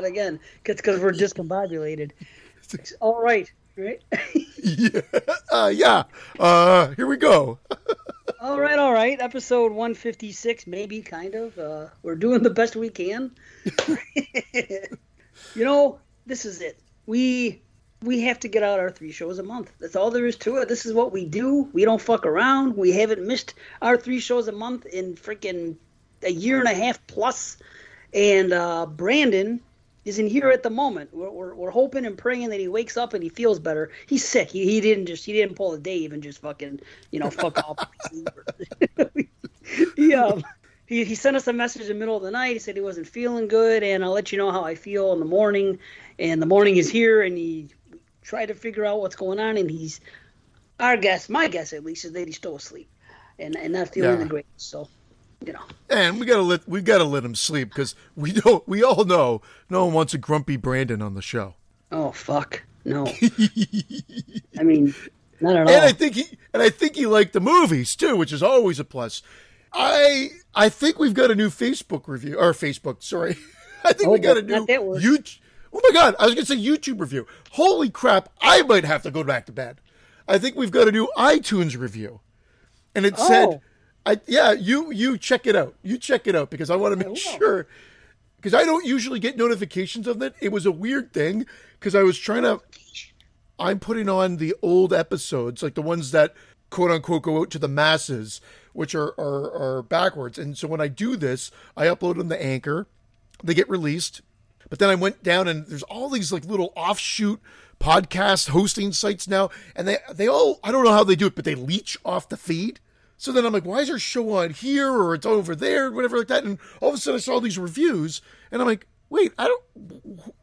said again. It's because we're discombobulated. All right, right? yeah, uh, yeah. Uh, here we go. all right, all right. Episode 156, maybe, kind of. Uh, we're doing the best we can. you know, this is it. We we have to get out our three shows a month. That's all there is to it. This is what we do. We don't fuck around. We haven't missed our three shows a month in freaking a year and a half plus. And uh, Brandon isn't here at the moment. We're, we're, we're, hoping and praying that he wakes up and he feels better. He's sick. He, he didn't just he didn't pull a Dave and just fucking you know fuck off. he um he, he sent us a message in the middle of the night. He said he wasn't feeling good, and I'll let you know how I feel in the morning. And the morning is here, and he tried to figure out what's going on, and he's our guess, my guess at least, is that he's still asleep, and and not feeling yeah. the greatest. So you know. And we gotta let we gotta let him sleep because we don't. We all know no one wants a grumpy Brandon on the show. Oh fuck no! I mean, not at all. And I think he and I think he liked the movies too, which is always a plus. I I think we've got a new Facebook review or Facebook. Sorry, I think oh, we got a new YouTube. Oh my god, I was gonna say YouTube review. Holy crap! I might have to go back to bed. I think we've got a new iTunes review, and it oh. said I yeah, you you check it out. You check it out because I want to make sure because I don't usually get notifications of it. It was a weird thing because I was trying to. I'm putting on the old episodes, like the ones that quote unquote go out to the masses, which are are, are backwards. And so when I do this, I upload them to Anchor. They get released, but then I went down and there's all these like little offshoot podcast hosting sites now, and they they all I don't know how they do it, but they leech off the feed. So then I'm like, why is there show on here or it's over there, whatever like that? And all of a sudden I saw these reviews and I'm like, wait, I don't,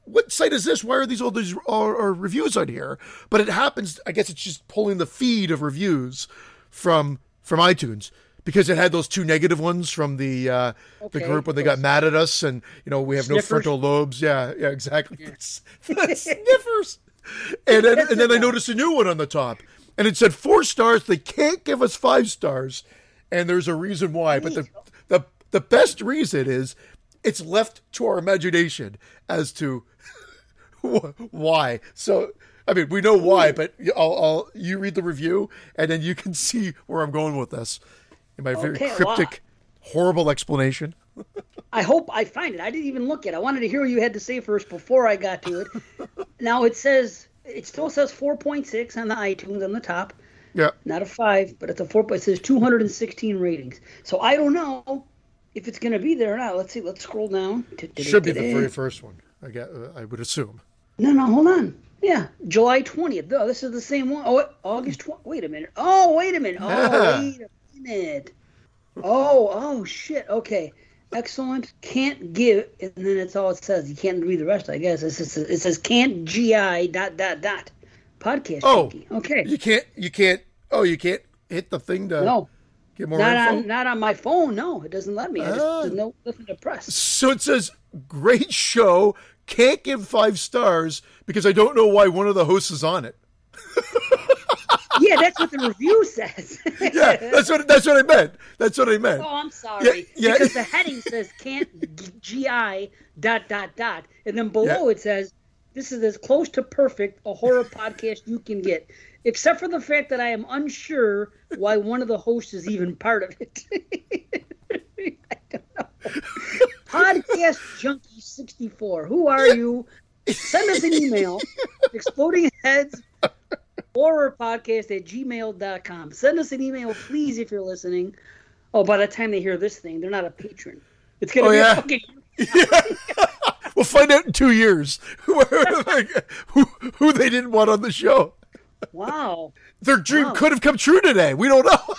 what site is this? Why are these all these are, are reviews on here? But it happens, I guess it's just pulling the feed of reviews from, from iTunes because it had those two negative ones from the uh, okay. the group when they got mad at us and you know we have Sniffers. no frontal lobes. Yeah, yeah, exactly. Yeah. Sniffers. And then, and then I noticed a new one on the top and it said four stars. They can't give us five stars, and there's a reason why. But the the the best reason is it's left to our imagination as to why. So I mean, we know why, but I'll, I'll, you read the review and then you can see where I'm going with this in my very okay, cryptic, well, horrible explanation. I hope I find it. I didn't even look at. it. I wanted to hear what you had to say first before I got to it. now it says it still says 4.6 on the iTunes on the top. Yeah. Not a five, but it's a four. It says 216 ratings. So I don't know if it's going to be there or not. Let's see. Let's scroll down. Should be the very first one. I get. I would assume. No, no, hold on. Yeah, July 20th. Oh, this is the same one. Oh, August 20th. Wait a minute. Oh, wait a minute. Oh, wait a minute. Oh, oh shit. Okay excellent, can't give, and then it's all it says. You can't read the rest, I guess. It says, it says can't gi dot dot dot podcast. Oh, junkie. okay. You can't. You can't. Oh, you can't hit the thing to no. Get more not info? on not on my phone. No, it doesn't let me. I just, ah. there's no nothing to press. So it says great show. Can't give five stars because I don't know why one of the hosts is on it. yeah, that's what the review says. yeah, that's what that's what I meant. That's what I meant. Oh, I'm sorry. Yeah, yeah. Because the heading says can't gi dot dot dot, and then below yeah. it says this is as close to perfect a horror podcast you can get, except for the fact that I am unsure why one of the hosts is even part of it. I don't know. Podcast Junkie 64. Who are you? Send us an email. Exploding heads horror podcast at gmail.com. Send us an email, please, if you're listening. Oh, by the time they hear this thing, they're not a patron. It's going to oh, be yeah. fucking. Yeah. we'll find out in two years who, who they didn't want on the show. Wow. Their dream wow. could have come true today. We don't know.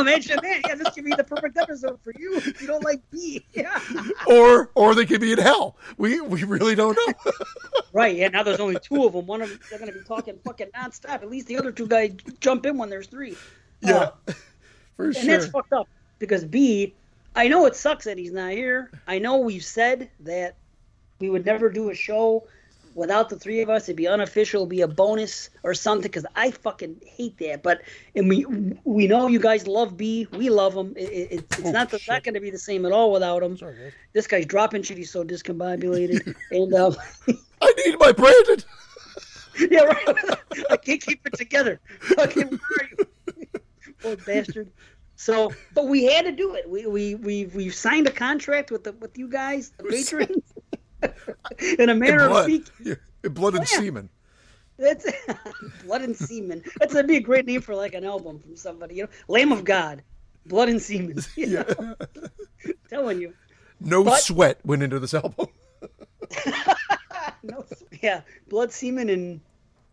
Imagine that. Yeah, this could be the perfect episode for you if you don't like B. Yeah. Or or they could be in hell. We we really don't know. right. Yeah. Now there's only two of them. One of them they're going to be talking fucking nonstop. At least the other two guys jump in when there's three. Yeah. Uh, for and sure. And that's fucked up because B, I know it sucks that he's not here. I know we've said that we would never do a show without the three of us, it'd be unofficial, it'd be a bonus or something. Because I fucking hate that. But and we we know you guys love B. We love him. It, it, it's it's oh, not the, not going to be the same at all without him. Sorry, this guy's dropping shit. He's so discombobulated. and um, I need my Brandon. yeah, right. I can't keep it together. Fucking where are you? Poor bastard. So, but we had to do it. We we we we signed a contract with the with you guys, the patrons, in a manner of speaking. Blood and oh, yeah. semen. That's blood and semen. That's would be a great name for like an album from somebody. You know, Lamb of God, blood and semen. yeah, telling you. No but, sweat went into this album. no, yeah, blood, semen, and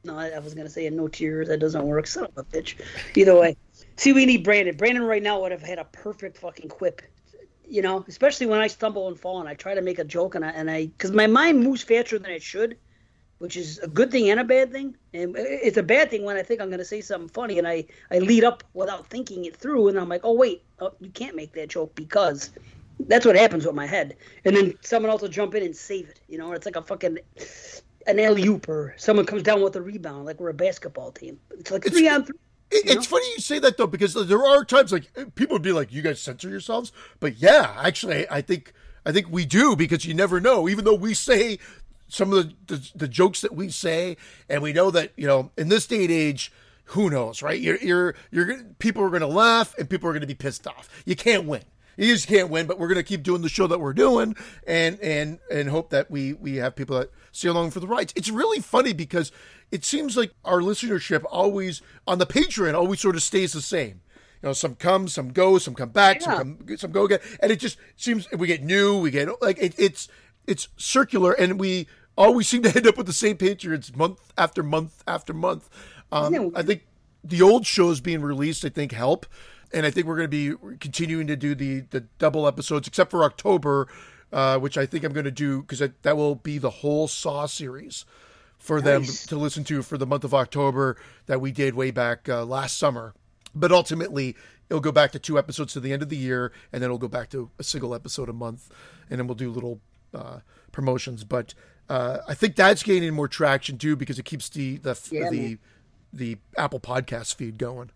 no, I, I was gonna say and no tears. That doesn't work. Son of a bitch. Either way. See, we need Brandon. Brandon right now would have had a perfect fucking quip. You know, especially when I stumble and fall and I try to make a joke and I and I because my mind moves faster than it should, which is a good thing and a bad thing. And it's a bad thing when I think I'm going to say something funny and I I lead up without thinking it through and I'm like, oh wait, oh, you can't make that joke because that's what happens with my head. And then someone else will jump in and save it. You know, it's like a fucking an alley oop or someone comes down with a rebound like we're a basketball team. It's like three on three it, it's funny you say that though, because there are times like people would be like, "You guys censor yourselves," but yeah, actually, I think I think we do because you never know. Even though we say some of the, the, the jokes that we say, and we know that you know in this day and age, who knows, right? You're you're you're people are going to laugh and people are going to be pissed off. You can't win. You just can't win, but we're going to keep doing the show that we're doing, and and and hope that we we have people that stay along for the rides. It's really funny because it seems like our listenership always on the Patreon always sort of stays the same. You know, some come, some go, some come back, yeah. some come, some go again, and it just seems we get new, we get like it, it's it's circular, and we always seem to end up with the same patrons month after month after month. Um, I think the old shows being released, I think, help, and I think we're going to be continuing to do the the double episodes, except for October, uh, which I think I'm going to do because that will be the whole Saw series for nice. them to listen to for the month of October that we did way back uh, last summer. But ultimately, it'll go back to two episodes to the end of the year, and then it'll go back to a single episode a month, and then we'll do little uh, promotions. But uh, I think that's gaining more traction too because it keeps the the yeah, the, the Apple Podcast feed going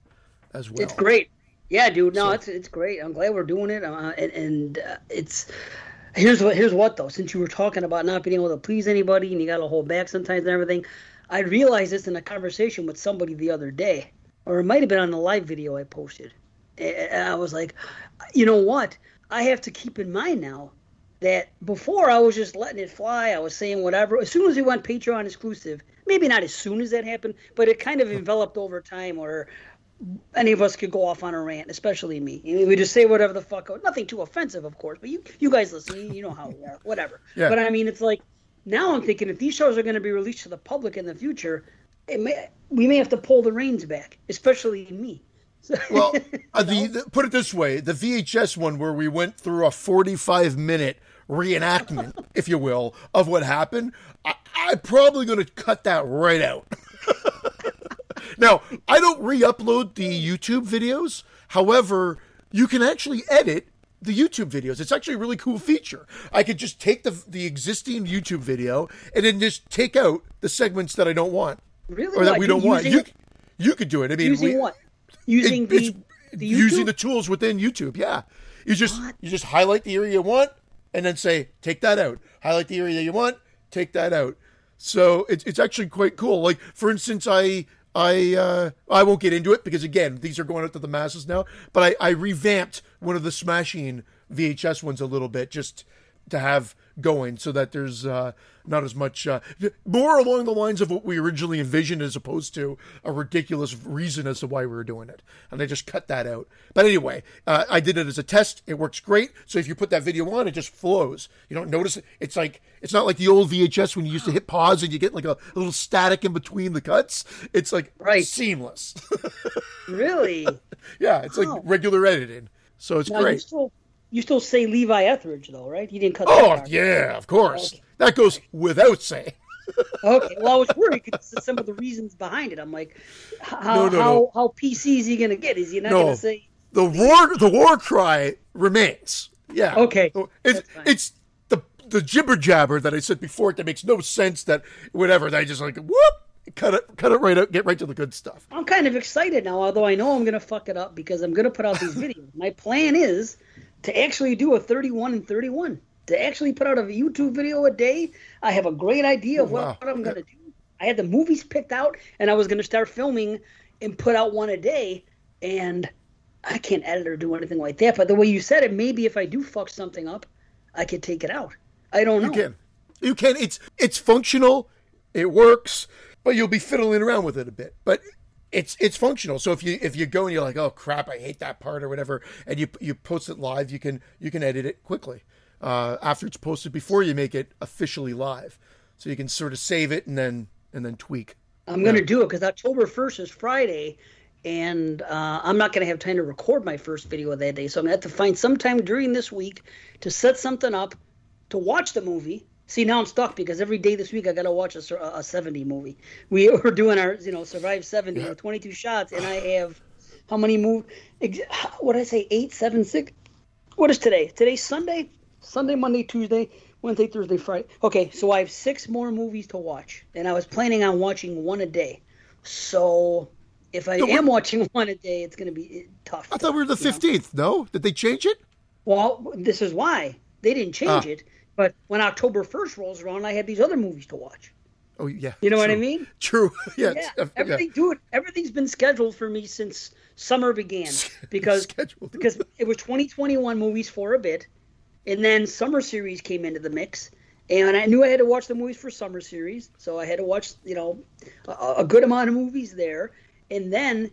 as well. It's great. Yeah, dude. No, so, it's it's great. I'm glad we're doing it, uh, and, and uh, it's Here's what here's what though. Since you were talking about not being able to please anybody and you got to hold back sometimes and everything, I realized this in a conversation with somebody the other day, or it might have been on the live video I posted. And I was like, you know what? I have to keep in mind now that before I was just letting it fly. I was saying whatever. As soon as we went Patreon exclusive, maybe not as soon as that happened, but it kind of enveloped over time where any of us could go off on a rant, especially me. We just say whatever the fuck. Nothing too offensive, of course, but you you guys listen. You know how we are. Whatever. Yeah. But I mean, it's like now I'm thinking if these shows are going to be released to the public in the future, may, we may have to pull the reins back, especially me. well, uh, the, the, put it this way: the VHS one where we went through a 45 minute reenactment, if you will, of what happened. I, I'm probably going to cut that right out. Now, I don't re-upload the YouTube videos. However, you can actually edit the YouTube videos. It's actually a really cool feature. I could just take the the existing YouTube video and then just take out the segments that I don't want. Really? Or that we don't want. You you could do it. I mean, using we, what? Using it, the, the using the tools within YouTube. Yeah. You just what? you just highlight the area you want and then say take that out. Highlight the area that you want, take that out. So it's it's actually quite cool. Like for instance, I I uh, I won't get into it because again, these are going out to the masses now. But I, I revamped one of the Smashing VHS ones a little bit just to have going so that there's uh, not as much uh, more along the lines of what we originally envisioned as opposed to a ridiculous reason as to why we were doing it. And i just cut that out. But anyway uh, i did it as a test. It works great. So if you put that video on it just flows. You don't notice it. It's like it's not like the old vhs when you used to hit pause and you get like a, a little static in between the cuts. It's like right. seamless. Really? Yeah it's like regular editing. So it's now, great. you still say Levi Etheridge though, right? You didn't cut. Oh yeah, of course. Okay. That goes without saying. okay. Well, I was worried because some of the reasons behind it. I'm like, how no, no, how no. how PC is he going to get? Is he not going to say the war? The war cry remains. Yeah. Okay. It's it's the the jibber jabber that I said before that makes no sense. That whatever. That I just like whoop cut it cut it right out get right to the good stuff i'm kind of excited now although i know i'm going to fuck it up because i'm going to put out these videos my plan is to actually do a 31 and 31 to actually put out a youtube video a day i have a great idea of oh, what, wow. what i'm going to do. I had the movies picked out and i was going to start filming and put out one a day and i can't edit or do anything like that. But the way you said it maybe if i do fuck something up i could take it out. I don't know. you can. You can. It's it's functional. It works but you'll be fiddling around with it a bit. But it's it's functional. So if you if you go and you're like, oh crap, I hate that part or whatever, and you you post it live, you can you can edit it quickly uh, after it's posted before you make it officially live. So you can sort of save it and then and then tweak. I'm going to do it because October 1st is Friday, and uh, I'm not going to have time to record my first video that day. So I'm going to have to find some time during this week to set something up to watch the movie See, now I'm stuck because every day this week I got to watch a, a 70 movie. We were doing our, you know, Survive 70 yeah. 22 shots, and I have how many move? What did I say? Eight, seven, six. What is today? Today's Sunday. Sunday, Monday, Tuesday, Wednesday, Thursday, Friday. Okay, so I have six more movies to watch, and I was planning on watching one a day. So if I am watching one a day, it's going to be tough. I thought we were the 15th. Know? No, did they change it? Well, this is why they didn't change ah. it but when October 1st rolls around, I had these other movies to watch. Oh yeah, you know true. what I mean? True. Yeah, yeah. everything, yeah. dude. Everything's been scheduled for me since summer began because because it was 2021 movies for a bit, and then summer series came into the mix, and I knew I had to watch the movies for summer series, so I had to watch you know a, a good amount of movies there, and then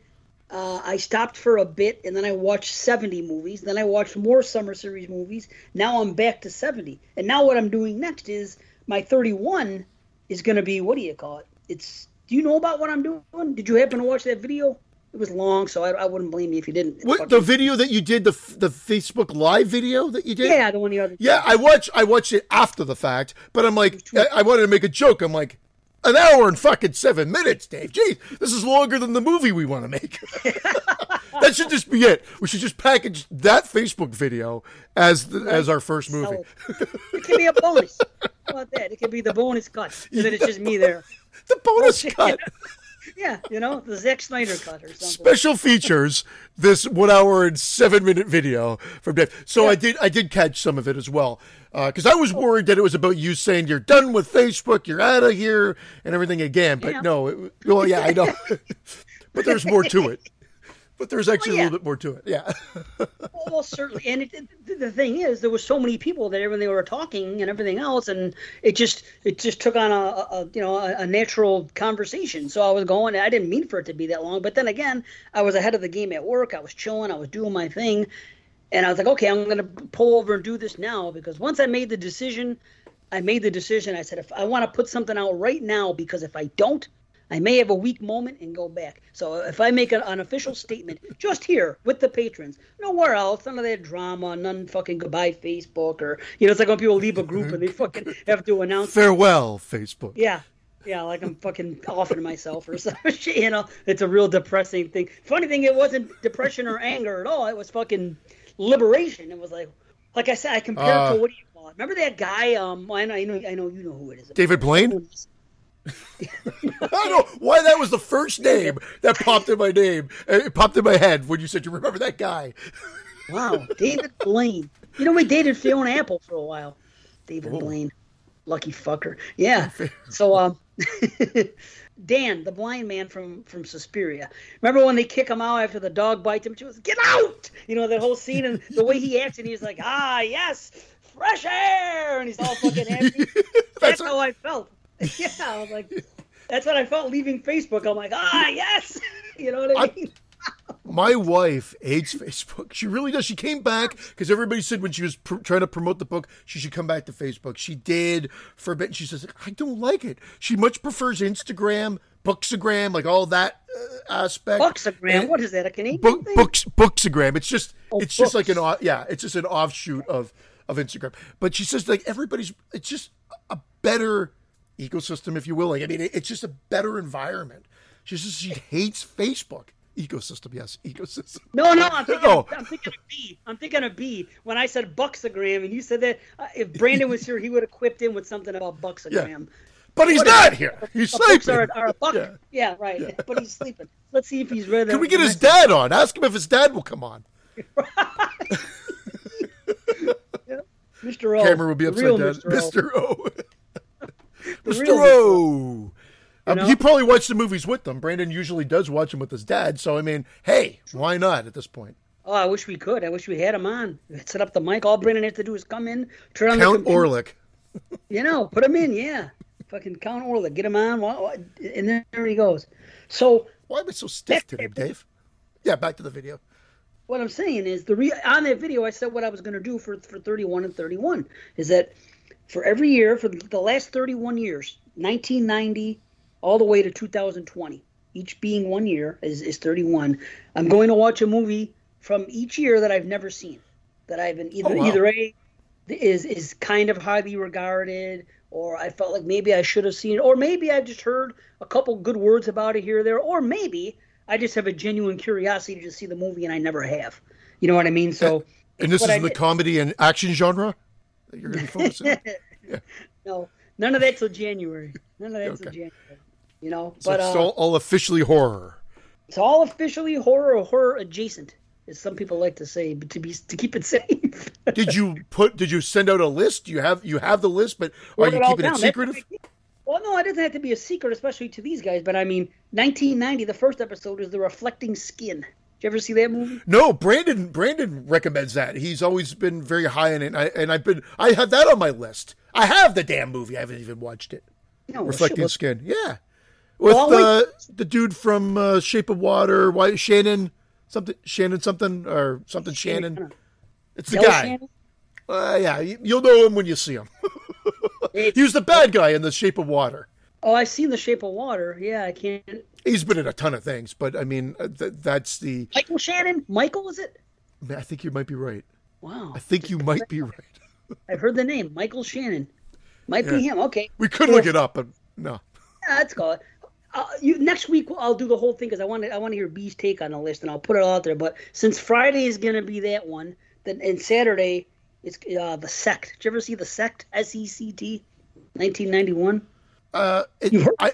uh, I stopped for a bit and then I watched 70 movies. Then I watched more summer series movies. Now I'm back to 70. And now what I'm doing next is my 31 is going to be what do you call it? It's do you know about what I'm doing? Did you happen to watch that video? It was long, so I, I wouldn't blame you if you didn't. What the video that you did the the Facebook Live video that you did? Yeah, the one the other. Yeah, I watched I watched it after the fact, but I'm like I, I wanted to make a joke. I'm like, an hour and fucking seven minutes, Dave. Jeez, this is longer than the movie we want to make. that should just be it. We should just package that Facebook video as the, right. as our first movie. it. it can be a bonus. How about that? It can be the bonus cut, and then it's just me there. The bonus cut. Yeah, you know, the Zack Snyder cut or something. Special features this one hour and seven minute video from Dave. So yeah. I did I did catch some of it as well because uh, I was worried that it was about you saying you're done with Facebook, you're out of here, and everything again. But yeah. no, it, well, yeah, I know, but there's more to it but there's actually well, yeah. a little bit more to it. Yeah. well, certainly, and it, it, the thing is, there was so many people there when they were talking and everything else, and it just it just took on a, a you know a, a, natural conversation. So I was going. I didn't mean for it to be that long, but then again, I was ahead of the game at work. I was chilling. I was doing my thing, and I was like, okay, I'm going to pull over and do this now because once I made the decision, I made the decision. I said, if I want to put something out right now, because if I don't, I may have a weak moment and go back. So if I make an, an official statement just here with the patrons, nowhere else, none of that drama, none fucking goodbye Facebook or you know, it's like when people leave a group and they fucking have to announce farewell Facebook. Yeah. Yeah, like I'm fucking offing myself or some shit. You know, it's a real depressing thing. Funny thing, it wasn't depression or anger at all. It was fucking liberation. It was like, like I said, I compared uh, to what do you call it? Remember that guy? Um, I know, I know, I know you know who it is. David Blaine. I don't know why that was the first name that popped in my name. It popped in my head when you said you remember that guy. wow, David Blaine. You know we dated Fiona Apple for a while. David. Blaine, lucky fucker. Yeah. So um, Dan, the blind man from from Suspiria. Remember when they kick him out after the dog bites him? She was get out. You know that whole scene and the way he acts, and he's like, ah, yes, fresh air, and he's all fucking happy. That's, That's how I felt. yeah, I was like, that's what I felt leaving Facebook. I'm like, ah, yes. you know what I mean? I, my wife hates Facebook. She really does. She came back because everybody said when she was pr- trying to promote the book, she should come back to Facebook. She did for a bit. And she says, I don't like it. She much prefers Instagram, Bookstagram, like all that uh, aspect. Bookstagram, and what is that? A Canadian book, thing? Books, Bookstagram. It's just, oh, it's books. just like an, yeah, it's just an offshoot of of Instagram. But she says like everybody's, it's just a better ecosystem, if you will. Like, I mean, it's just a better environment. She says she hates Facebook. ecosystem. Yes, ecosystem. No, no, I'm thinking, oh. I'm thinking of B. I'm thinking of B. When I said buxagram, and you said that uh, if Brandon was here, he would have quipped in with something about buxagram. Yeah. But he's what not is, here. He's sleeping. Are, are. Yeah. yeah, right. Yeah. But he's sleeping. Let's see if he's ready. Can we get his dad on? Ask him if his dad will come on. Mr. O. Camera will be upside down. Mr. O. Mr. O. Um, he probably watched the movies with them. Brandon usually does watch them with his dad. So, I mean, hey, why not at this point? Oh, I wish we could. I wish we had him on. Set up the mic. All Brandon has to do is come in, turn on the Count the Orlick. you know, put him in, yeah. Fucking Count Orlick. Get him on. And there he goes. So. Why am I so stiff today, Dave? Yeah, back to the video. What I'm saying is, the re- on that video, I said what I was going to do for, for 31 and 31 is that for every year, for the last 31 years, 1990 all the way to 2020, each being one year is, is 31. I'm going to watch a movie from each year that I've never seen, that I've been either oh, wow. either a is is kind of highly regarded, or I felt like maybe I should have seen it, or maybe I just heard a couple good words about it here or there, or maybe I just have a genuine curiosity to see the movie and I never have. You know what I mean? So. And this is I the did. comedy and action genre that you're going to be focusing. on. yeah. No, none of that till January. None of that okay. till January you know. So but it's uh, all, all, officially horror. It's all officially horror or horror adjacent, as some people like to say, but to be to keep it safe. did you put? Did you send out a list? You have you have the list, but are you keeping it secretive? Well, no, it doesn't have to be a secret, especially to these guys. But I mean, 1990, the first episode is the Reflecting Skin. Did you ever see that movie? No, Brandon. Brandon recommends that. He's always been very high in it, and, I, and I've been. I have that on my list. I have the damn movie. I haven't even watched it. No, Reflecting well, Skin. Yeah with well, uh, the dude from uh, Shape of Water, why Shannon something Shannon something or something Shannon. It's the guy. Uh, yeah, you'll know him when you see him. he was the bad guy in The Shape of Water. Oh, I've seen The Shape of Water. Yeah, I can't. He's been in a ton of things, but I mean, uh, th- that's the Michael Shannon. Michael, is it? I think you might be right. Wow. I think you might be right. I've heard the name Michael Shannon. Might yeah. be him. Okay. We could look it up, but no. That's cool uh, you, next week I'll do the whole thing because I want to I want to hear B's take on the list and I'll put it all out there. But since Friday is going to be that one, then and Saturday it's uh, the Sect. Did you ever see the Sect? S E C T, nineteen ninety one. Uh, it, heard I,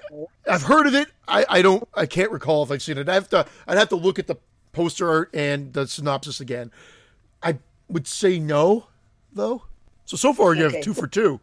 I've heard of it. I, I don't. I can't recall if I've seen it. I have to. I'd have to look at the poster art and the synopsis again. I would say no, though. So so far you okay. have two for two,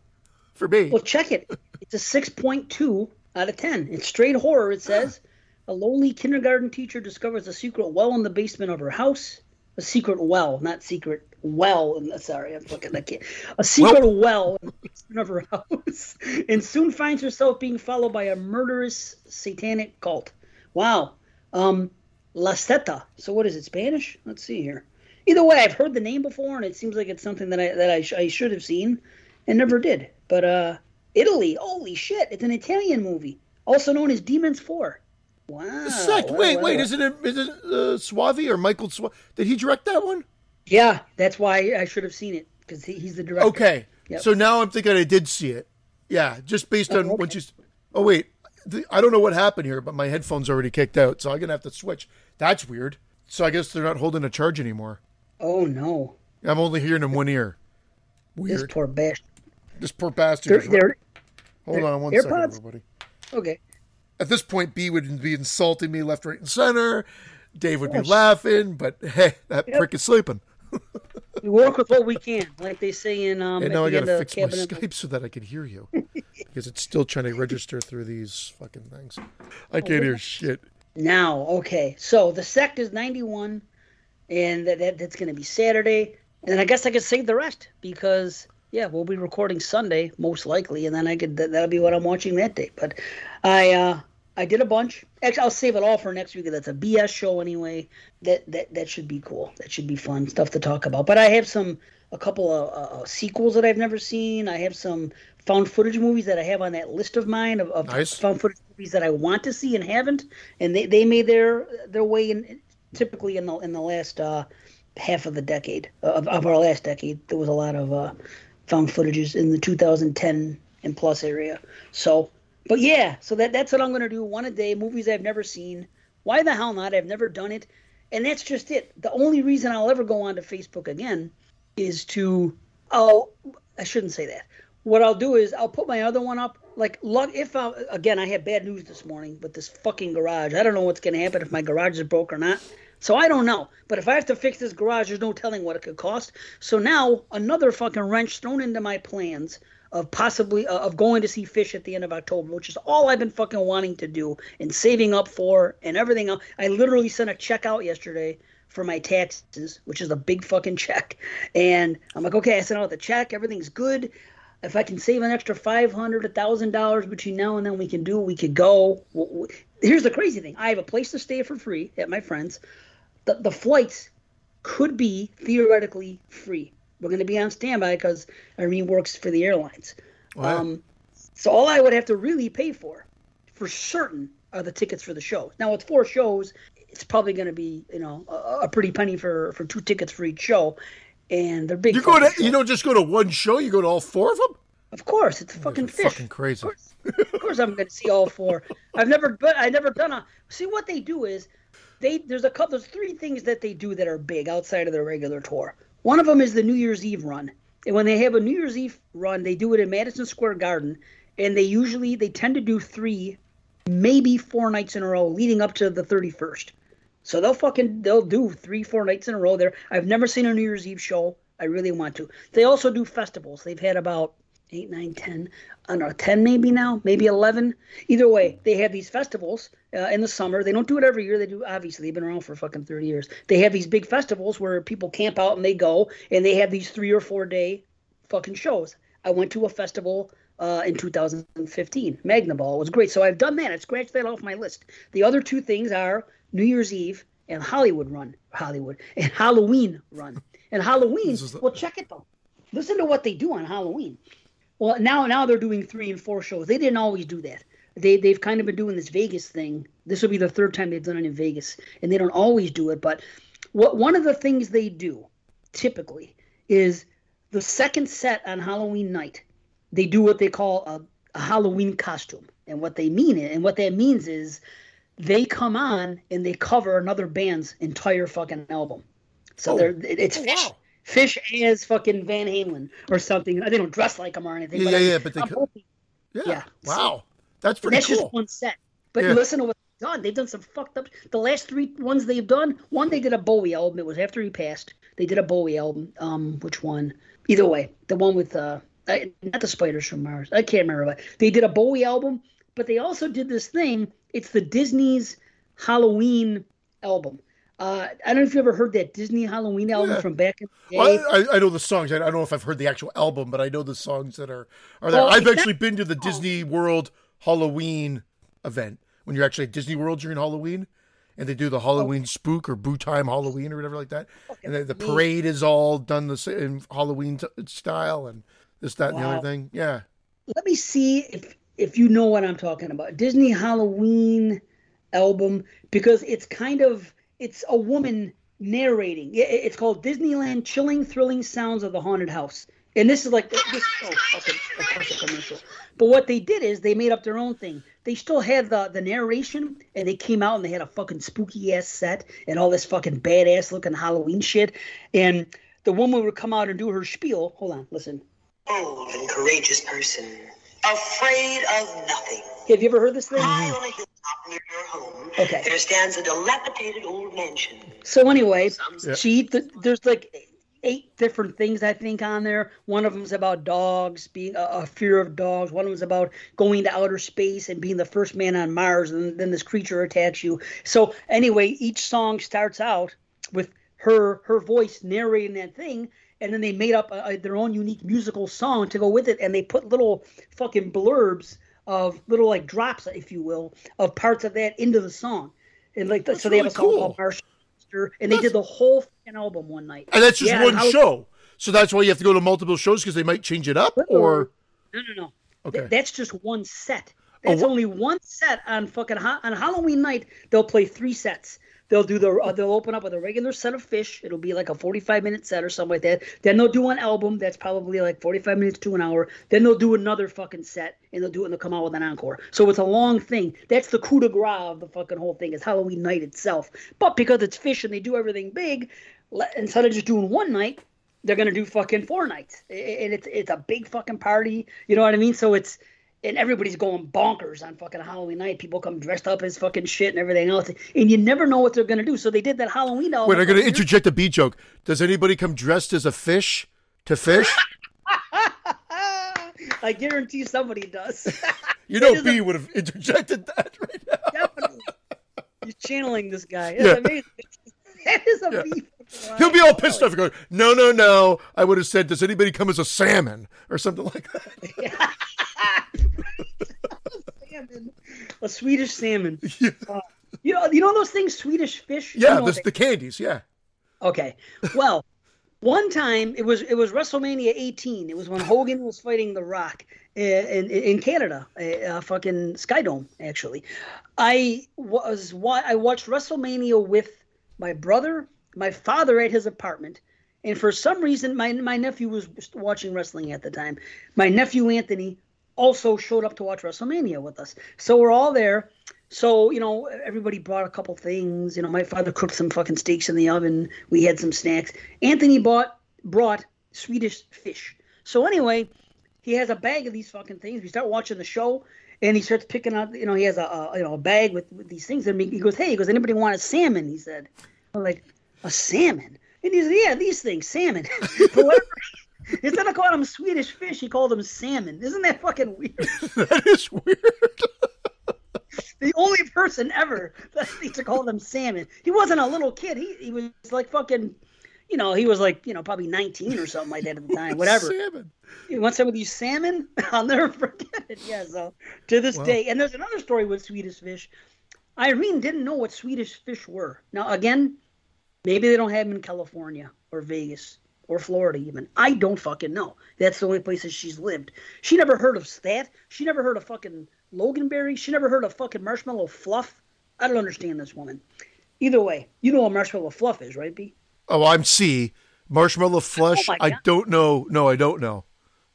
for me. Well, check it. It's a six point two out of 10. It's straight horror, it says. A lonely kindergarten teacher discovers a secret well in the basement of her house. A secret well, not secret well. In the, sorry, I'm looking I can't. A secret well, well in of her house, and soon finds herself being followed by a murderous satanic cult. Wow. Um, La Setta. So what is it? Spanish? Let's see here. Either way, I've heard the name before, and it seems like it's something that I that I, sh- I should have seen, and never did. But uh, Italy. Holy shit! It's an Italian movie, also known as Demons Four. Wow. Sick. wait, wait. Is it a, is it uh, Soavi or Michael Soavi? Did he direct that one? Yeah, that's why I should have seen it because he, he's the director. Okay. Yep. So now I'm thinking I did see it. Yeah, just based on oh, okay. what you. Oh wait, the, I don't know what happened here, but my headphones already kicked out, so I'm gonna have to switch. That's weird. So I guess they're not holding a charge anymore. Oh no. I'm only hearing in one ear. Weird. This poor bastard. This poor bastard. They're, they're, Hold they're, on one AirPods? second, everybody. Okay. At this point, B would be insulting me left, right, and center. Dave would be laughing, but hey, that yep. prick is sleeping. we work with what we can, like they say in. Um, and now I got to fix my Skype so that I can hear you, because it's still trying to register through these fucking things. I can't oh, hear shit. Now, okay, so the sect is ninety-one, and that, that that's going to be Saturday, and I guess I could save the rest because yeah, we'll be recording Sunday most likely, and then I could that'll be what I'm watching that day. But I uh, I did a bunch. Actually, I'll save it all for next week. That's a BS show anyway. That that that should be cool. That should be fun stuff to talk about. But I have some a couple of uh, uh sequels that I've never seen. I have some found footage movies that I have on that list of mine of, of nice. found footage movies that I want to see and haven't, and they, they made their their way in typically in the in the last uh, half of the decade of, of our last decade. There was a lot of uh, found footages in the 2010 and plus area. So, but yeah, so that that's what I'm gonna do. One a day, movies I've never seen, Why the hell not? I've never done it. And that's just it. The only reason I'll ever go onto Facebook again is to oh I shouldn't say that. What I'll do is I'll put my other one up. Like, look if I, again, I had bad news this morning with this fucking garage. I don't know what's to happen if my garage is broke or not. So I don't know. But if I have to fix this garage, there's no telling what it could cost. So now another fucking wrench thrown into my plans of possibly uh, of going to see Phish at the end of October, which is all I've been fucking wanting to do and saving up for and everything else. I literally sent a check out yesterday for my taxes, which is a big fucking check. And I'm like, okay, I sent out the check, everything's good. If I can save an extra five hundred, a thousand dollars between now and then, we can do. We could go. Here's the crazy thing: I have a place to stay for free at my friend's. The the flights could be theoretically free. We're going to be on standby because Irene works for the airlines. Wow. Um, so all I would have to really pay for, for certain, are the tickets for the show. Now it's four shows. It's probably going to be you know a, a, pretty penny for for two tickets for each show, and they're big. You go to shows. you don't just go to one show. You go to all four of them. Of course, it's fucking Phish. Fucking crazy. Of course, of course I'm going to see all four. I've never, but I never done a. See what they do is, they there's a couple, there's three things that they do that are big outside of their regular tour. One of them is the New Year's Eve run. And when they have a New Year's Eve run, they do it in Madison Square Garden, and they usually they tend to do three, maybe four nights in a row leading up to the 31st. So they'll fucking they'll do three, four nights in a row there. I've never seen a New Year's Eve show. I really want to. They also do festivals. They've had about eight, nine, ten, I don't know, ten maybe now, maybe eleven. Either way, they have these festivals uh, in the summer. They don't do it every year. They do obviously. They've been around for fucking thirty years. They have these big festivals where people camp out and they go, and they have these three or four day fucking shows. I went to a festival uh, in 2015. Magnaball was great. So I've done that. I've scratched that off my list. The other two things are New Year's Eve and Hollywood Run, Hollywood and Halloween Run. And Halloween, well, check it though. Listen to what they do on Halloween. Well, now now they're doing three and four shows. They didn't always do that. They they've kind of been doing this Vegas thing. This will be the third time they've done it in Vegas, and they don't always do it. But what one of the things they do typically is the second set on Halloween night. They do what they call a, a Halloween costume, and what they mean it, and what that means is they come on and they cover another band's entire fucking album. So oh. they're it's oh, wow. Phish as fucking Van Halen or something. They don't dress like him or anything. Yeah, yeah, I yeah, but they could. Yeah. yeah. Wow. That's pretty that's cool. just one set. But yeah. listen to what they've done. They've done some fucked up. The last three ones they've done, one they did a Bowie album. It was after he passed. They did a Bowie album. Um, which one? Either way, the one with uh, not the Spiders from Mars. I can't remember. But they did a Bowie album, but they also did this thing. It's the Disney's Halloween album. Uh, I don't know if you ever heard that Disney Halloween album yeah. from back in the day. Well, I, I, know the songs. I, don't know if I've heard the actual album, but I know the songs that are are there. Well, I've actually been to the Disney World Halloween event when you're actually at Disney World during Halloween, and they do the Halloween oh. spook or Boo Time Halloween or whatever like that. And the, the parade is all done the same Halloween t- style and this, that, wow. and the other thing. Yeah. Let me see if if you know what I'm talking about. Disney Halloween album because it's kind of it's a woman narrating. It's called Disneyland Chilling Thrilling Sounds of the Haunted House. And this is like this. Oh, okay, of course, a commercial. But what they did is they made up their own thing. They still had the the narration, and they came out and they had a fucking spooky ass set and all this fucking badass looking Halloween shit. And the woman would come out and do her spiel. Hold on, listen. Bold and courageous person, afraid of nothing. Have you ever heard this thing? High on a hilltop near your home, okay. there stands a dilapidated old mansion. So anyway, she there's like eight different things I think on there. One of them's about dogs, being a, a, fear of dogs. One of them's about going to outer space and being the first man on Mars, and then this creature attacks you. So anyway, each song starts out with her her voice narrating that thing, and then they made up a, a, their own unique musical song to go with it, and they put little fucking blurbs of little like drops, if you will, of parts of that into the song. And like so, they have a song cool. called Marshall and they did the whole album one night. And that's just yeah, one show. So that's why you have to go to multiple shows because they might change it up, or no, no, no. Okay, that's just one set. Oh, that's oh, only one set on fucking on Halloween night. They'll play three sets. They'll do the uh, they'll open up with a regular set of Phish. It'll be like a 45 minute set or something like that. Then they'll do an album that's probably like 45 minutes to an hour. Then they'll do another fucking set and they'll do it and they'll come out with an encore. So it's a long thing. That's the coup de grace of the fucking whole thing. Is Halloween night itself. But because it's Phish and they do everything big, instead of just doing one night, they're gonna do fucking four nights. And it's it's a big fucking party. You know what I mean? So it's and everybody's going bonkers on fucking Halloween night. People come dressed up as fucking shit and everything else, and you never know what they're gonna do. So they did that Halloween. Wait, I'm gonna interject a a B joke. Does anybody come dressed as a fish to Phish? I guarantee somebody does. you know, B a... would have interjected that right now. Definitely. He's channeling this guy. It's yeah. amazing. That is a yeah. B. He'll be all pissed off going, no, no, no. I would have said, does anybody come as a salmon or something like that? A Swedish salmon. Yeah. Uh, you know, you know those things, Swedish fish. Yeah, you know the candies. Yeah. Okay. Well, one time it was it was WrestleMania 18. It was when Hogan was fighting The Rock eh, in in, in Canada, a, a fucking Skydome. Actually, I was why I watched WrestleMania with my brother, my father at his apartment, and for some reason my my nephew was watching wrestling at the time. My nephew Anthony also showed up to watch WrestleMania with us. So we're all there. So, you know, everybody brought a couple things. You know, my father cooked some fucking steaks in the oven. We had some snacks. Anthony bought brought Swedish fish. So anyway, he has a bag of these fucking things. We start watching the show, and he starts picking out. You know, he has a, a you know a bag with, with these things, and he goes, "Hey, he goes, anybody want a salmon?" He said, "I'm like a salmon," and he said, "Yeah, these things, salmon." Instead of calling them Swedish fish, he called them salmon. Isn't that fucking weird? that is weird. the only person ever that needs to call them salmon. He wasn't a little kid. He he was like fucking, you know, he was like you know probably nineteen or something like that at the time. Whatever. Salmon. You want some of these salmon? I'll never forget it. Yeah. So to this wow. day, and there's another story with Swedish fish. Irene didn't know what Swedish fish were. Now again, maybe they don't have them in California or Vegas or Florida even. I don't fucking know. That's the only places she's lived. She never heard of that. She never heard of fucking Loganberry. She never heard of fucking marshmallow fluff. I don't understand this woman. Either way, you know what marshmallow fluff is, right, B? Oh, I'm C. Marshmallow oh flush. Oh I don't know. No, I don't know.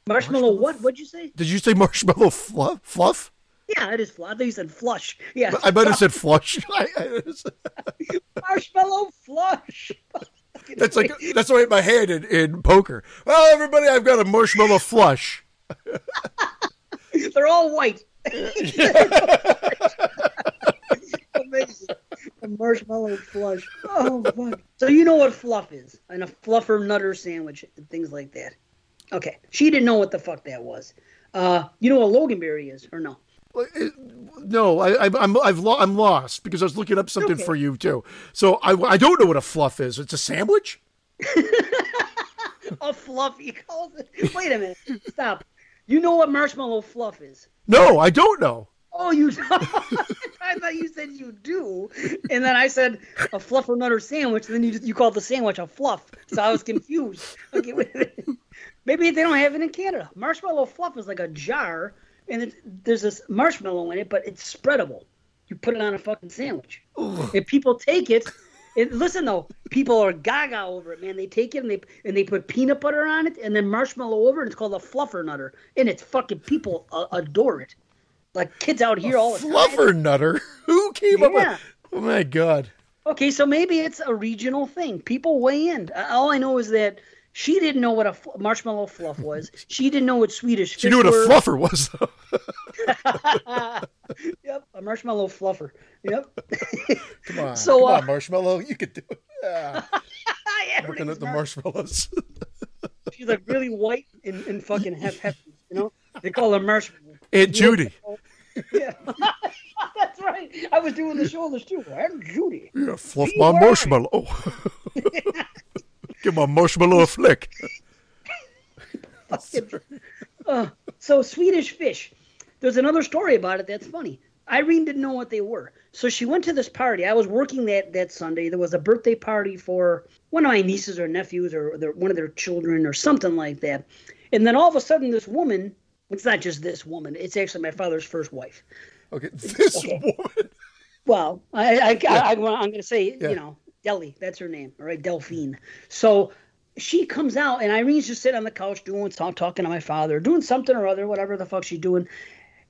Marshmallow, marshmallow what? What'd you say? Did you say marshmallow fluff? Fluff? Yeah, it is fluff. I thought you said flush. Yeah. I might have said flush. marshmallow flush. That's like that's the way my hand in, in poker. Well, everybody, I've got a marshmallow flush. They're all white. Amazing. A marshmallow flush. Oh fuck. So you know what fluff is, and a fluffer nutter sandwich, and things like that. Okay, she didn't know what the fuck that was. Uh, you know what Loganberry is, or no? No, I, I'm I've lo- I'm lost because I was looking up something okay. for you too. So I, I don't know what a fluff is. It's a sandwich. a fluff, he calls it. Wait a minute, stop. You know what marshmallow fluff is? No, I don't know. Oh, you? I thought you said you do, and then I said a fluff or nutter sandwich. And then you you called the sandwich a fluff, so I was confused. Okay, wait a minute. Maybe they don't have it in Canada. Marshmallow fluff is like a jar and it, there's this marshmallow in it, but it's spreadable. You put it on a fucking sandwich. Ugh. If people take it, it, listen though, people are gaga over it, man. They take it and they and they put peanut butter on it and then marshmallow over it. It's called a fluffer nutter, and it's fucking people uh, adore it. Like kids out here a all the fluffer time. nutter. Who came yeah. up with? Oh my god. Okay, so maybe it's a regional thing. People weigh in. All I know is that she didn't know what a fl- marshmallow fluff was. She didn't know what Swedish. Was. She knew what were. a fluffer was, though. yep, a marshmallow fluffer. Yep. come on, so, come uh, on, marshmallow, you could do it. Yeah. Looking at the marshmallows. She's like really white and, and fucking hef hefty. You know, they call her marshmallow. Aunt Judy. Yeah. That's right. I was doing the shoulders too. Aunt Judy. Yeah, fluff my marshmallow. Give my marshmallow a flick. uh, so Swedish fish. There's another story about it that's funny. Irene didn't know what they were, so she went to this party. I was working that that Sunday. There was a birthday party for one of my nieces or nephews or their, one of their children or something like that. And then all of a sudden, this woman. It's not just this woman. It's actually my father's first wife. Okay, this okay. woman. Well, I, I, yeah. I, am going to say, yeah. you know, Deli. That's her name, all right, Delphine. So she comes out, and Irene's just sitting on the couch doing talk, talking to my father, doing something or other, whatever the fuck she's doing.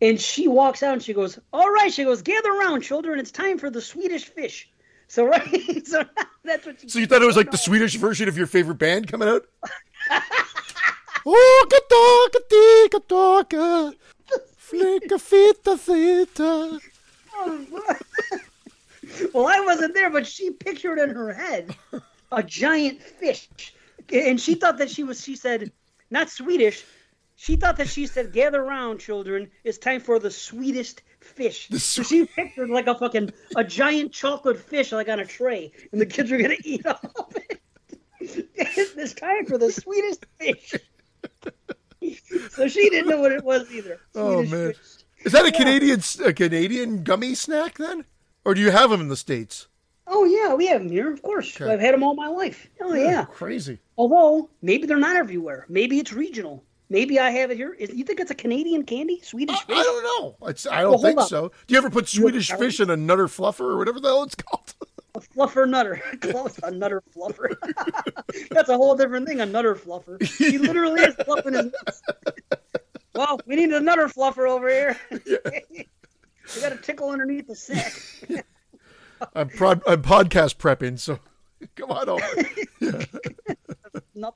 And she walks out and she goes, "All right," she goes, "Gather around, children. It's time for the Swedish fish." So right, so that's what. so you thought it was like the Swedish version of your favorite band coming out? Tåka, tåka, flicka, fitta, fitta. Well, I wasn't there, but she pictured in her head a giant fish, and she thought that she was. She said, not Swedish. She thought that she said, "Gather round, children. It's time for the sweetest fish." The so she pictured like a fucking a giant chocolate fish, like on a tray, and the kids are gonna eat all of it. it's time for the sweetest fish. so she didn't know what it was either. Oh man, fish. is that a yeah. Canadian a Canadian gummy snack then, or do you have them in the states? Oh yeah, we have them here, of course. Okay. I've had them all my life. Oh yeah, yeah, crazy. Although maybe they're not everywhere. Maybe it's regional. Maybe I have it here. Is, you think it's a Canadian candy? Swedish fish? I don't know. It's, I don't well, think so. Do you ever put Swedish fish in a Nutter Fluffer or whatever the hell it's called? A fluffer nutter. Close, a nutter fluffer. That's a whole different thing, a nutter fluffer. He literally is fluffing his nuts. well, we need a nutter fluffer over here. We got a tickle underneath the sack. I'm, pro- I'm podcast prepping, so come on over. Yeah.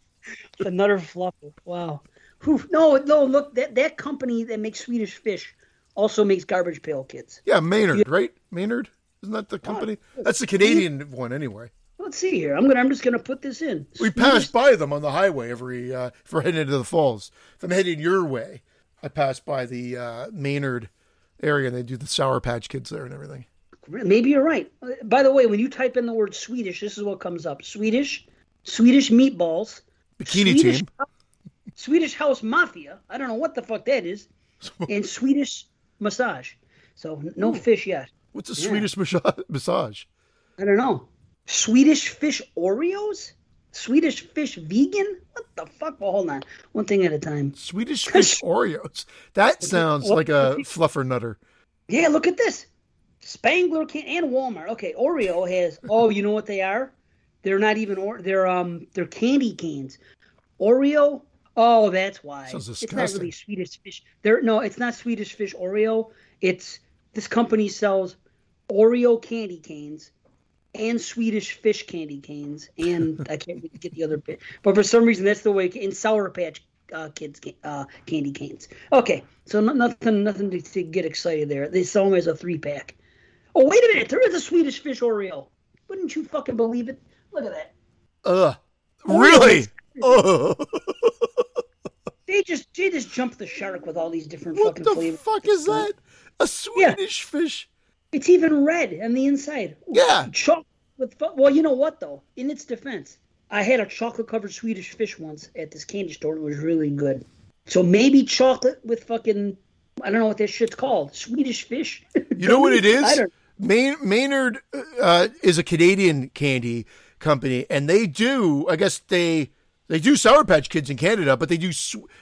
the nutter fluffer. Wow. Whew. No, no, look, that, that company that makes Swedish fish also makes Garbage Pail Kids. Yeah, Maynard, right? Maynard? Isn't that the company? That's the Canadian one, anyway. Let's see here. I'm gonna. I'm just gonna put this in. We pass by them on the highway every. Uh, if we're heading into the falls, if I'm heading your way, I pass by the uh, Maynard area, and they do the Sour Patch Kids there and everything. Maybe you're right. By the way, when you type in the word Swedish, this is what comes up: Swedish, Swedish meatballs, bikini Swedish, team, Swedish House Mafia. I don't know what the fuck that is, and Swedish massage. So no Ooh. fish yet. What's a yeah. Swedish massage? I don't know. Swedish fish Oreos? Swedish fish vegan? What the fuck? Well, hold on. One thing at a time. Swedish fish Oreos. That sounds like a fluffer nutter. Yeah, look at this. Spangler can and Walmart. Okay, Oreo has. Oh, you know what they are? They're not even. Or they're um. They're candy canes. Oreo. Oh, that's why. Sounds disgusting. It's not really Swedish fish. There. No, it's not Swedish fish Oreo. It's this company sells Oreo candy canes and Swedish fish candy canes, and I can't get the other bit. But for some reason, that's the way in Sour Patch uh, Kids uh, candy canes. Okay, so no, nothing, nothing to, to, get excited there. They sell them as a three pack. Oh wait a minute, there is a Swedish fish Oreo. Wouldn't you fucking believe it? Look at that. Ugh. Really? Ugh. They just they just jumped the shark with all these different what fucking flavors. What the fuck is that? A Swedish yeah. fish? It's even red on the inside. Yeah. Chocolate with well, you know what though? In its defense, I had a chocolate covered Swedish fish once at this candy store. It was really good. So maybe chocolate with fucking I don't know what this shit's called. Swedish fish. You know what it is? Mayn- Maynard uh, is a Canadian candy company, and they do. I guess they they do Sour Patch Kids in Canada, but they do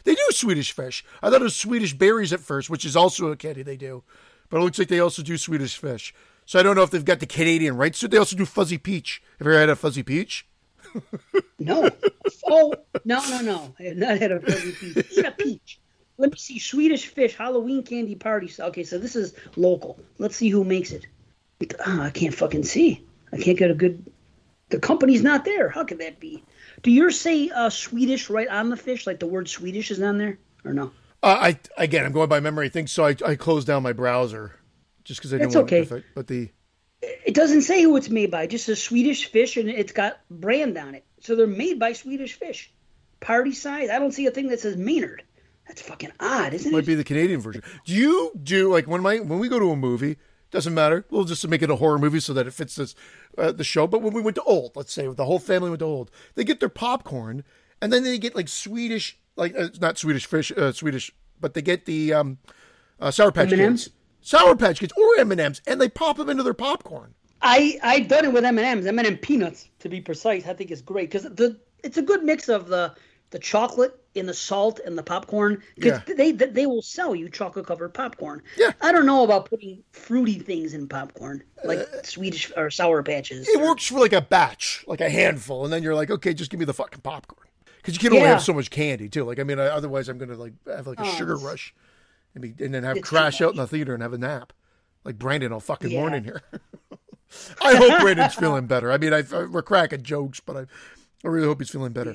they do Swedish fish. I thought it was Swedish berries at first, which is also a candy they do. But it looks like they also do Swedish fish. So I don't know if they've got the Canadian rights. So they also do fuzzy peach. Have you ever had a fuzzy peach? no. Oh no no no! I have not had a fuzzy peach. Eat a peach. Let me see. Swedish fish Halloween candy party. Okay, so this is local. Let's see who makes it. Oh, I can't fucking see. I can't get a good. The company's not there. How could that be? Do yours say uh, Swedish right on the fish, like the word Swedish is on there, or no? Uh, I again, I'm going by memory. I think so. I, I closed down my browser just because I didn't want okay. But the it doesn't say who it's made by. Just says Swedish Fish, and it's got brand on it. So they're made by Swedish Fish. Party size. I don't see a thing that says Maynard. That's fucking odd, isn't Might it? Might be the Canadian version. Do you do like when my when we go to a movie? Doesn't matter. We'll just make it a horror movie so that it fits this uh, the show. But when we went to Old, let's say the whole family went to Old, they get their popcorn and then they get like Swedish, like uh, not Swedish fish, uh, Swedish but they get the um, uh, Sour Patch M&Ms? Kids, Sour Patch Kids, or M and M's, and they pop them into their popcorn. I I've done it with M and M's, M and M peanuts to be precise. I think it's great because the it's a good mix of the the chocolate in the salt and the popcorn because yeah. they, they will sell you chocolate covered popcorn. Yeah, I don't know about putting fruity things in popcorn like uh, Swedish or sour patches. It or... works for like a batch, like a handful, and then you're like, okay, just give me the fucking popcorn because you can only yeah. have so much candy too. Like I mean, I, otherwise I'm gonna like have like a oh, sugar rush, and, be, and then have crash out in the theater and have a nap, like Brandon all fucking yeah. morning here. I hope Brandon's feeling better. I mean, I, we're cracking jokes, but I, I really hope he's feeling better.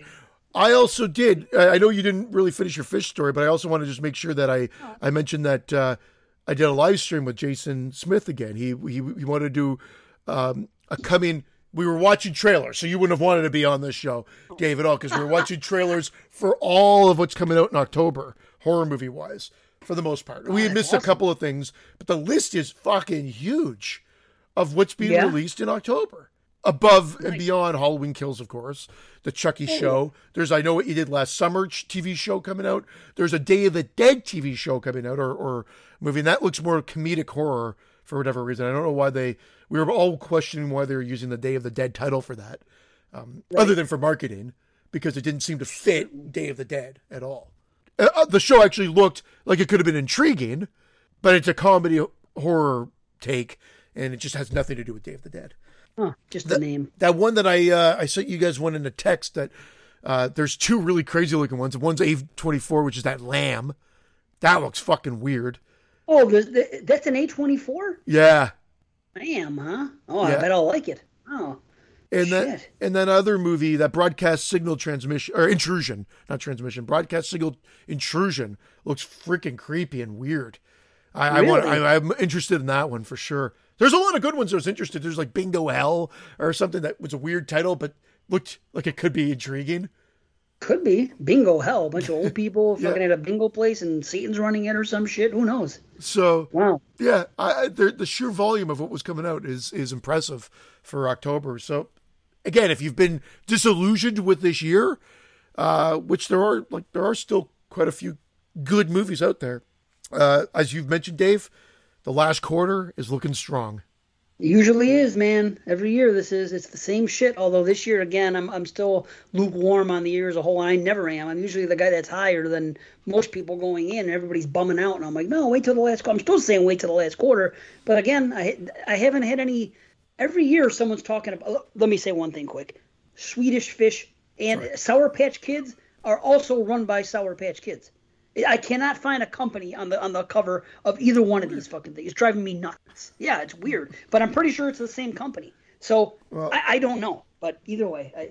I also did. I know you didn't really finish your fish story, but I also want to just make sure that I oh. I mentioned that uh, I did a live stream with Jason Smith again. He he, he wanted to do um, a coming. We were watching trailers, so you wouldn't have wanted to be on this show. Dave, at all, because we were watching trailers for all of what's coming out in October, horror movie wise, for the most part. We had missed awesome. a couple of things, but the list is fucking huge of what's being yeah. released in October above and beyond Halloween Kills, of course, the Chucky oh. show. There's I know what you did last summer TV show coming out. There's a Day of the Dead TV show coming out, or or movie, and that looks more comedic horror for whatever reason. I don't know why they. We were all questioning why they were using the Day of the Dead title for that, um, right. other than for marketing, because it didn't seem to fit Day of the Dead at all. Uh, uh the show actually looked like it could have been intriguing, but it's a comedy horror take, and it just has nothing to do with Day of the Dead. Huh, just the, the name. That one that I uh, I sent you guys one in a text that uh, there's two really crazy looking ones. One's A24, which is that lamb. That looks fucking weird. Oh, the, the, that's an A24? Yeah. Lamb, huh? Oh, yeah. I bet I'll like it. Oh. And that and that other movie, that broadcast signal transmission or intrusion, not transmission, broadcast signal intrusion looks freaking creepy and weird. I, really? I want I, I'm interested in that one for sure. There's a lot of good ones I was interested. There's like Bingo Hell or something that was a weird title, but looked like it could be intriguing. Could be Bingo Hell. A bunch of old people yeah. fucking at a bingo place and Satan's running it or some shit. Who knows? So wow, yeah, I, the, the sheer volume of what was coming out is is impressive for October. So again, if you've been disillusioned with this year, uh, which there are like there are still quite a few good movies out there, uh, as you've mentioned, Dave the last quarter is looking strong. Usually is, man. Every year this is. It's the same shit. Although this year again, I'm I'm still lukewarm on the year as a whole. I never am. I'm usually the guy that's higher than most people going in. Everybody's bumming out, and I'm like, no, wait till the last. I'm still saying wait till the last quarter. But again, I I haven't had any. Every year, someone's talking about. Let me say one thing quick. Swedish Fish and Sorry. Sour Patch Kids are also run by Sour Patch Kids. I cannot find a company on the on the cover of either one of these fucking things. It's driving me nuts. Yeah, it's weird, but I'm pretty sure it's the same company. So well, I, I, don't know, but either way, I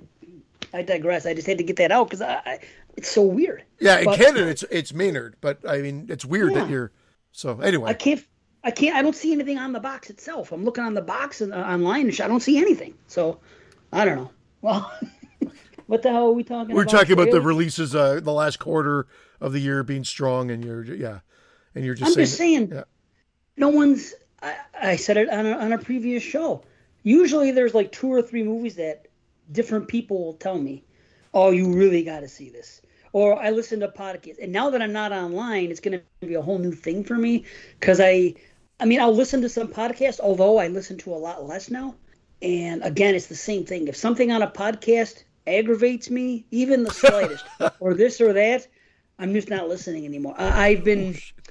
I digress. I just had to get that out because I, I, it's so weird. Yeah, in but, Canada it's it's Maynard, but I mean it's weird yeah. that you're. So anyway, I can't. I can't. I don't see anything on the box itself. I'm looking on the box and uh, online, and I don't see anything. So I don't know. Well, what the hell are we talking? About? We're about? talking about the releases, uh, the last quarter of the year being strong, and you're yeah, and you're just. I'm saying, just saying, yeah. no one's. I, I said it on a, on a previous show. Usually, there's like two or three movies that different people will tell me, "Oh, you really got to see this." Or I listen to podcasts, and now that I'm not online, it's going to be a whole new thing for me because I, I mean, I'll listen to some podcasts, although I listen to a lot less now. And again, it's the same thing. If something on a podcast aggravates me, even the slightest, or this or that, I'm just not listening anymore. I, have been, oh,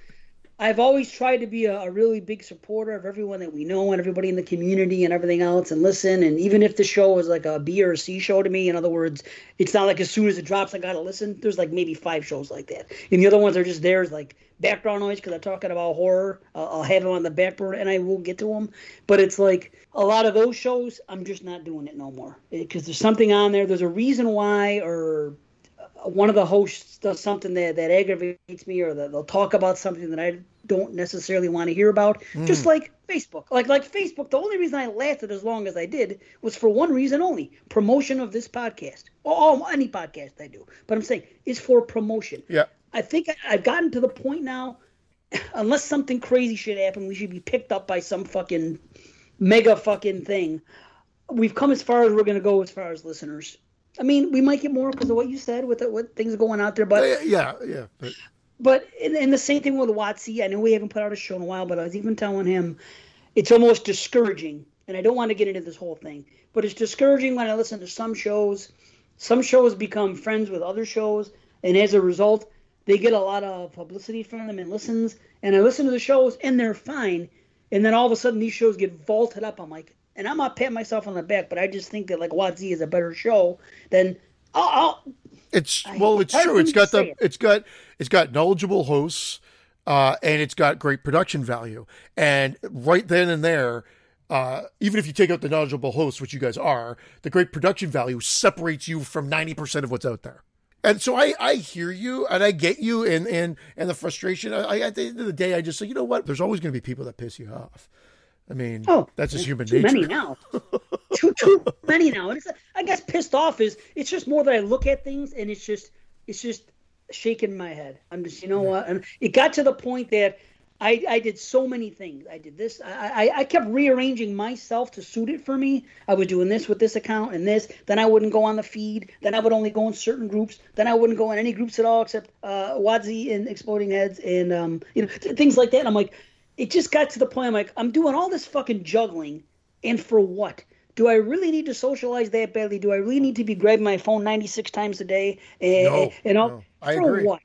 I've always tried to be a, a, really big supporter of everyone that we know and everybody in the community and everything else, and listen. And even if the show is like a B or a C show to me, in other words, it's not like as soon as it drops I gotta listen. There's like maybe five shows like that, and the other ones are just there as like background noise because I'm talking about horror. Uh, I'll have them on the back burner and I will get to them. But it's like a lot of those shows, I'm just not doing it no more because there's something on there. There's a reason why, or one of the hosts does something that, that aggravates me or that they'll talk about something that I don't necessarily want to hear about. Mm. Just like Facebook. Like like Facebook, the only reason I lasted as long as I did was for one reason only. Promotion of this podcast. Or any podcast I do. But I'm saying it's for promotion. Yeah. I think I, I've gotten to the point now, unless something crazy should happen, we should be picked up by some fucking mega fucking thing. We've come as far as we're gonna go as far as listeners. I mean, we might get more because of what you said with the, with things going out there, but yeah, yeah. But, but and, and the same thing with Watsy. I know we haven't put out a show in a while, but I was even telling him it's almost discouraging, and I don't want to get into this whole thing, but it's discouraging when I listen to some shows. Some shows become friends with other shows, and as a result, they get a lot of publicity from them and listens. And I listen to the shows, and they're fine. And then all of a sudden, these shows get vaulted up. I'm like, and I'm not patting myself on the back, but I just think that like Watsy is a better show than. I'll, I'll it's well, it's true. It's got the it. it's got it's got knowledgeable hosts, uh, and it's got great production value. And right then and there, uh, even if you take out the knowledgeable hosts, which you guys are, the great production value separates you from ninety percent of what's out there. And so I, I hear you and I get you and, and, and the frustration. I, at the end of the day, I just say, you know what? There's always going to be people that piss you off. I mean, oh, that's just human too nature. many now. too, too many now. And I guess pissed off is, it's just more that I look at things and it's just, it's just shaking my head. I'm just, you know what? And it got to the point that I, I did so many things. I did this. I, I, I kept rearranging myself to suit it for me. I was doing this with this account and this. Then I wouldn't go on the feed. Then I would only go in certain groups. Then I wouldn't go in any groups at all except uh, Wadsy and Exploding Heads and um, you know things like that. And I'm like, it just got to the point. I'm like, I'm doing all this fucking juggling, and for what? Do I really need to socialize that badly? Do I really need to be grabbing my phone 96 times a day? And, no, and all, no, I for agree. what?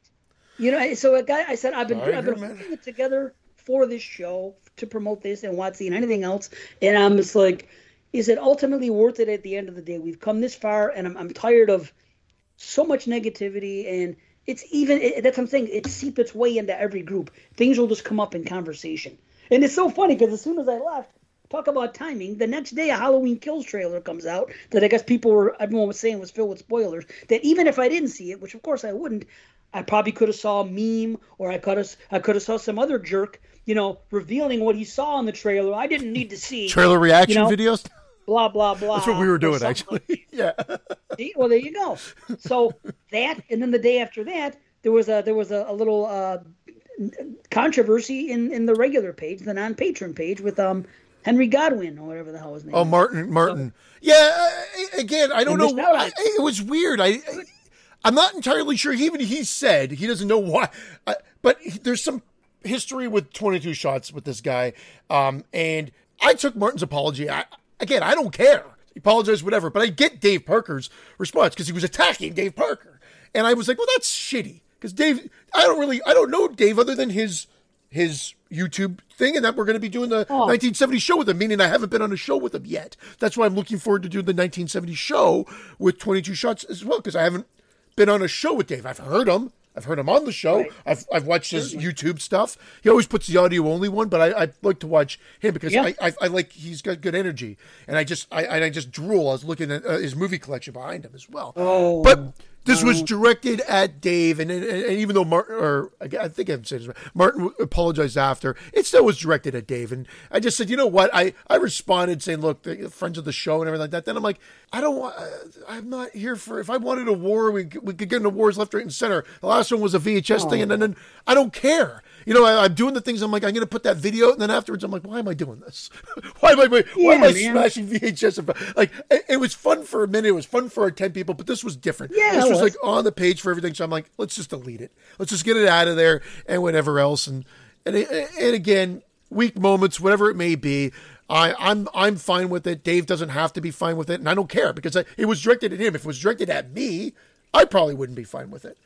You know, so a guy, I said, I've been, I've been putting it together for this show to promote this and Watsy and anything else, and I'm just like, is it ultimately worth it at the end of the day? We've come this far, and I'm, I'm tired of so much negativity, and it's even it, that's what I'm saying. It seeps its way into every group. Things will just come up in conversation, and it's so funny because as soon as I left, talk about timing. The next day, a Halloween Kills trailer comes out that I guess people were everyone was saying was filled with spoilers. That even if I didn't see it, which of course I wouldn't, I probably could have saw a meme or I could have I could have saw some other jerk, you know, revealing what he saw in the trailer. I didn't need to see trailer reaction you know, videos. Blah blah blah. That's what we were doing actually. Yeah. See? Well, there you go. So that, and then the day after that, there was a there was a, a little uh, controversy in in the regular page, the non patron page, with um Henry Godwin or whatever the hell his name. Oh, Martin Martin. So, yeah. Again, I don't know. I, it was weird. I I'm not entirely sure. Even he said he doesn't know why, uh, but there's some history with 22 shots with this guy. Um, and I took Martin's apology. I, again, I don't care. He apologized, whatever. But I get Dave Parker's response because he was attacking Dave Parker, and I was like, well, that's shitty because Dave. I don't really, I don't know Dave other than his his YouTube thing, and that we're going to be doing the oh. 1970 show with him, meaning I haven't been on a show with him yet. That's why I'm looking forward to doing the 1970 show with 22 shots as well, because I haven't been on a show with Dave. I've heard him. I've heard him on the show. Right. I've I've watched his YouTube stuff. He always puts the audio only one, but I, I like to watch him because yeah. I, I, I like he's got good energy, and I just I I just drool. I was looking at uh, his movie collection behind him as well. Oh. But this was directed at Dave, and, and, and, even though Martin, or I think I'm saying this, Martin apologized after, it still was directed at Dave. And I just said, you know what? I, I responded saying, look, the friends of the show and everything like that. Then I'm like, I don't want, I'm not here for, if I wanted a war, we, we could get into wars left, right, and center. The last one was a VHS oh. thing, and oh. then, then I don't care you know, I, am doing the things. I'm like, I'm going to put that video, and then afterwards, I'm like, why am I doing this? why am I? Why yeah, am I man. smashing VHS? Like, it, it, was fun for a minute. It was fun for our ten people, but this was different. Yeah, this was, was like on the page for everything. So I'm like, let's just delete it. Let's just get it out of there and whatever else. And and and again, weak moments, whatever it may be. I, I'm I'm fine with it. Dave doesn't have to be fine with it, and I don't care because I, it was directed at him. If it was directed at me, I probably wouldn't be fine with it.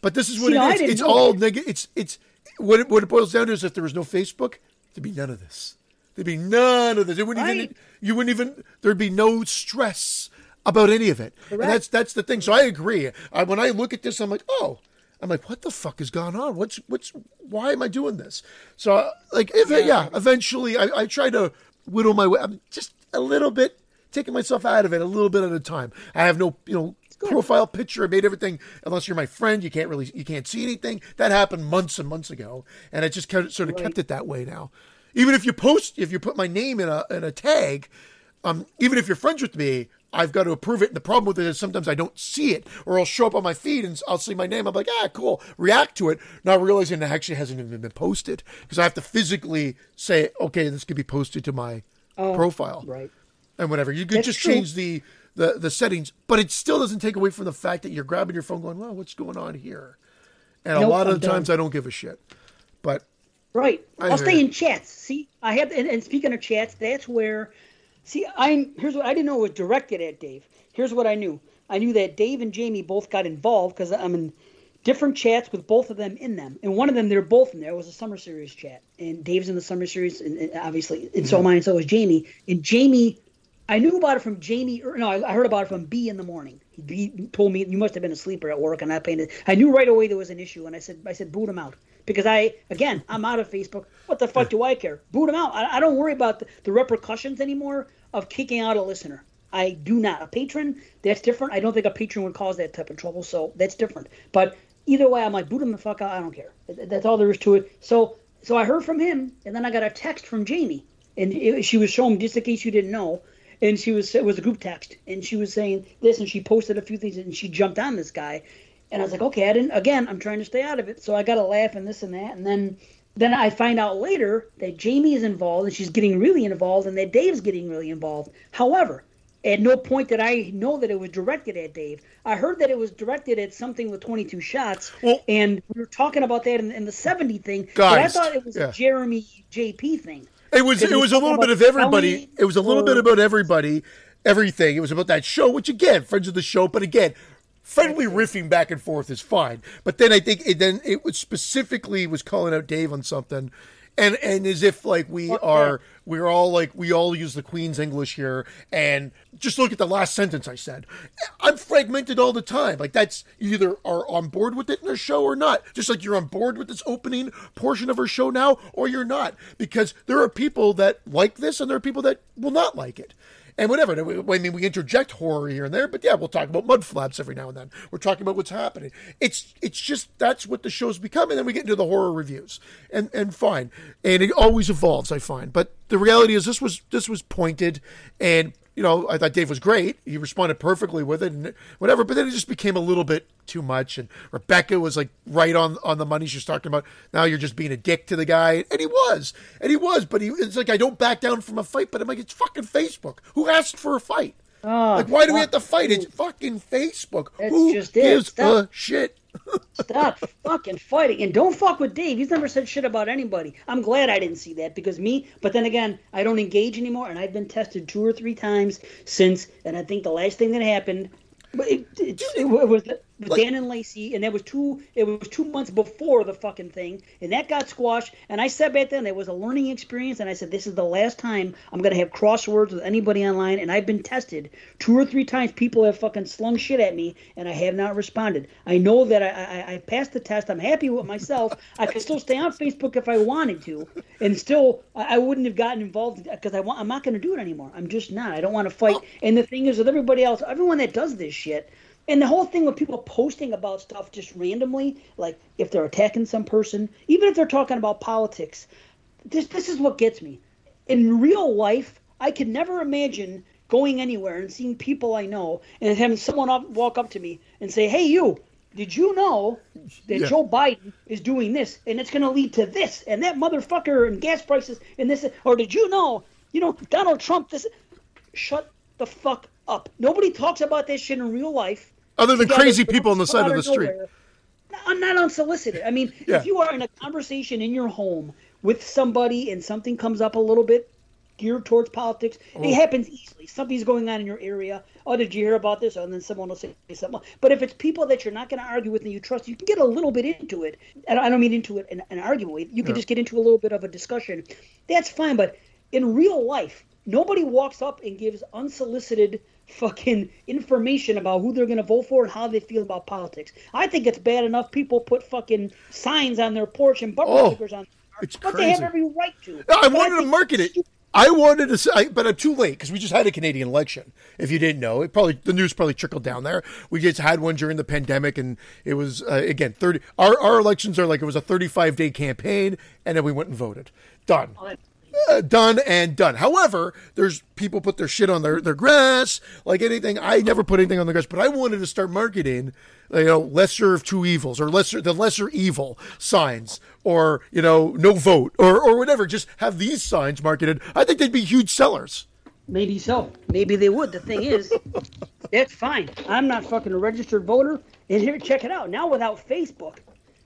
But this is what See, it is. It's all negative. It's it's what it, what it boils down to is if there was no Facebook, there'd be none of this. There'd be none of this. It wouldn't right. even you wouldn't even there'd be no stress about any of it. That's that's the thing. So I agree. I, when I look at this, I'm like, oh, I'm like, what the fuck has gone on? What's what's why am I doing this? So like, if yeah, yeah eventually I, I try to whittle my way. I'm just a little bit taking myself out of it a little bit at a time. I have no you know profile picture. I made everything. Unless you're my friend, you can't really you can't see anything. That happened months and months ago, and I just kind of, sort of right. kept it that way now. Even if you post, if you put my name in a in a tag, um, even if you're friends with me, I've got to approve it. And the problem with it is sometimes I don't see it, or I'll show up on my feed and I'll see my name. I'm like, ah, cool. React to it, not realizing it actually hasn't even been posted because I have to physically say, okay, this could be posted to my oh, profile, right? And whatever. You could That's just true. change the the the settings, but it still doesn't take away from the fact that you're grabbing your phone, going, "Well, what's going on here?" And nope, a lot of the times, I don't give a shit. But right, I will stay in chats. See, I have, and, and speaking of chats, that's where. See, I'm here's what I didn't know was directed at Dave. Here's what I knew. I knew that Dave and Jamie both got involved because I'm in different chats with both of them in them, and one of them they're both in there. It was a summer series chat, and Dave's in the summer series, and, and obviously, and so am I, and so was Jamie. And Jamie, I knew about it from Jamie. Or, no, I, I heard about it from B in the morning. He, told me you must have been a sleeper at work, and I painted. I knew right away there was an issue, and I said, I said, boot him out because I, again, I'm out of Facebook. What the fuck do I care? Boot him out. I, I don't worry about the, the repercussions anymore of kicking out a listener. I do not. A patron, that's different. I don't think a patron would cause that type of trouble, so that's different. But either way, I'm like, boot him the fuck out. I don't care. That's all there is to it. So, so I heard from him, and then I got a text from Jamie, and it, she was showing just in case you didn't know, and she was it was a group text, and she was saying this, and she posted a few things, and she jumped on this guy, and I was like, okay, I didn't. Again, I'm trying to stay out of it, so I got to laugh and this and that, and then then I find out later that Jamie is involved, and she's getting really involved, and that Dave's getting really involved. However, at no point did I know that it was directed at Dave. I heard that it was directed at something with 22 shots, well, and we were talking about that in, in the 70 thing. Guys, but I thought it was yeah. a Jeremy JP thing. It was it was a little bit of everybody. It was a little bit about everybody, everything. It was about that show, which again, friends of the show, but again, friendly riffing back and forth is fine. But then I think it, then it was specifically was calling out Dave on something and and as if like we are we're all like we all use the queen's english here and just look at the last sentence i said. I'm fragmented all the time. Like that's either are on board with it in her show or not. Just like you're on board with this opening portion of her show now or you're not. Because there are people that like this and there are people that will not like it and whatever. I mean, we interject horror here and there, but yeah, we'll talk about mud flaps every now and then. We're talking about what's happening. It's it's just that's what the show's become, and then we get into the horror reviews, and and fine, and it always evolves, I find. But the reality is, this was this was pointed, and you know, I thought Dave was great. He responded perfectly with it and whatever, but then it just became a little bit too much. And Rebecca was like right on, on the money. She was talking about now you're just being a dick to the guy. And he was. And he was. But he it's like, I don't back down from a fight. But I'm like, it's fucking Facebook. Who asked for a fight? Oh, like, why do we have to fight? It's fucking Facebook. Who just gives a shit? Stop fucking fighting and don't fuck with Dave. He's never said shit about anybody. I'm glad I didn't see that because me. But then again, I don't engage anymore, and I've been tested two or three times since. And I think the last thing that happened, it, it, it, it was with like, Dan and Lacey, and that was two. It was two months before the fucking thing, and that got squashed. And I said back then it was a learning experience, and I said this is the last time I'm gonna have crosswords with anybody online. And I've been tested two or three times. People have fucking slung shit at me, and I have not responded. I know that I, I, I passed the test. I'm happy with myself. I could still stay on Facebook if I wanted to, and still I, I wouldn't have gotten involved because I want. I'm not gonna do it anymore. I'm just not. I don't want to fight. And the thing is, with everybody else, everyone that does this shit and the whole thing with people posting about stuff just randomly, like if they're attacking some person, even if they're talking about politics, this this is what gets me. In real life, I could never imagine going anywhere and seeing people I know and having someone up, walk up to me and say, "Hey, you, did you know that yeah. Joe Biden is doing this and it's going to lead to this and that motherfucker and gas prices and this or did you know, you know, Donald Trump this shut the fuck up. Nobody talks about this shit in real life. Other than crazy people on the side of the street. I'm not unsolicited. I mean, yeah. if you are in a conversation in your home with somebody and something comes up a little bit geared towards politics, oh. it happens easily. Something's going on in your area. Oh, did you hear about this? Oh, and then someone will say something. But if it's people that you're not going to argue with and you trust, you can get a little bit into it. And I don't mean into it an, an argument with. You can yeah. just get into a little bit of a discussion. That's fine. But in real life, nobody walks up and gives unsolicited fucking information about who they're going to vote for and how they feel about politics. I think it's bad enough people put fucking signs on their porch and bumper oh, stickers on. It's but crazy. they have every right to. I but wanted I to market it. I wanted to say, but I'm too late because we just had a Canadian election. If you didn't know, it probably the news probably trickled down there. We just had one during the pandemic, and it was uh, again thirty. Our our elections are like it was a 35 day campaign, and then we went and voted. Done. Oh, uh, done and done. However, there's people put their shit on their, their grass, like anything. I never put anything on the grass, but I wanted to start marketing, you know, lesser of two evils or lesser, the lesser evil signs or, you know, no vote or, or whatever. Just have these signs marketed. I think they'd be huge sellers. Maybe so. Maybe they would. The thing is, that's fine. I'm not fucking a registered voter. And here, check it out. Now without Facebook,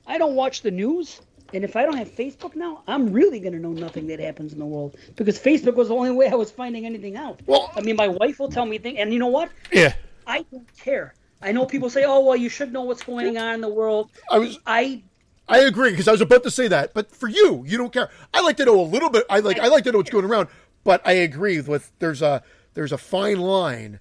I don't watch the news. And if I don't have Facebook now, I'm really going to know nothing that happens in the world because Facebook was the only way I was finding anything out. Well, I mean, my wife will tell me things, and you know what? Yeah. I don't care. I know people say, "Oh, well, you should know what's going on in the world." I was I I agree because I was about to say that, but for you, you don't care. I like to know a little bit. I like I like to know what's going around, but I agree with there's a there's a fine line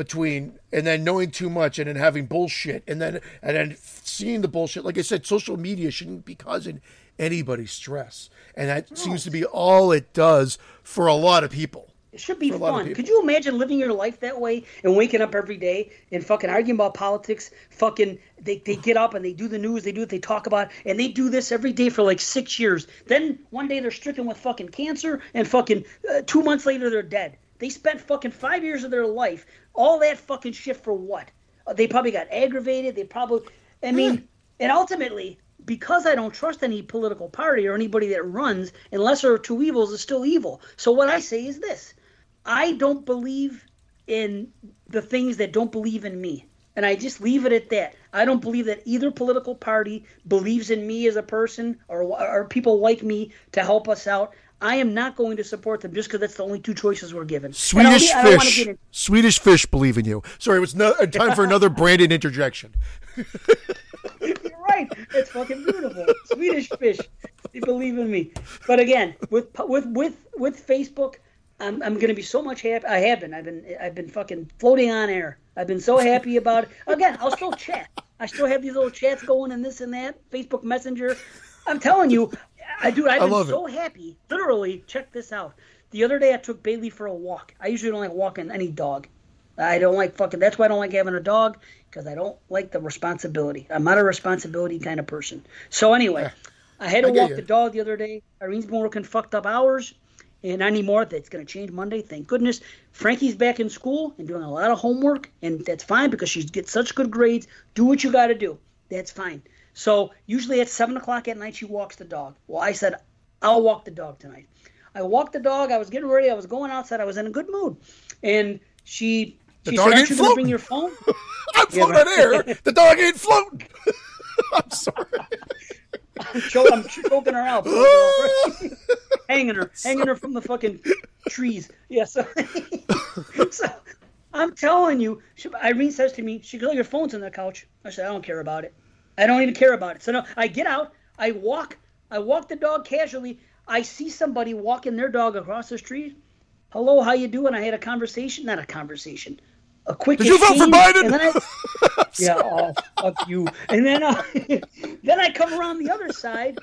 between and then knowing too much and then having bullshit and then and then seeing the bullshit. Like I said, social media shouldn't be causing anybody stress, and that no. seems to be all it does for a lot of people. It should be fun. Could you imagine living your life that way and waking up every day and fucking arguing about politics? Fucking, they, they get up and they do the news, they do what they talk about, and they do this every day for like six years. Then one day they're stricken with fucking cancer, and fucking uh, two months later they're dead. They spent fucking five years of their life, all that fucking shit for what? Uh, they probably got aggravated. They probably, I mean, and ultimately, because I don't trust any political party or anybody that runs, unless there are two evils, is still evil. So what I say is this I don't believe in the things that don't believe in me. And I just leave it at that. I don't believe that either political party believes in me as a person or, or people like me to help us out. I am not going to support them just because that's the only two choices we're given. Swedish fish. Swedish fish believe in you. Sorry, it was no, time for another Brandon interjection. You're right. It's fucking beautiful. Swedish fish. They believe in me. But again, with with with with Facebook, I'm, I'm gonna be so much happy. I have been. I've been. I've been fucking floating on air. I've been so happy about it. Again, I'll still chat. I still have these little chats going and this and that. Facebook Messenger. I'm telling you, I do. I've been so it. happy. Literally, check this out. The other day, I took Bailey for a walk. I usually don't like walking any dog. I don't like fucking. That's why I don't like having a dog because I don't like the responsibility. I'm not a responsibility kind of person. So anyway, I had to I walk you. the dog the other day. Irene's been working fucked up hours and I need more. That's going to change Monday. Thank goodness. Frankie's back in school and doing a lot of homework, and that's fine because she gets such good grades. Do what you got to do. That's fine. So usually at seven o'clock at night she walks the dog. Well, I said I'll walk the dog tonight. I walked the dog. I was getting ready. I was going outside. I was in a good mood, and she the she dog said, "Aren't you bring your phone?" I'm floating yeah, on air. The dog ain't floating. I'm sorry. I'm, choking, I'm choking her out, hanging her, hanging her from the fucking trees. Yeah, so, so I'm telling you, she, Irene says to me, "She goes, your phone's on the couch." I said, "I don't care about it. I don't even care about it." So no, I get out, I walk, I walk the dog casually. I see somebody walking their dog across the street. Hello, how you doing? I had a conversation, not a conversation, a quick. Did you vote for Biden? I, yeah, oh, fuck you. And then, uh, then I come around the other side,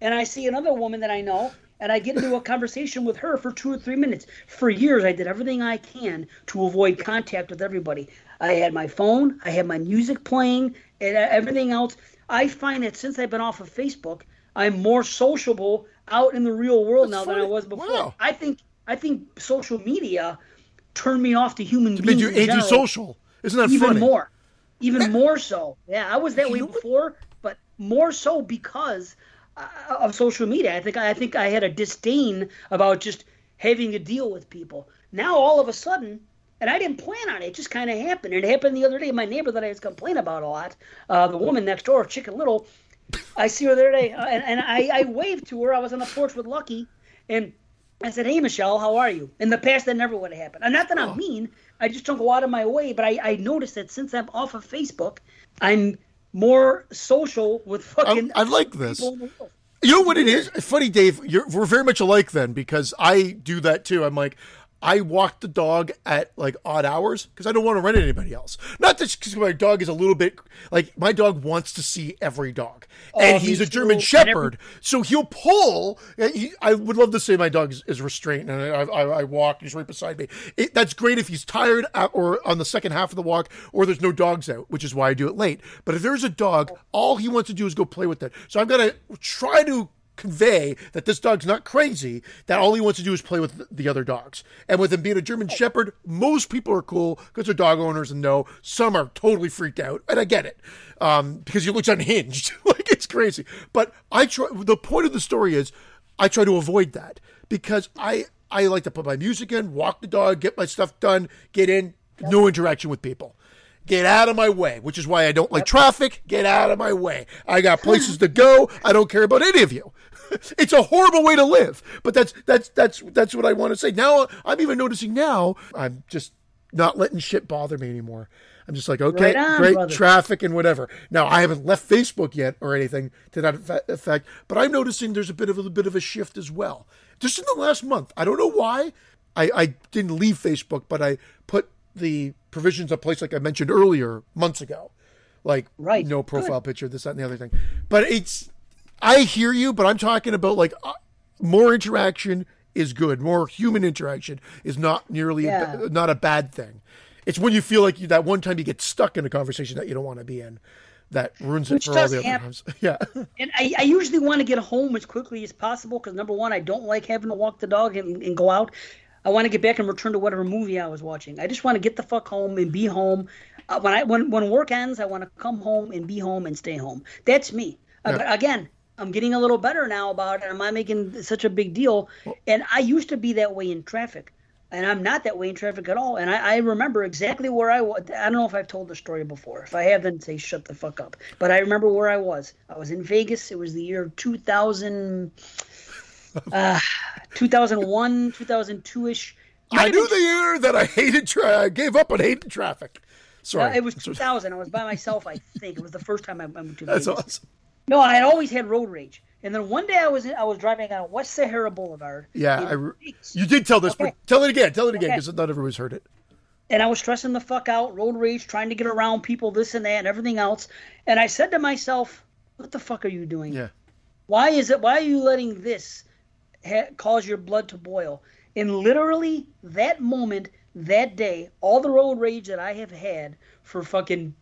and I see another woman that I know, and I get into a conversation with her for two or three minutes. For years, I did everything I can to avoid contact with everybody. I had my phone, I had my music playing, and everything else. I find that since I've been off of Facebook, I'm more sociable out in the real world That's now funny. than I was before. Wow. I think I think social media turned me off to human beings. you antisocial. Isn't that even funny? more? Even more so. Yeah, I was that way before, but more so because of social media. I think I think I had a disdain about just having to deal with people. Now all of a sudden, and I didn't plan on it. It just kind of happened. It happened the other day. My neighbor that I was complaining about a lot, uh, the woman next door, Chicken Little. I see her the other day, uh, and, and I, I waved to her. I was on the porch with Lucky, and I said, "Hey, Michelle, how are you?" In the past, that never would have happened. And not that I'm oh. mean. I just don't go out of my way. But I, I noticed that since I'm off of Facebook, I'm more social with fucking. I, I like this. You know what it is? Funny, Dave. we're very much alike then because I do that too. I'm like, I walk the dog at like odd hours because I don't want to run into anybody else. Not just because my dog is a little bit like my dog wants to see every dog, oh, and he's a German Shepherd, every- so he'll pull. He, I would love to say my dog is, is restrained, and I, I, I, walk. He's right beside me. It, that's great if he's tired uh, or on the second half of the walk, or there's no dogs out, which is why I do it late. But if there's a dog, all he wants to do is go play with it. So I'm gonna try to convey that this dog's not crazy, that all he wants to do is play with the other dogs. And with him being a German Shepherd, most people are cool because they're dog owners and know some are totally freaked out. And I get it um, because he looks unhinged. like it's crazy. But I try, the point of the story is I try to avoid that because I, I like to put my music in, walk the dog, get my stuff done, get in, no interaction with people. Get out of my way, which is why I don't like traffic. Get out of my way. I got places to go. I don't care about any of you. it's a horrible way to live, but that's that's that's that's what I want to say. Now I'm even noticing now I'm just not letting shit bother me anymore. I'm just like, okay, right on, great brother. traffic and whatever. Now I haven't left Facebook yet or anything to that effect, but I'm noticing there's a bit of a, a bit of a shift as well. Just in the last month, I don't know why. I, I didn't leave Facebook, but I put the provisions in place, like I mentioned earlier, months ago. Like, right. no profile Good. picture, this, that, and the other thing. But it's, I hear you, but I'm talking about like uh, more interaction is good. More human interaction is not nearly yeah. a, not a bad thing. It's when you feel like you, that one time you get stuck in a conversation that you don't want to be in that ruins Which it for all the other happen. times. yeah. And I, I, usually want to get home as quickly as possible because number one, I don't like having to walk the dog and, and go out. I want to get back and return to whatever movie I was watching. I just want to get the fuck home and be home. Uh, when I when when work ends, I want to come home and be home and stay home. That's me. Uh, yeah. but again, I'm getting a little better now about it. I'm not making such a big deal. And I used to be that way in traffic and I'm not that way in traffic at all. And I, I, remember exactly where I was. I don't know if I've told the story before. If I have, then say shut the fuck up. But I remember where I was. I was in Vegas. It was the year 2000, uh, 2001, 2002 ish. I knew the year that I hated, tra- I gave up on hating traffic. Sorry, it was 2000. I was by myself. I think it was the first time I went to Vegas. That's awesome. No, I had always had road rage. And then one day I was I was driving on West Sahara Boulevard. Yeah, I, you did tell this, okay. but tell it again. Tell it again because okay. not everyone's heard it. And I was stressing the fuck out, road rage, trying to get around people, this and that, and everything else. And I said to myself, "What the fuck are you doing? Yeah. Why is it? Why are you letting this ha- cause your blood to boil?" And literally that moment, that day, all the road rage that I have had for fucking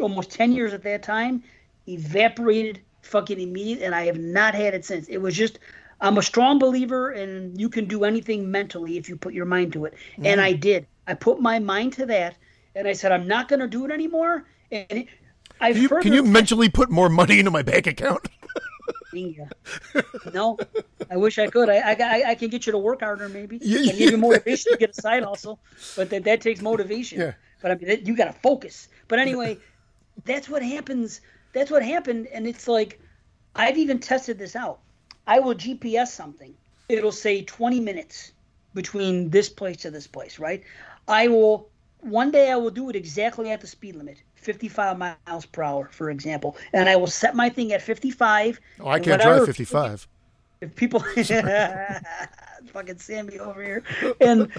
almost ten years at that time evaporated fucking immediate, and I have not had it since. It was just I'm a strong believer, and you can do anything mentally if you put your mind to it, mm. and I did. I put my mind to that, and I said I'm not going to do it anymore. And I can you, can you mentally put more money into my bank account? No, I wish I could. I, I, I can get you to work harder, maybe. Yeah, yeah. give you motivation to get a side hustle, but that, that takes motivation. Yeah. But I mean, you got to focus. But anyway, that's what happens that's what happened. And it's like, I've even tested this out. I will GPS something. It'll say 20 minutes between this place to this place, right? I will, one day I will do it exactly at the speed limit, 55 miles per hour, for example. And I will set my thing at 55. Oh, I can't drive 55. If people, fucking Sammy over here. And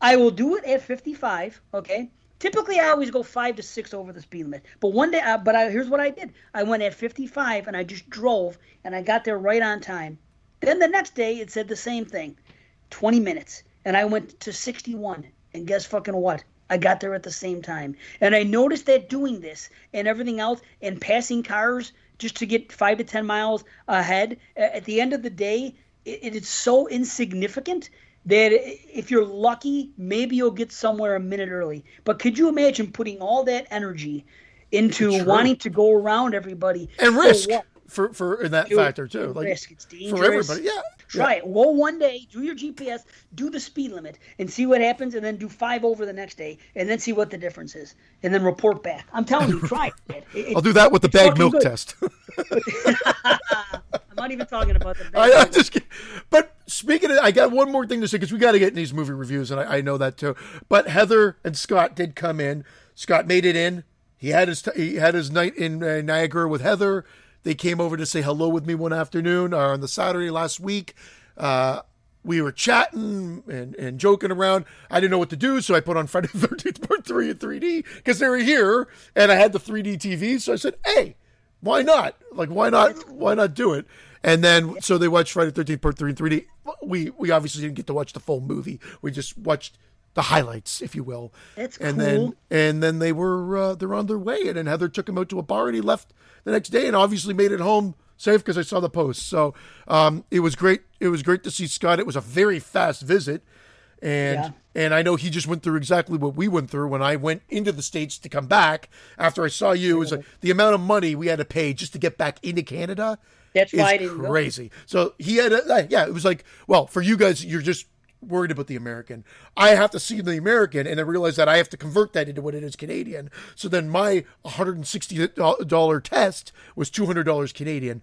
I will do it at 55, okay? Typically, I always go five to six over the speed limit. But one day, uh, but I, here's what I did: I went at 55 and I just drove, and I got there right on time. Then the next day, it said the same thing, 20 minutes, and I went to 61. And guess fucking what? I got there at the same time. And I noticed that doing this and everything else and passing cars just to get five to 10 miles ahead, at the end of the day, it, it is so insignificant that if you're lucky, maybe you'll get somewhere a minute early. But could you imagine putting all that energy into wanting to go around everybody and risk for for in that factor too? Like risk. It's dangerous. for everybody. Yeah. Try yeah. it. Go one day, do your GPS, do the speed limit, and see what happens, and then do five over the next day, and then see what the difference is, and then report back. I'm telling you, try it. it I'll do that with the bag milk good. test. I'm not even talking about the. Bag. I, am just kidding. But speaking of, I got one more thing to say because we got to get in these movie reviews, and I, I, know that too. But Heather and Scott did come in. Scott made it in. He had his he had his night in uh, Niagara with Heather. They came over to say hello with me one afternoon or uh, on the Saturday last week. Uh, we were chatting and, and joking around. I didn't know what to do, so I put on Friday the 13th Part 3 in 3D because they were here and I had the 3D TV. So I said, hey, why not? Like, why not? Why not do it? And then, so they watched Friday the Thirteenth Part Three in 3D. We we obviously didn't get to watch the full movie. We just watched the highlights, if you will. That's and cool. then and then they were uh, they're on their way, and then Heather took him out to a bar, and he left the next day, and obviously made it home safe because I saw the post. So um, it was great. It was great to see Scott. It was a very fast visit and yeah. and I know he just went through exactly what we went through when I went into the states to come back after I saw you. It was like the amount of money we had to pay just to get back into Canada. That's why crazy. Go. So he had a, yeah, it was like well for you guys you're just worried about the American. I have to see the American and I realize that I have to convert that into what it is Canadian. So then my $160 test was $200 Canadian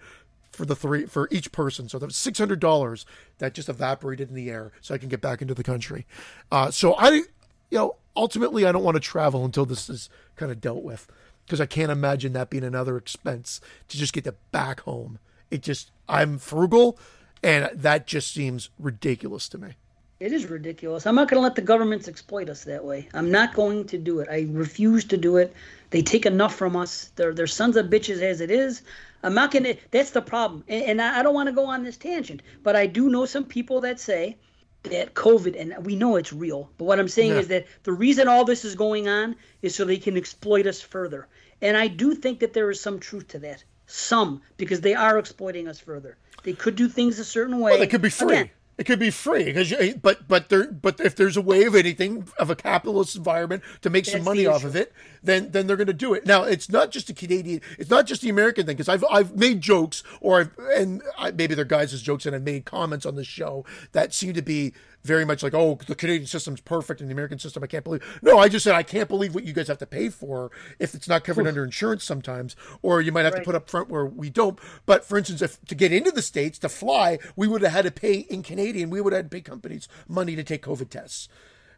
for the three for each person. So that was six hundred dollars that just evaporated in the air, so I can get back into the country. Uh, so I, you know, ultimately, I don't want to travel until this is kind of dealt with because I can't imagine that being another expense to just get to back home. It just, I'm frugal, and that just seems ridiculous to me. It is ridiculous. I'm not going to let the governments exploit us that way. I'm not going to do it. I refuse to do it. They take enough from us. They're, they're sons of bitches as it is. I'm not going to. That's the problem. And, and I, I don't want to go on this tangent, but I do know some people that say that COVID, and we know it's real, but what I'm saying yeah. is that the reason all this is going on is so they can exploit us further. And I do think that there is some truth to that. Some, because they are exploiting us further. They could do things a certain way. Well, they could be free. Again, it could be free because, you, eh, but but there, but if there's a way of anything of a capitalist environment to make That's some money off of it, then then they're going to do it. Now it's not just a Canadian, it's not just the American thing because I've I've made jokes or I've, and I, maybe they're guys' jokes and I've made comments on the show that seem to be very much like, oh, the Canadian system's perfect and the American system, I can't believe. No, I just said I can't believe what you guys have to pay for if it's not covered under insurance sometimes, or you might have right. to put up front where we don't. But for instance, if to get into the states to fly, we would have had to pay in Canadian. We would have had to pay companies money to take COVID tests.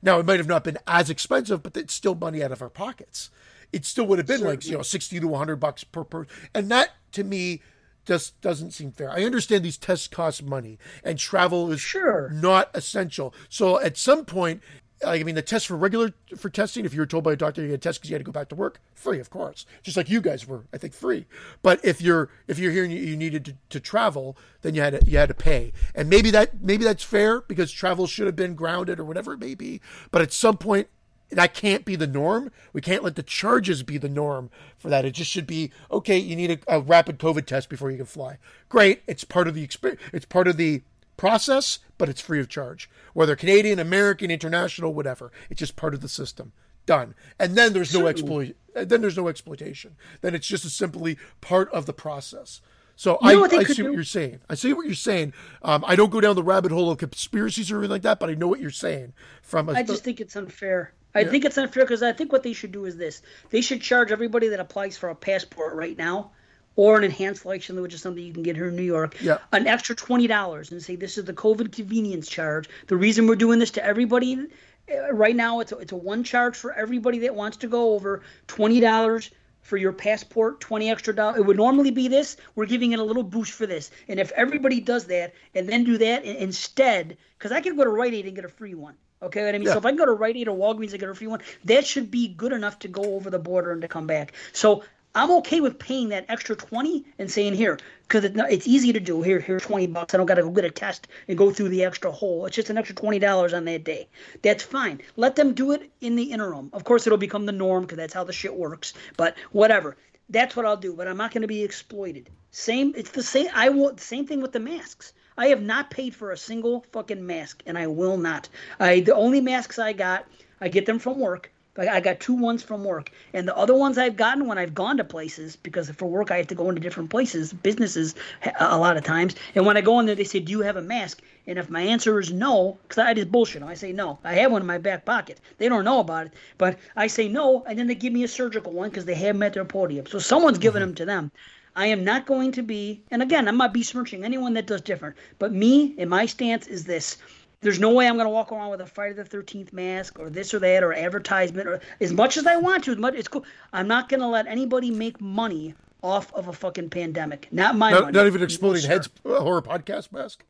Now it might have not been as expensive, but it's still money out of our pockets. It still would have been like you know sixty to one hundred bucks per person, and that to me just doesn't seem fair. I understand these tests cost money and travel is sure not essential. So at some point, I mean, the test for regular for testing, if you were told by a doctor you had a test because you had to go back to work, free, of course, just like you guys were, I think, free. But if you're if you're here and you, needed to, to, travel, then you had to, you had to pay, and maybe that maybe that's fair because travel should have been grounded or whatever it may be. But at some point, that can't be the norm. We can't let the charges be the norm for that. It just should be okay. You need a, a rapid COVID test before you can fly. Great, it's part of the experience. It's part of the process, but it's free of charge. Whether Canadian, American, international, whatever, it's just part of the system. Done. And then there's no exploit. Then there's no exploitation. Then it's just simply part of the process. So you I, I see do? what you're saying. I see what you're saying. Um, I don't go down the rabbit hole of conspiracies or anything like that, but I know what you're saying. From a, I just think it's unfair. I yeah. think it's unfair because I think what they should do is this: they should charge everybody that applies for a passport right now, or an enhanced license, which is something you can get here in New York, yeah. an extra twenty dollars, and say this is the COVID convenience charge. The reason we're doing this to everybody uh, right now, it's a, it's a one charge for everybody that wants to go over twenty dollars for your passport, 20 extra dollars. It would normally be this. We're giving it a little boost for this. And if everybody does that and then do that instead, because I can go to Rite Aid and get a free one. Okay, what I mean, yeah. so if I can go to Rite Aid or Walgreens and get a free one, that should be good enough to go over the border and to come back. So I'm okay with paying that extra twenty and saying here because it's easy to do. Here, here's twenty bucks. I don't got to go get a test and go through the extra hole. It's just an extra twenty dollars on that day. That's fine. Let them do it in the interim. Of course, it'll become the norm because that's how the shit works. But whatever. That's what I'll do. But I'm not going to be exploited. Same. It's the same. I will. Same thing with the masks. I have not paid for a single fucking mask, and I will not. I the only masks I got, I get them from work. I got two ones from work, and the other ones I've gotten when I've gone to places because for work I have to go into different places, businesses a lot of times. And when I go in there, they say, "Do you have a mask?" And if my answer is no, because I just bullshit them, I say no. I have one in my back pocket. They don't know about it, but I say no, and then they give me a surgical one because they have them at their podium. So someone's giving mm-hmm. them to them. I am not going to be, and again, I'm not besmirching anyone that does different, but me and my stance is this. There's no way I'm going to walk around with a Friday the 13th mask or this or that or advertisement or as much as I want to. As much it's cool. I'm not going to let anybody make money off of a fucking pandemic. Not my not, money. Not even exploding no, heads horror podcast mask.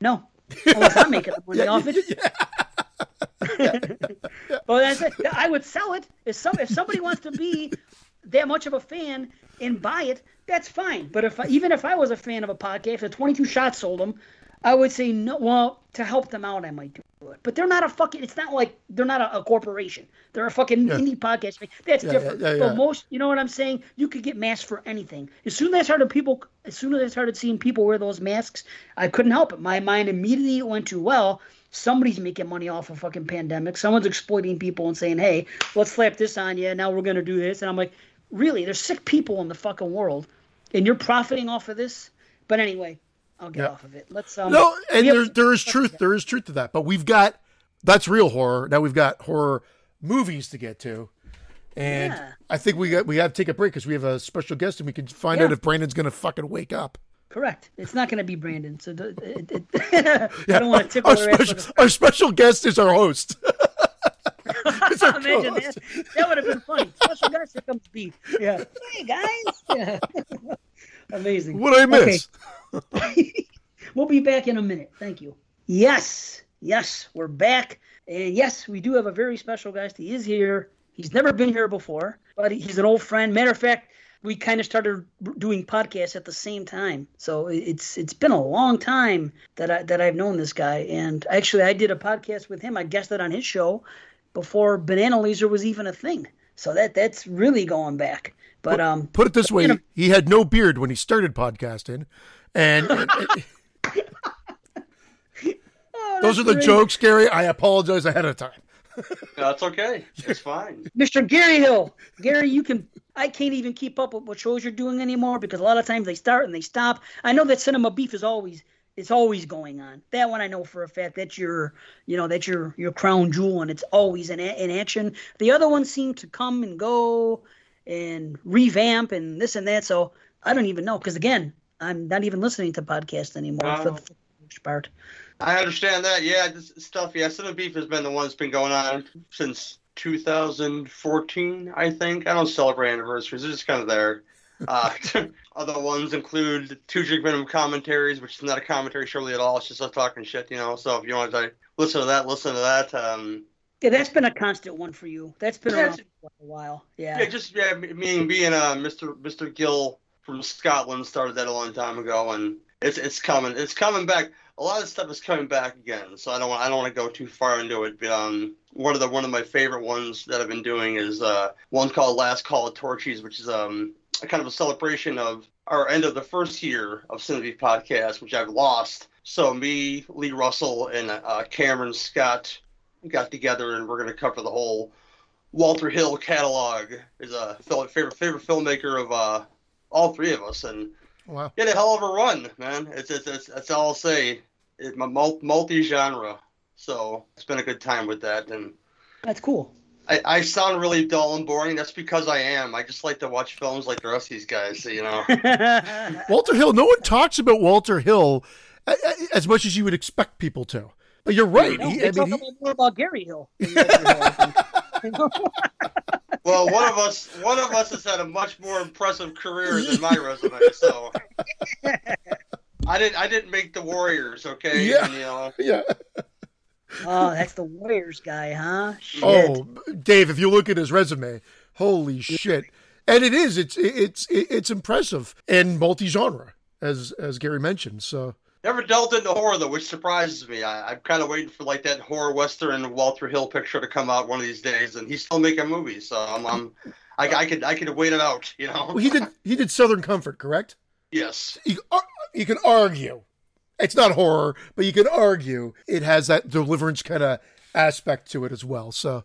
No, oh, unless I'm making money yeah, off it. Yeah. well, that's it. I would sell it if some if somebody wants to be that much of a fan and buy it, that's fine. But if I, even if I was a fan of a podcast, if 22 shots sold them, I would say no. Well, to help them out, I might do it. But they're not a fucking. It's not like they're not a, a corporation. They're a fucking yeah. indie podcast. That's yeah, different. Yeah, but most, you know what I'm saying? You could get masks for anything. As soon as I started people, as soon as I started seeing people wear those masks, I couldn't help it. My mind immediately went to well. Somebody's making money off of fucking pandemic. Someone's exploiting people and saying, "Hey, let's slap this on you. Now we're gonna do this." And I'm like, really, there's sick people in the fucking world, and you're profiting off of this. But anyway, I'll get yeah. off of it. Let's um. No, and there there is truth. There is truth to that. But we've got that's real horror. Now we've got horror movies to get to. And yeah. I think we got we have to take a break because we have a special guest and we can find yeah. out if Brandon's going to fucking wake up. Correct. It's not going to be Brandon. So it, it, it, I don't want to tip our, special, our special guest is our host. Imagine oh, that. That would have been funny. Special guest, here comes Beef. Yeah. Hey guys. Yeah. Amazing. What I miss? Okay. we'll be back in a minute. Thank you. Yes. Yes, we're back. And yes, we do have a very special guest. He is here. He's never been here before, but he's an old friend. Matter of fact, we kind of started doing podcasts at the same time. So it's it's been a long time that I that I've known this guy. And actually, I did a podcast with him. I guested on his show before Banana Laser was even a thing. So that that's really going back. But um, put it this way, he had no beard when he started podcasting, and. and oh, those are the great. jokes, Gary. I apologize ahead of time. That's okay. It's fine. Mr. Gary Hill. Gary, you can I can't even keep up with what shows you're doing anymore because a lot of times they start and they stop. I know that Cinema Beef is always it's always going on. That one I know for a fact. That's your you know that's your your crown jewel and it's always in in action. The other ones seem to come and go and revamp and this and that. So I don't even know because again I'm not even listening to podcasts anymore for um, the most part. I understand that. Yeah, this stuff. Yeah, Cinema Beef has been the one that's been going on since 2014, I think. I don't celebrate anniversaries; they're just kind of there. Uh, other ones include Two Drink Minimum commentaries, which is not a commentary surely at all. It's just us talking shit, you know. So if you want to listen to that, listen to that. Um, yeah, that's been a constant one for you. That's been yeah, around for a while. Yeah. Yeah, just yeah, me being uh, Mr. Mr. Gill from Scotland started that a long time ago, and it's it's coming. It's coming back a lot of stuff is coming back again, so I don't want I don't want to go too far into it. But um, one of the one of my favorite ones that I've been doing is uh, one called Last Call of Torchies, which is um a kind of a celebration of our end of the first year of Cinebeef podcast, which I've lost. So me, Lee Russell, and uh, Cameron Scott got together, and we're going to cover the whole Walter Hill catalog. Is a favorite favorite filmmaker of uh, all three of us, and Wow. Get a hell of a run, man. It's, it's, it's that's all I'll say. It's multi genre. So it's been a good time with that. And that's cool. I, I sound really dull and boring. That's because I am. I just like to watch films like the rest of these guys, you know. Walter Hill. No one talks about Walter Hill as much as you would expect people to. But you're right. No, he, they I talk mean, he... more about Gary Hill. Hill well, one of us, one of us has had a much more impressive career than my resume. So I didn't, I didn't make the Warriors. Okay. Yeah. And, you know, yeah. Oh, that's the Warriors guy, huh? Shit. Oh, Dave, if you look at his resume, holy shit! And it is, it's, it's, it's impressive and multi-genre, as as Gary mentioned. So Never delved into horror though, which surprises me. I, am kind of waiting for like that horror western Walter Hill picture to come out one of these days, and he's still making movies. So I'm, I'm I, I could I could wait it out. You know. Well, he did he did Southern Comfort, correct? Yes. You, uh, you can argue it's not horror, but you can argue it has that deliverance kind of aspect to it as well. So,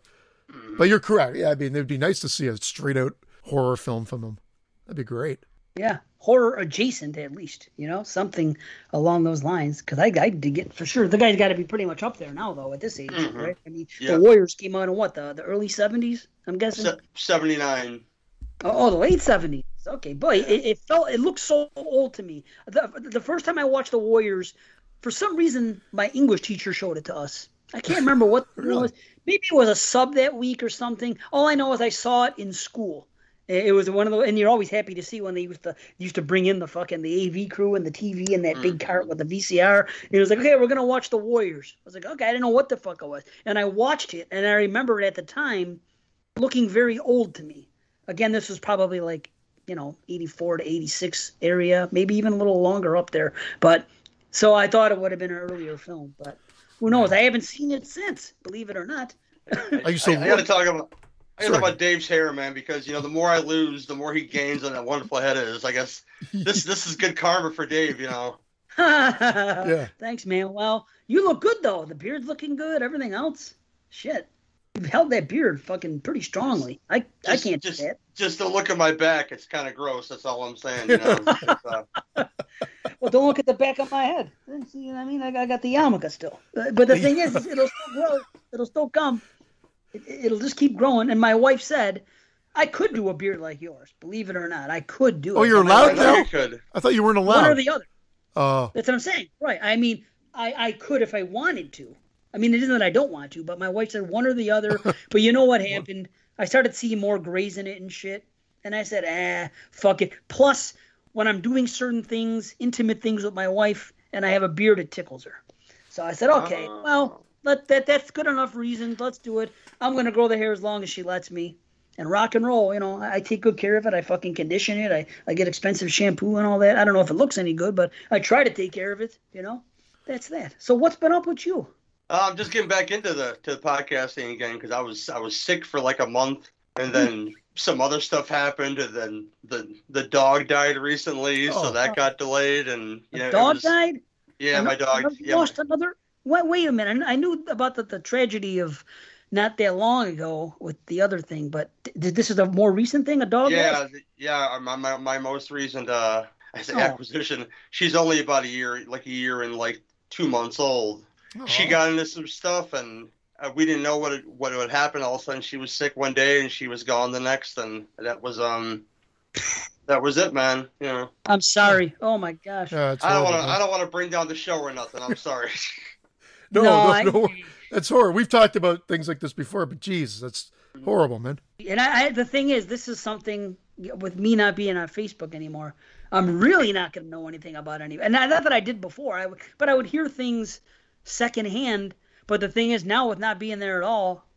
but you're correct. Yeah, I mean, it'd be nice to see a straight out horror film from him. That'd be great. Yeah, horror adjacent at least, you know, something along those lines. Because I, I did get for sure the guy's got to be pretty much up there now though at this age, mm-hmm. right? I mean, yeah. the Warriors came out in what the the early seventies, I'm guessing. Se- Seventy nine. Oh, oh, the late seventies. Okay, boy, it, it, felt it looked so old to me. The the first time I watched the Warriors, for some reason my English teacher showed it to us. I can't remember what it was. Maybe it was a sub that week or something. All I know is I saw it in school it was one of the, and you're always happy to see when they used to used to bring in the fucking the AV crew and the TV and that mm. big cart with the VCR. And it was like, okay, we're gonna watch the Warriors. I was like, okay, I didn't know what the fuck it was, and I watched it, and I remember it at the time looking very old to me. Again, this was probably like you know 84 to 86 area, maybe even a little longer up there. But so I thought it would have been an earlier film, but who knows? I haven't seen it since, believe it or not. I, used to I, I got to talk about I gotta talk about Dave's hair, man, because you know the more I lose, the more he gains on that wonderful head is. I guess this this is good karma for Dave, you know. yeah. Thanks, man. Well, you look good though. The beard's looking good. Everything else, shit. You've held that beard fucking pretty strongly. I just, I can't just just to look at my back. It's kind of gross. That's all I'm saying. You know. uh... well, don't look at the back of my head. See, what I mean, I got, I got the yarmulke still. But the thing is, it'll still grow. It'll still come. It, will just keep growing. And my wife said, I could do a beard like yours. Believe it or not, I could do oh, it. Oh, you're allowed now. could. I thought you weren't allowed. One or the other. Oh. That's what I'm saying. Right. I mean, I I could if I wanted to. I mean, it isn't that I don't want to, but my wife said one or the other. but you know what happened? I started seeing more grays in it and shit. And I said, ah, fuck it. Plus, when I'm doing certain things, intimate things with my wife, and I have a beard, it tickles her. So I said, okay, uh, well, let, that that's good enough reason. Let's do it. I'm gonna grow the hair as long as she lets me. And rock and roll, you know, I take good care of it. I fucking condition it. I, I get expensive shampoo and all that. I don't know if it looks any good, but I try to take care of it, you know? That's that. So what's been up with you? Uh, I'm just getting back into the to the podcasting again because I was I was sick for like a month, and then some other stuff happened, and then the the dog died recently, oh, so that got delayed, and you know, dog was, died. Yeah, my dog. Yeah, lost another. Wait, wait a minute. I knew about the, the tragedy of not that long ago with the other thing, but th- this is a more recent thing. A dog. Yeah, yeah. My, my my most recent uh oh. acquisition. She's only about a year, like a year and like two months old. Oh. She got into some stuff, and uh, we didn't know what it, what would happen. All of a sudden, she was sick one day, and she was gone the next, and that was um, that was it, man. You know. I'm sorry. Oh my gosh. Yeah, I don't want to. I don't want to bring down the show or nothing. I'm sorry. no, no, no, no, that's horrible. We've talked about things like this before, but geez, that's horrible, man. And I, I the thing is, this is something with me not being on Facebook anymore. I'm really not going to know anything about any. And not, not that I did before, I would, but I would hear things secondhand. But the thing is, now with not being there at all,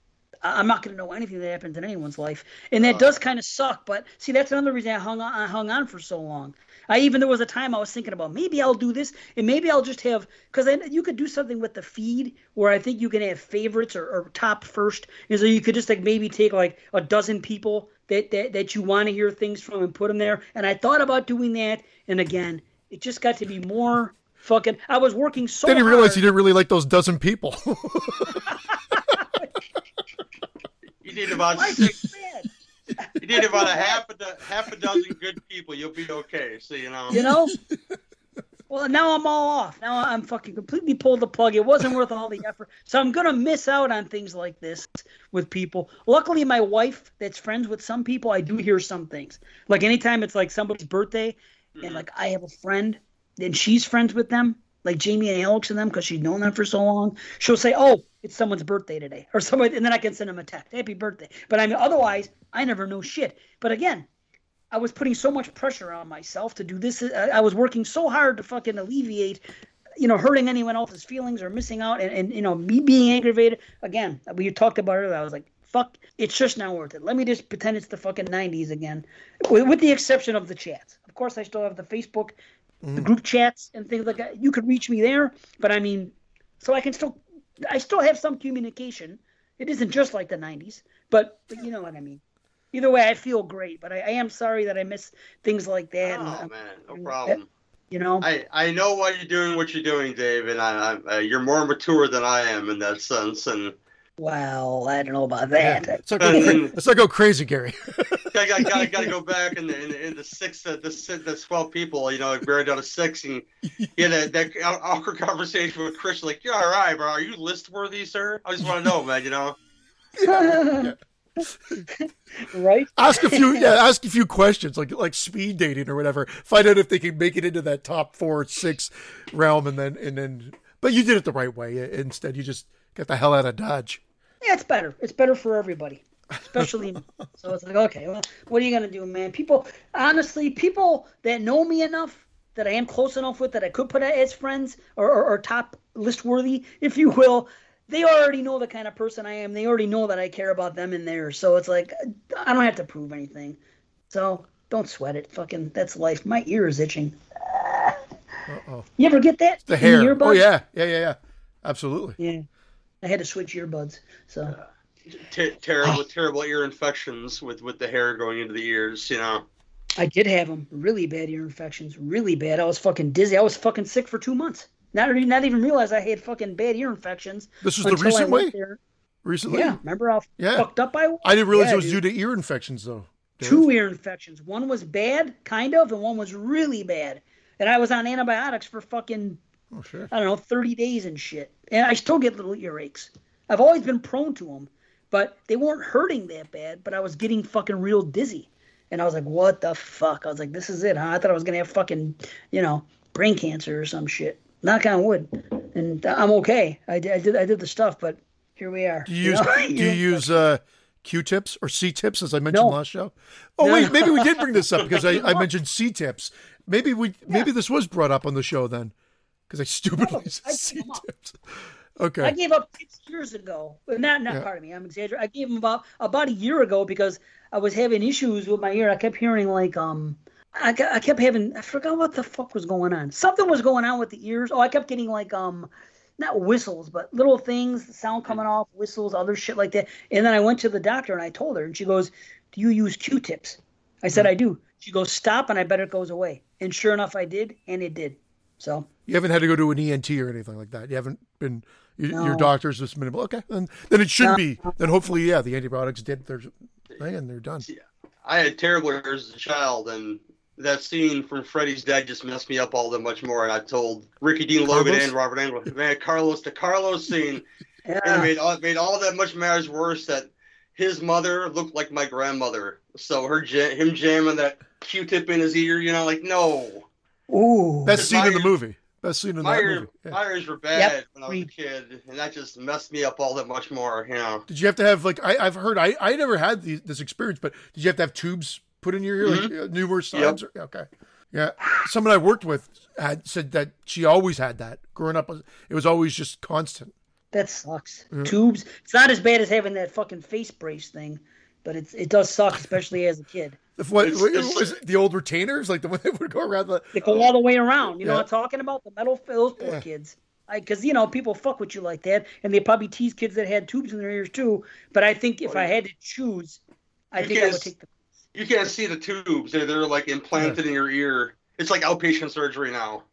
I'm not going to know anything that happens in anyone's life, and that uh, does kind of suck. But see, that's another reason I hung on. I hung on for so long. I even there was a time I was thinking about maybe I'll do this, and maybe I'll just have because then you could do something with the feed where I think you can have favorites or, or top first, and so you could just like maybe take like a dozen people that that, that you want to hear things from and put them there. And I thought about doing that, and again, it just got to be more fucking. I was working so. Then he realized he didn't really like those dozen people. you need about six. You need about a half a do- half a dozen good people. You'll be okay. So you know. You know. Well, now I'm all off. Now I'm fucking completely pulled the plug. It wasn't worth all the effort. So I'm gonna miss out on things like this with people. Luckily, my wife, that's friends with some people, I do hear some things. Like anytime it's like somebody's birthday, mm-hmm. and like I have a friend and she's friends with them, like Jamie and Alex and them, because she's known them for so long. She'll say, "Oh, it's someone's birthday today," or somebody, and then I can send them a text, "Happy birthday." But I mean, otherwise, I never know shit. But again, I was putting so much pressure on myself to do this. I was working so hard to fucking alleviate, you know, hurting anyone else's feelings or missing out, and, and you know, me being aggravated. Again, we talked about it. I was like, fuck, it's just not worth it. Let me just pretend it's the fucking 90s again, with, with the exception of the chats. Of course, I still have the Facebook mm. the group chats and things like that. You could reach me there, but I mean, so I can still, I still have some communication. It isn't just like the '90s, but, but you know what I mean. Either way, I feel great, but I, I am sorry that I miss things like that. Oh and, man, no problem. you know, I, I know why you're doing what you're doing, Dave, and I, I uh, you're more mature than I am in that sense, and well, I don't know about that. Yeah, let's, not go, let's not go crazy, Gary. I got, got, got to go back in the, in the, in the six, uh, the, the 12 people, you know, buried down to six. And you know, that, that awkward conversation with Chris, like, you're all right, bro. Are you list worthy, sir? I just want to know, man, you know? right? Ask a few, yeah, ask a few questions, like like speed dating or whatever. Find out if they can make it into that top four, six realm, and then and then. But you did it the right way. Instead, you just got the hell out of Dodge. Yeah, it's better. It's better for everybody especially so it's like okay well what are you gonna do man? People honestly people that know me enough that i am close enough with that i could put as friends or, or, or top list worthy if you will they already know the kind of person i am. They already know that i care about them and theirs. So it's like i don't have to prove anything. So don't sweat it. Fucking that's life. My ear is itching. Uh-oh. you ever get that It's the hair. Oh yeah. Yeah yeah yeah. Absolutely. Yeah i had to switch earbuds so T- terrible, ah. terrible ear infections with with the hair going into the ears. You know. I did have them. Really bad ear infections. Really bad. I was fucking dizzy. I was fucking sick for two months. Not not even realize I had fucking bad ear infections. This was the recent way. There. Recently. Yeah. Remember how yeah. fucked up I was? I didn't realize yeah, it was dude. due to ear infections though. Dave. Two ear infections. One was bad, kind of, and one was really bad. And I was on antibiotics for fucking oh, sure. I don't know, 30 days and shit. And I still get little earaches. I've always been prone to them but they weren't hurting that bad. But I was getting fucking real dizzy, and I was like, "What the fuck?" I was like, "This is it, huh?" I thought I was gonna have fucking, you know, brain cancer or some shit. Knock on wood. and I'm okay. I did, I did, I did the stuff, but here we are. Do you, use, do you use uh, Q-tips or C-tips, as I mentioned no. last show? Oh no. wait, maybe we did bring this up because I, I mentioned C-tips. Maybe we, yeah. maybe this was brought up on the show then, because I stupidly no, said C-tips. Okay. I gave up six years ago. Not, not yeah. part of me. I'm exaggerating. I gave them about about a year ago because I was having issues with my ear. I kept hearing like um I, I kept having I forgot what the fuck was going on. Something was going on with the ears. Oh, I kept getting like um not whistles, but little things, sound coming off, whistles, other shit like that. And then I went to the doctor and I told her, and she goes, "Do you use Q-tips?" I said, mm-hmm. "I do." She goes, "Stop," and I bet it goes away. And sure enough, I did, and it did. So you haven't had to go to an ENT or anything like that. You haven't been. You, no. Your doctor's just been okay. Then then it should no. be. Then hopefully, yeah, the antibiotics did their thing and they're done. Yeah. I had terrible ears as a child, and that scene from Freddy's Dead just messed me up all that much more. And I told Ricky Dean Carlos? Logan and Robert Englund, man, Carlos, the Carlos scene, yeah. and it made all, it made all that much matters worse that his mother looked like my grandmother. So her him jamming that Q-tip in his ear, you know, like no. Ooh, best scene in the movie. Best scene in my that movie. Yeah. My ears were bad yep. when I was a kid, and that just messed me up all that much more. You know. Did you have to have like I, have heard I I never had the, this experience, but did you have to have tubes put in your ear mm-hmm. like uh, numerous times? Yep. Or, okay. Yeah, someone I worked with had said that she always had that growing up. It was always just constant. That sucks. Mm-hmm. Tubes. It's not as bad as having that fucking face brace thing, but it's it does suck, especially as a kid. What, it's, what it's, was it, the old retainers, like the one that would go around the? They go all the way around. You know what I'm talking about? The metal those poor yeah. kids. Because you know people fuck with you like that, and they probably tease kids that had tubes in their ears too. But I think if oh, I had to choose, I you think I would take the. You can't see the tubes; they're, they're like implanted yeah. in your ear. It's like outpatient surgery now.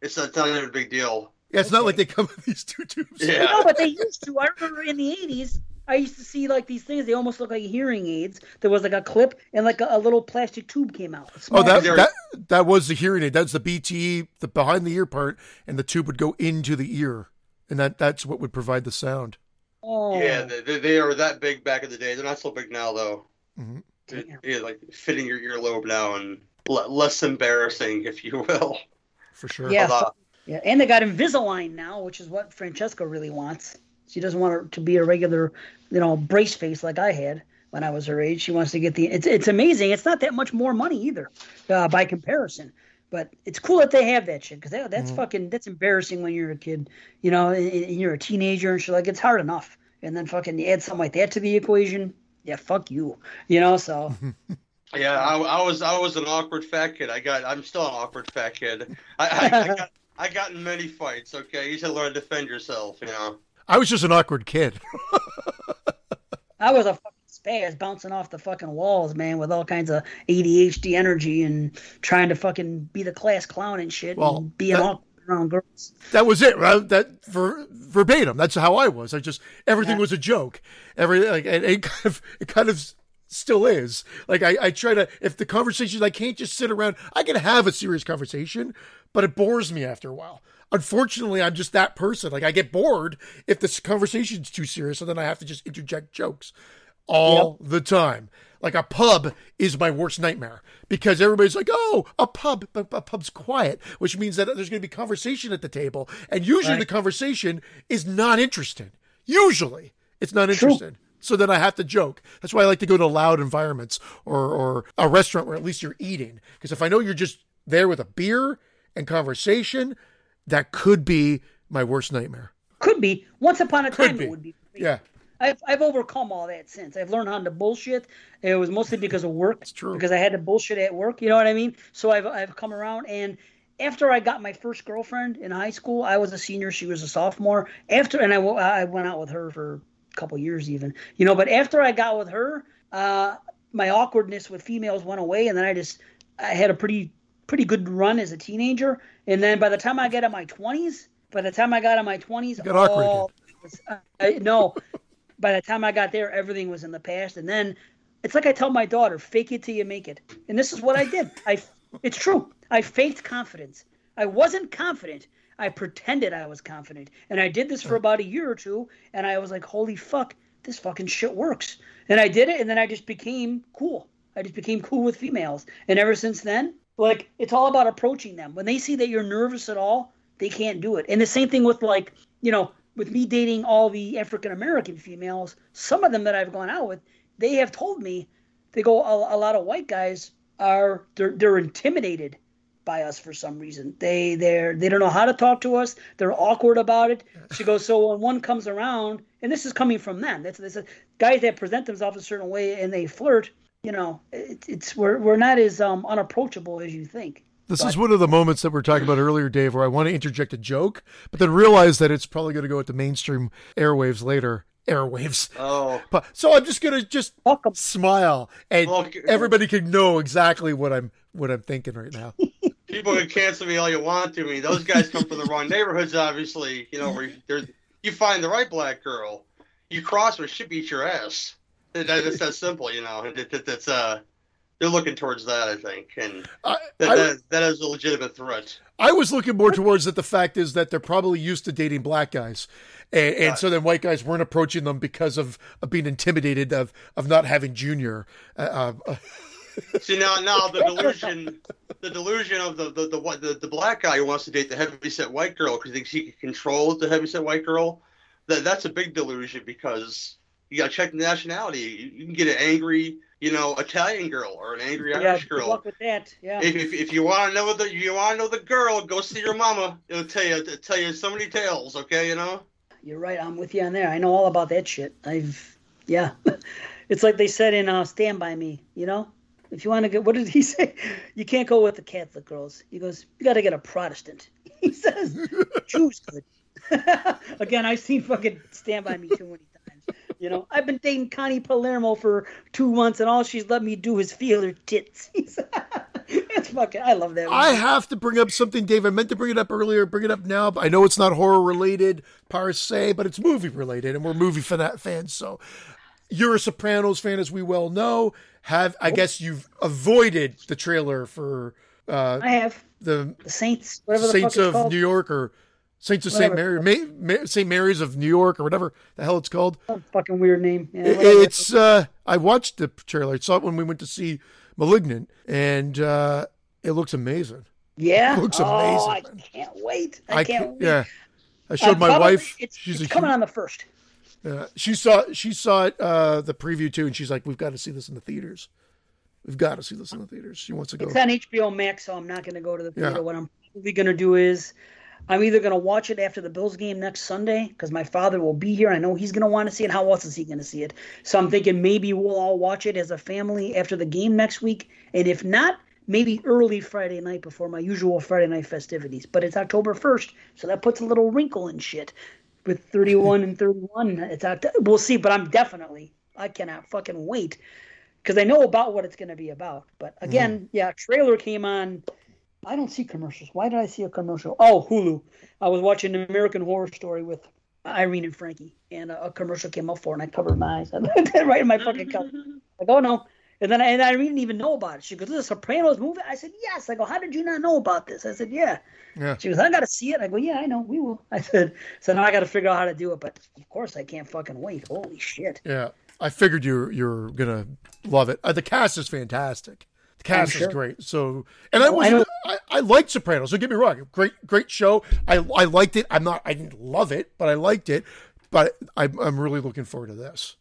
It's, it's not even a big deal. Yeah, it's okay. not like they come with these two tubes. Yeah, no, but they used to. I remember in the '80s, I used to see like these things. They almost look like hearing aids. There was like a clip and like a, a little plastic tube came out. Oh, that, that that was the hearing aid. That's the BTE, the behind the ear part, and the tube would go into the ear, and that that's what would provide the sound. Oh. Yeah, they, they are that big back in the day. They're not so big now though. Mm-hmm. It, yeah, like fitting your earlobe now and less embarrassing, if you will. For sure. Yeah. Yeah, and they got Invisalign now, which is what Francesca really wants. She doesn't want her to be a regular, you know, brace face like I had when I was her age. She wants to get the. It's it's amazing. It's not that much more money either, uh, by comparison. But it's cool that they have that shit because that, that's mm-hmm. fucking that's embarrassing when you're a kid, you know, and, and you're a teenager and shit. Like it's hard enough, and then fucking add something like that to the equation. Yeah, fuck you, you know. So. Yeah, I, I, was I was an awkward fat kid. I got I'm still an awkward fat kid. I, I, I got I got in many fights. Okay, you should learn to defend yourself. You know. I was just an awkward kid. I was a fucking spaz bouncing off the fucking walls, man, with all kinds of ADHD energy and trying to fucking be the class clown and shit well, and being awkward around girls. That was it, right? That for verbatim. That's how I was. I just everything yeah. was a joke. Every like it, it kind of it kind of still is. Like I, I try to if the conversations I can't just sit around. I can have a serious conversation, but it bores me after a while unfortunately, I'm just that person. Like I get bored if this conversation's too serious, and then I have to just interject jokes all yep. the time. Like a pub is my worst nightmare because everybody's like, "Oh, a pub," but a pub's quiet, which means that there's going to be conversation at the table, and usually right. the conversation is not interested. Usually, it's not interested. True. So then I have to joke. That's why I like to go to loud environments or or a restaurant where at least you're eating. Because if I know you're just there with a beer and conversation, that could be my worst nightmare. Could be. Once upon a could time, be. it would be. Yeah. I've, I've overcome all that since. I've learned how to bullshit. It was mostly because of work. It's true. Because I had to bullshit at work. You know what I mean? So I've, I've come around. And after I got my first girlfriend in high school, I was a senior. She was a sophomore. After, and I, I went out with her for a couple years even. You know, but after I got with her, uh, my awkwardness with females went away. And then I just, I had a pretty pretty good run as a teenager. And then by the time I got in my 20s, by the time I got in my 20s, got awkward was, uh, no, by the time I got there, everything was in the past. And then it's like I tell my daughter, fake it till you make it. And this is what I did. I, it's true. I faked confidence. I wasn't confident. I pretended I was confident. And I did this for about a year or two. And I was like, holy fuck, this fucking shit works. And I did it. And then I just became cool. I just became cool with females. And ever since then, like it's all about approaching them. When they see that you're nervous at all, They can't do it. And the same thing with like, you know, with me dating all the African American females, some of them that I've gone out with, they have told me they go a, a lot of white guys are they're, they're intimidated by us for some reason. They they're they don't know how to talk to us. They're awkward about it. She goes, so when one comes around, and this is coming from them. That's this guys that present themselves a certain way and they flirt. You know, it, it's we're we're not as um, unapproachable as you think. This but, is one of the moments that we are talking about earlier, Dave, where I want to interject a joke, but then realize that it's probably going to go at the mainstream airwaves later airwaves. Oh. But, so I'm just gonna just Welcome. smile, and everybody can know exactly what I'm what I'm thinking right now. People can cancel me all you want to me. Those guys come from the wrong neighborhoods, obviously. You know, where you, you find the right black girl, you cross her, she beats your ass. That's that simple, you know. That's uh, they're looking towards that, I think, and I, that, I, that, that is a legitimate threat. I was looking more towards that. The fact is that they're probably used to dating black guys, and, and so then white guys weren't approaching them because of, of being intimidated of of not having junior. Uh, uh, See now, now the delusion, the delusion of the the, the the, the black guy who wants to date the heavyset white girl because he thinks he can control the heavyset white girl. That that's a big delusion because you got to check the nationality. You, can get an angry, you know, Italian girl or an angry yeah, Irish girl. Good luck with that. Yeah. If, if, if you want to know the you want to know the girl, go see your mama. It'll tell you it'll tell you so many tales. Okay, you know. You're right. I'm with you on there. I know all about that shit. I've yeah. it's like they said in uh, Stand by Me. You know, if you want to get what did he say? You can't go with the Catholic girls. He goes, you got to get a Protestant. He says, Jews good. Again, I've seen fucking Stand by Me too many times. You know, I've been dating Connie Palermo for two months, and all she's let me do is feel her tits. it's fucking. I love that. Movie. I have to bring up something, Dave. I meant to bring it up earlier. Bring it up now. I know it's not horror related per se, but it's movie related, and we're movie fans. So, you're a Sopranos fan, as we well know. Have I guess you've avoided the trailer for? Uh, I have the, the Saints, whatever the Saints of called. New York or Saints of St. Mary, May, St. Mary's of New York, or whatever the hell it's called. Fucking weird name. Yeah, it's. Uh, I watched the trailer. I saw it when we went to see *Malignant*, and uh, it looks amazing. Yeah, it looks oh, amazing. I can't wait. I, I can't. Can't, yeah, I showed uh, my wife. It's, she's it's coming huge, on the first. Yeah, she saw she saw it uh, the preview too, and she's like, "We've got to see this in the theaters. We've got to see this in the theaters." She wants to go. It's on HBO Max, so I'm not going to go to the theater. Yeah. What I'm probably going to do is I'm either going to watch it after the Bills game next Sunday because my father will be here. I know he's going to want to see it. How else is he going to see it? So I'm thinking maybe we'll all watch it as a family after the game next week. And if not, maybe early Friday night before my usual Friday night festivities. But it's October 1st, so that puts a little wrinkle in shit with 31 and 31. It's out. We'll see, but I'm definitely, I cannot fucking wait because I know about what it's going to be about. But again, mm. yeah, trailer came on I don't see commercials. Why did I see a commercial? Oh, Hulu. I was watching American Horror Story with Irene and Frankie, and a, a commercial came up for it, and I covered my eyes. I looked right in my fucking cup. Like, oh no. And then I, and I didn't even know about it. She goes, "This is a Sopranos movie." I said, "Yes." I go, "How did you not know about this?" I said, "Yeah." Yeah. She goes, "I got to see it." I go, "Yeah, I know. We will." I said, "So now I got to figure out how to do it." But of course, I can't fucking wait. Holy shit! Yeah, I figured you're you're gonna love it. Uh, the cast is fantastic cast sure. is great. So, and I was I, I, I liked Sopranos. Don't get me wrong, great great show. I I liked it. I'm not I didn't love it, but I liked it. But I'm I'm really looking forward to this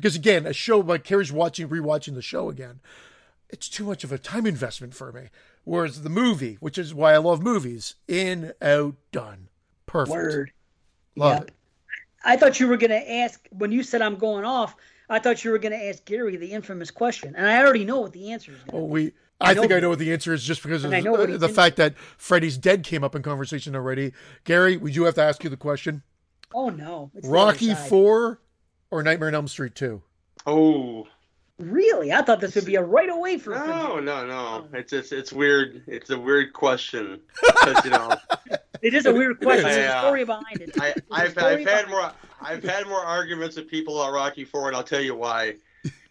because again, a show like Carrie's watching rewatching the show again. It's too much of a time investment for me. Whereas the movie, which is why I love movies, in out done, perfect. Word. Love yep. it. I thought you were going to ask when you said I'm going off. I thought you were going to ask Gary the infamous question, and I already know what the answer is. Oh, we. I, I think I know what the answer is just because of the, the fact that Freddy's dead came up in conversation already. Gary, we do have to ask you the question. Oh no, it's Rocky Four or Nightmare on Elm Street Two? Oh, really? I thought this would be a right away for. No, no, no. Oh. It's just it's weird. It's a weird question because you know. it is a weird question. There's a story behind it. I, I've, I've had more. I've had more arguments with people about Rocky Four, and I'll tell you why.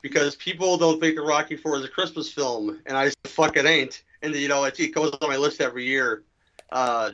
Because people don't think that Rocky Four is a Christmas film, and I fuck it ain't. And you know, it, it goes on my list every year. Uh,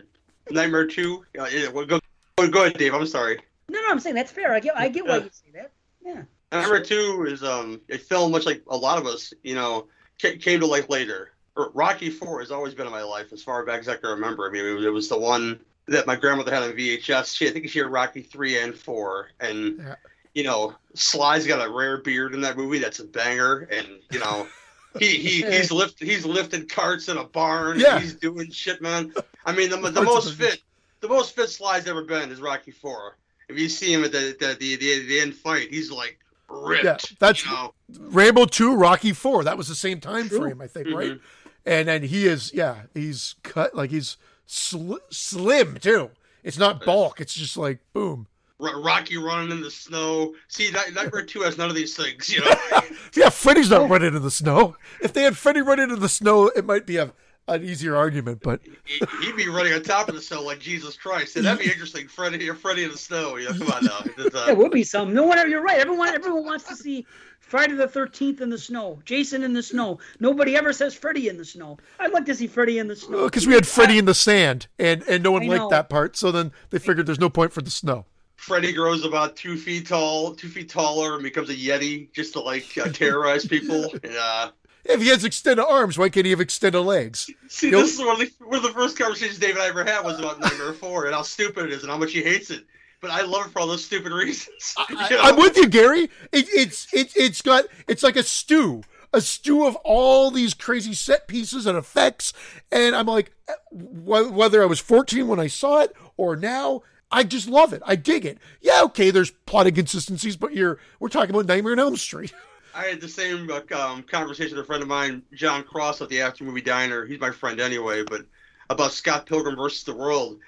Nightmare Two. Uh, yeah, well, go, go ahead, Dave. I'm sorry. No, no, I'm saying that's fair. I get, I get why you say that. Yeah. Number two is um a film much like a lot of us, you know, came to life later. Rocky Four has always been in my life as far back as I can remember. I mean, it was the one that my grandmother had on VHS. She I think she had Rocky three and four, and yeah. you know Sly's got a rare beard in that movie. That's a banger, and you know. he, he he's lift he's lifted carts in a barn. Yeah. he's doing shit, man. I mean, the, the most fit the most fit Sly's ever been is Rocky Four. If you see him at the the the, the, the end fight, he's like ripped. Yeah, that's you know? Rambo Two, Rocky Four. That was the same time True. frame, I think, mm-hmm. right? And then he is, yeah, he's cut like he's sl- slim too. It's not bulk. It's just like boom. Rocky running in the snow. See, Nightmare Two has none of these things, you know. yeah, Freddy's not running in the snow. If they had Freddy running in the snow, it might be a an easier argument, but he'd be running on top of the snow like Jesus Christ. And that'd be interesting. Freddy, Freddy in the snow. Yeah, come on now. Uh... It would be some. No one. You're right. Everyone. Everyone wants to see Friday the Thirteenth in the snow, Jason in the snow. Nobody ever says Freddy in the snow. I'd like to see Freddy in the snow because we had Freddy in the sand, and and no one liked that part. So then they figured there's no point for the snow. Freddy grows about two feet tall, two feet taller, and becomes a yeti just to like uh, terrorize people. And, uh, if he has extended arms, why can't he have extended legs? See, He'll... this is one of, the, one of the first conversations David and I ever had was about Nightmare 4 and how stupid it is and how much he hates it but I love it for all those stupid reasons. I, am with you, Gary. It, it's it, it's got it's like a stew, a stew of all these crazy set pieces and effects, and I'm like, whether I was 14 when I saw it or now, I just love it. I dig it. Yeah, okay, there's plot inconsistencies, but you're we're talking about Nightmare on Elm Street. I had the same um, conversation with a friend of mine, John Cross, at the After Movie Diner. He's my friend anyway, but about Scott Pilgrim versus the World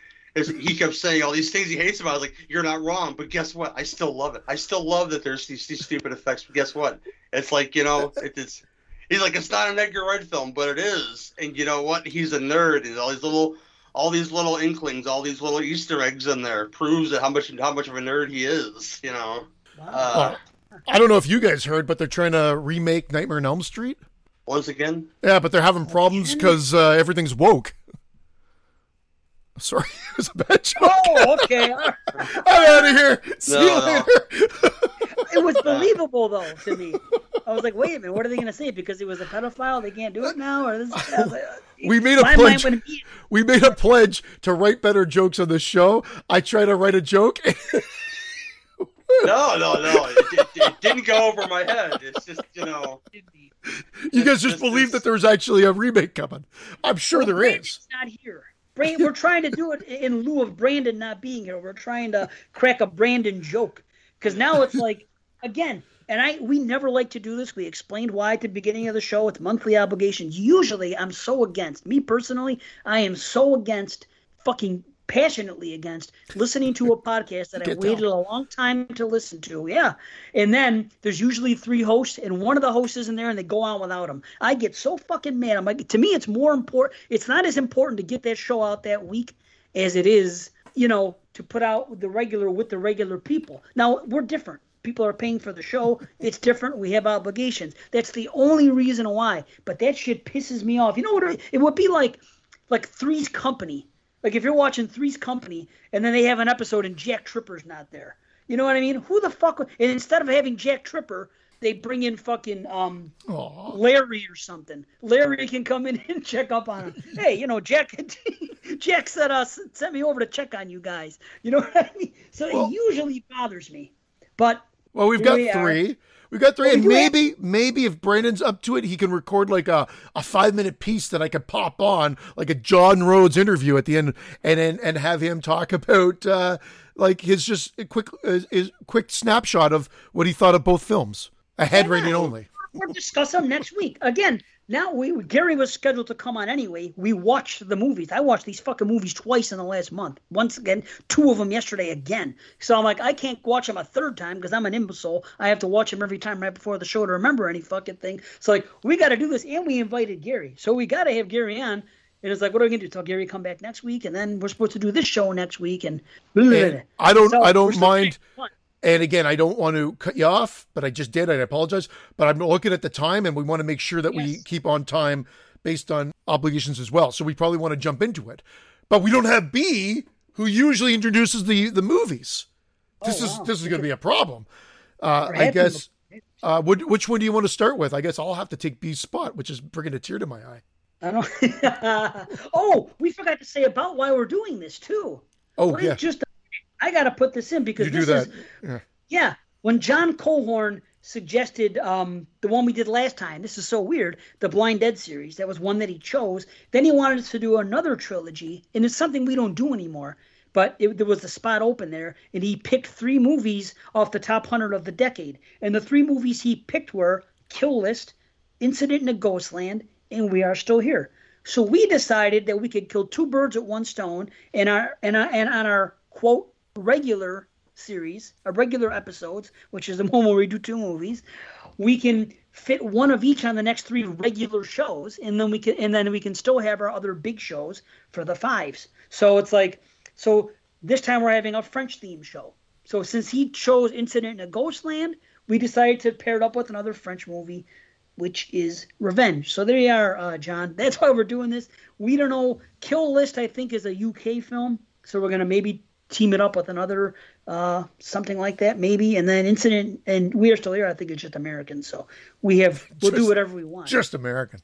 he kept saying all these things he hates about. It. I was like, "You're not wrong," but guess what? I still love it. I still love that there's these, these stupid effects. But guess what? It's like you know, it, it's he's like it's not an Edgar Wright film, but it is. And you know what? He's a nerd. And all these little, all these little inklings, all these little Easter eggs in there proves that how much how much of a nerd he is. You know. Wow. Uh, I don't know if you guys heard, but they're trying to remake Nightmare on Elm Street once again. Yeah, but they're having problems because uh, everything's woke. Sorry, it was a bad joke. Oh, okay. I'm out of here. See no, you later. it was believable though to me. I was like, wait a minute, what are they going to say? Because he was a pedophile, they can't do it now, or this? Like, we made a pledge. Be... We made a pledge to write better jokes on the show. I try to write a joke. no, no, no. It, it, it, didn't go over my head. It's just you know. You guys just, just believe that there's actually a remake coming. I'm sure well, there is. Not here. Brand, we're trying to do it in lieu of Brandon not being here. We're trying to crack a Brandon joke because now it's like again, and I we never like to do this. We explained why at the beginning of the show. It's monthly obligations. Usually, I'm so against me personally. I am so against fucking passionately against listening to a podcast that I waited a long time to listen to. Yeah. And then there's usually three hosts, and one of the hosts isn't there, and they go on without them. I get so fucking mad. I'm like, to me, it's more important. It's not as important to get that show out that week as it is, you know, to put out the regular with the regular people. Now, we're different. People are paying for the show. It's different. We have obligations. That's the only reason why. But that shit pisses me off. You know what? It would be like, like Three's Company like if you're watching Three's Company and then they have an episode and Jack Tripper's not there. You know what I mean? Who the fuck? And instead of having Jack Tripper, they bring in fucking um Larry or something. Larry can come in and check up on him. hey, you know Jack. Jack said us uh, sent me over to check on you guys. You know what I mean? So well, it usually bothers me. But well, we've got we three. Are. We got three, and maybe maybe if Brandon's up to it, he can record like a, a five minute piece that I could pop on, like a John Rhodes interview at the end, and and, and have him talk about uh, like his just quick his quick snapshot of what he thought of both films, a head yeah, rating only. We'll discuss them next week again. Now we Gary was scheduled to come on anyway. We watched the movies. I watched these fucking movies twice in the last month. Once again, two of them yesterday again. So I'm like, I can't watch them a third time because I'm an imbecile. I have to watch them every time right before the show to remember any fucking thing. So like, we got to do this, and we invited Gary. So we got to have Gary on. And it's like, what are we gonna do? Tell Gary come back next week, and then we're supposed to do this show next week, and, and I don't, so I don't mind. And again, I don't want to cut you off, but I just did. I apologize. But I'm looking at the time, and we want to make sure that yes. we keep on time based on obligations as well. So we probably want to jump into it. But we don't have B, who usually introduces the the movies. This oh, is wow. this is going to be a problem. Uh, I guess. Uh, which, which one do you want to start with? I guess I'll have to take B's spot, which is bringing a tear to my eye. I don't. oh, we forgot to say about why we're doing this too. Oh Wait yeah. Just I got to put this in because you this is yeah. yeah. When John Cohorn suggested um, the one we did last time. This is so weird. The Blind Dead series. That was one that he chose. Then he wanted us to do another trilogy, and it's something we don't do anymore. But it, there was a spot open there, and he picked three movies off the top hundred of the decade. And the three movies he picked were Kill List, Incident in a Ghostland, and We Are Still Here. So we decided that we could kill two birds at one stone, and our and, our, and on our quote regular series, our regular episodes, which is the one where we do two movies, we can fit one of each on the next three regular shows, and then we can and then we can still have our other big shows for the fives. So it's like so this time we're having a French theme show. So since he chose Incident in a Ghostland, we decided to pair it up with another French movie, which is Revenge. So there you are, uh, John. That's why we're doing this. We don't know. Kill List, I think, is a UK film. So we're gonna maybe team it up with another uh, something like that maybe. And then incident and we are still here i think it's just american. So we have we'll just, do whatever we want. just american.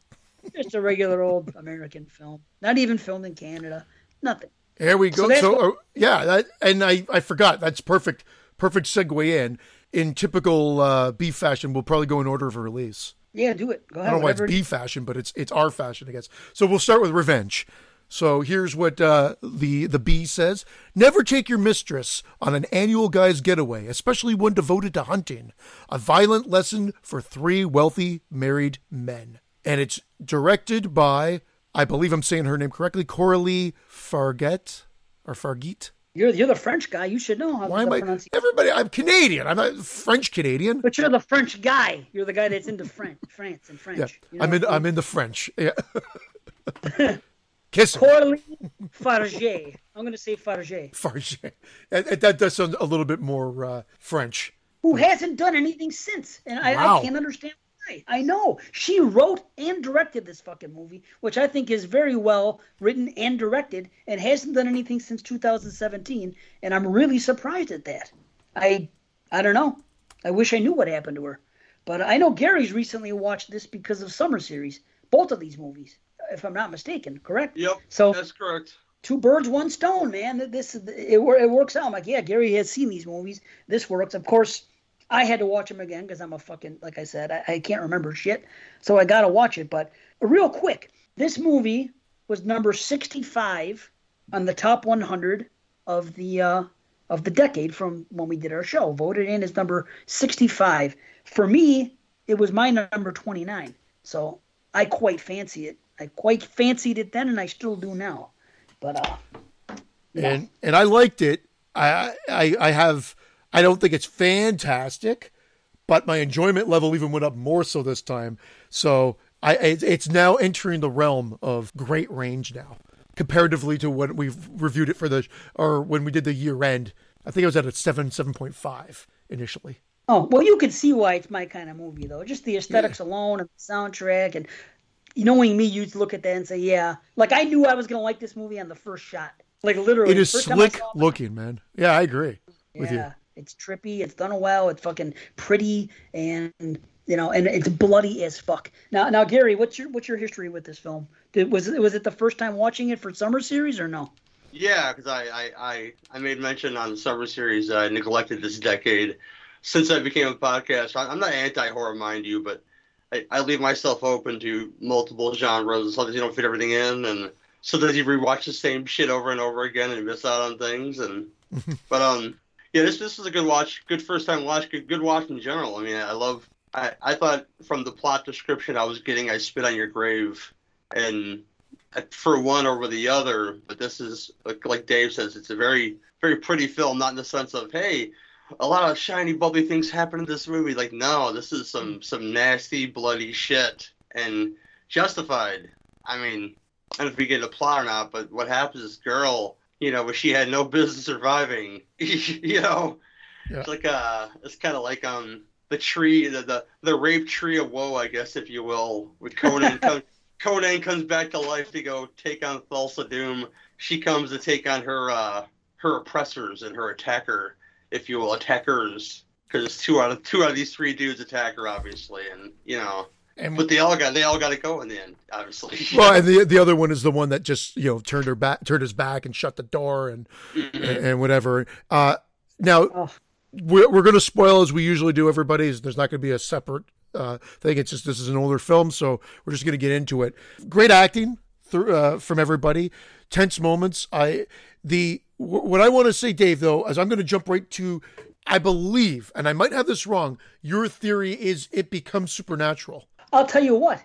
Just a regular old american film. Not even filmed in canada. Nothing. Here we go. so, so uh, yeah that, and i i forgot. That's perfect perfect segue in. In typical uh, b fashion we'll probably go in order of release. Yeah do it. Go ahead i don't know why it's b fashion but it's it's our fashion i guess. So we'll start with revenge so here's what uh, the the bee says: Never take your mistress on an annual guy's getaway, especially one devoted to hunting. A violent lesson for three wealthy married men, and it's directed by I believe I'm saying her name correctly, Coralie Farget or Fargit. You're you're the French guy. You should know how Why am I? Everybody, I'm Canadian. I'm a French Canadian. But you're the French guy. You're the guy that's into French, France and French. Yeah, you know I'm in. I'm in the French. Yeah. Kiss Coralie Farge. I'm going to say Farge. Farge. That, that does sound a little bit more uh, French. Who hasn't done anything since. And I, wow. I can't understand why. I know. She wrote and directed this fucking movie, which I think is very well written and directed, and hasn't done anything since 2017. And I'm really surprised at that. I, I don't know. I wish I knew what happened to her. But I know Gary's recently watched this because of Summer Series, both of these movies if I'm not mistaken. Correct? Yep. So that's correct. Two birds, one stone, man. This it, it works out. I'm like, yeah, Gary has seen these movies. This works. Of course, I had to watch them again because I'm a fucking like I said, I, I can't remember shit, so I got to watch it. But real quick, this movie was number 65 on the top 100 of the uh, of the decade from when we did our show. Voted in as number 65. For me, it was my number 29. So I quite fancy it. I quite fancied it then, and I still do now. But uh, yeah. and and I liked it. I I I have. I don't think it's fantastic, but my enjoyment level even went up more so this time. So I it's now entering the realm of great range now, comparatively to when we've reviewed it for the or when we did the year end. I think it was at a seven seven point five initially. Oh well, you can see why it's my kind of movie though. Just the aesthetics yeah. alone and the soundtrack and knowing me, you'd look at that and say, yeah. Like I knew I was gonna like this movie on the first shot. Like literally, it is slick looking, man. Yeah, I agree yeah, with you. It's trippy. It's done well. It's fucking pretty, and you know, and it's bloody as fuck. Now, now, Gary, what's your what's your history with this film? Did, was it was it the first time watching it for summer series or no? Yeah, because I, I, I I made mention on the summer series I neglected this decade since I became a podcast. I'm not anti horror, mind you, but I, I leave myself open to multiple genres. Sometimes you don't fit everything in, and sometimes you rewatch the same shit over and over again and miss out on things. And but um, yeah, this this is a good watch, good first time watch, good good watch in general. I mean, I love. I I thought from the plot description I was getting, I spit on your grave, and for one over the other. But this is like, like Dave says, it's a very very pretty film, not in the sense of hey a lot of shiny, bubbly things happen in this movie. Like, no, this is some some nasty, bloody shit, and justified. I mean, I don't know if we get a plot or not, but what happens is, girl, you know, she had no business surviving. you know, yeah. it's like uh, it's kind of like um the tree, the, the the rape tree of woe, I guess, if you will. With Conan, Conan comes back to life to go take on Thulsa Doom. She comes to take on her uh her oppressors and her attacker if you will, attackers. Because two out of two out of these three dudes attack her, obviously, and you know, And, but they all got they all got to go in the end, obviously. well, and the the other one is the one that just you know turned her back, turned his back, and shut the door, and mm-hmm. and, and, whatever. Uh, now oh. we're we're going to spoil as we usually do. Everybody, there's not going to be a separate uh, thing. It's just this is an older film, so we're just going to get into it. Great acting through uh, from everybody. Tense moments. I the what I want to say, Dave, though, as I'm going to jump right to I believe, and I might have this wrong, your theory is it becomes supernatural. I'll tell you what.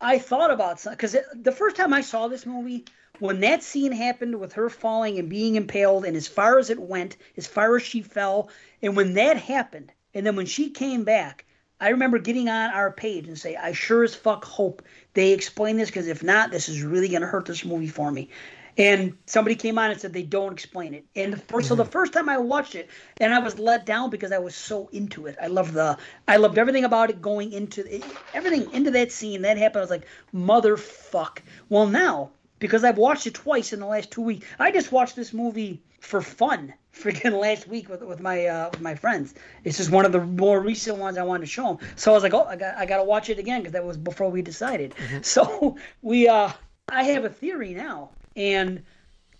I thought about because the first time I saw this movie, when that scene happened with her falling and being impaled, and as far as it went, as far as she fell, and when that happened, and then when she came back, I remember getting on our page and say, I sure as fuck hope they explain this because if not, this is really going to hurt this movie for me. And somebody came on and said they don't explain it. And the 1st mm-hmm. so the mm-hmm. first time I watched it, and I was let down because I was so into it. I loved the, I loved everything about it going into it, everything into that scene that happened. I was like, motherfuck. Well, now because I've watched it twice in the last two weeks, I just watched this movie for fun. Freaking last week with with my uh, with my friends. It's just one of the more recent ones I wanted to show them. So I was like, oh, I got I got to watch it again because that was before we decided. Mm-hmm. So we uh, I have a theory now and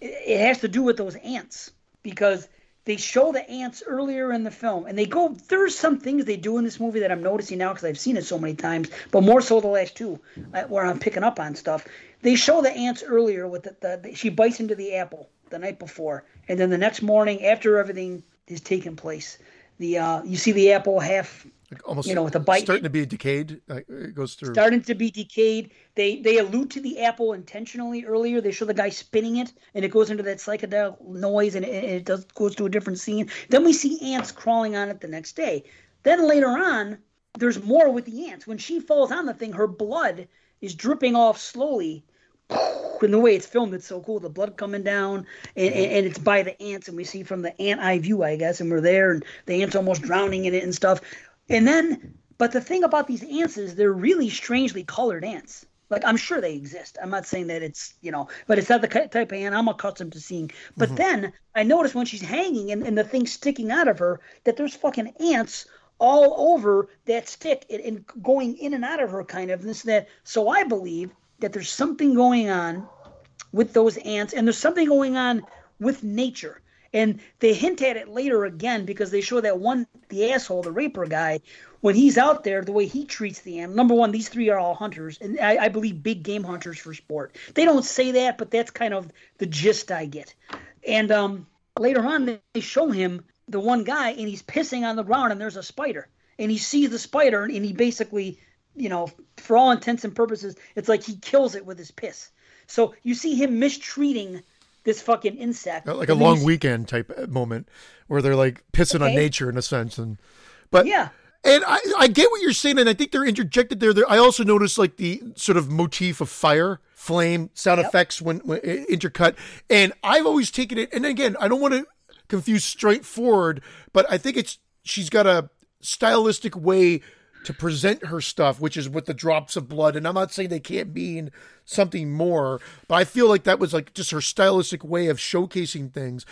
it has to do with those ants because they show the ants earlier in the film. And they go there's some things they do in this movie that i'm noticing now because i've seen it so many times but more so the last two uh, where i'm picking up on stuff. They show the ants earlier with the, the, she bites into the apple the night before. And then the next morning after everything is taken place the uh, you see the apple half like almost you know with a bite starting to be decayed it goes through. Starting to be decayed. They they allude to the apple intentionally earlier. They show the guy spinning it and it goes into that psychedelic noise and it, it does goes to a different scene. Then we see ants crawling on it the next day. Then later on there's more with the ants. When she falls on the thing her blood is dripping off slowly and the way it's filmed, it's so cool. The blood coming down, and, and, it's by the ants, and we see from the ant eye view, I guess, and we're there, and the ants almost drowning in it and stuff. And then, but the thing about these ants is they're really strangely colored ants. Like I'm sure they exist. I'm not saying that it's you know, but it's not the type of ant I'm accustomed to seeing. But mm-hmm. then I notice when she's hanging and, and the thing sticking out of her that there's fucking ants all over that stick and, and going in and out of her, kind of this that. So I believe that there's something going on with those ants, and there's something going on with nature. And they hint at it later again because they show that one, the asshole, the raper guy, when he's out there, the way he treats the animal. Number one, these three are all hunters, and I, I believe big game hunters for sport. They don't say that, but that's kind of the gist I get. And um, later on, they show him the one guy, and he's pissing on the ground, and there's a spider, and he sees the spider, and he basically, you know, for all intents and purposes, it's like he kills it with his piss. So you see him mistreating this fucking insect. Uh, like a long weekend type uh, moment where they're like pissing okay. on nature in a sense. And but yeah. And I, I get what you're saying, and I think they're interjected there. there I also noticed like the sort of motif of fire, flame, sound yep. effects when, when intercut. And I've always taken it, and again, I don't want to confuse straightforward, but I think it's she's got a stylistic way to present her stuff, which is with the drops of blood. And I'm not saying they can't mean something more, but I feel like that was like just her stylistic way of showcasing things.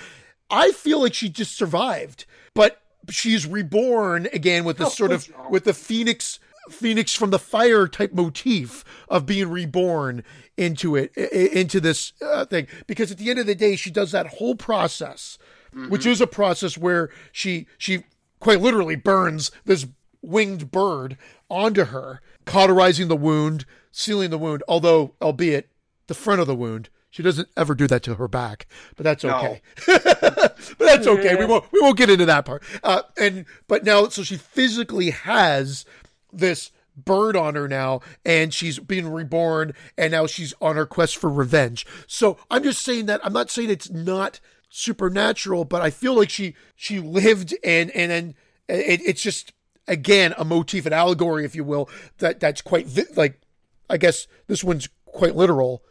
I feel like she just survived, but she's reborn again with the oh, sort of with the phoenix phoenix from the fire type motif of being reborn into it into this uh, thing because at the end of the day she does that whole process mm-hmm. which is a process where she she quite literally burns this winged bird onto her, cauterizing the wound, sealing the wound, although, albeit the front of the wound. She doesn't ever do that to her back, but that's okay. No. but that's okay. We won't we won't get into that part. Uh, and but now, so she physically has this bird on her now, and she's been reborn, and now she's on her quest for revenge. So I'm just saying that I'm not saying it's not supernatural, but I feel like she she lived and and then it, it's just again a motif, an allegory, if you will, that that's quite like I guess this one's quite literal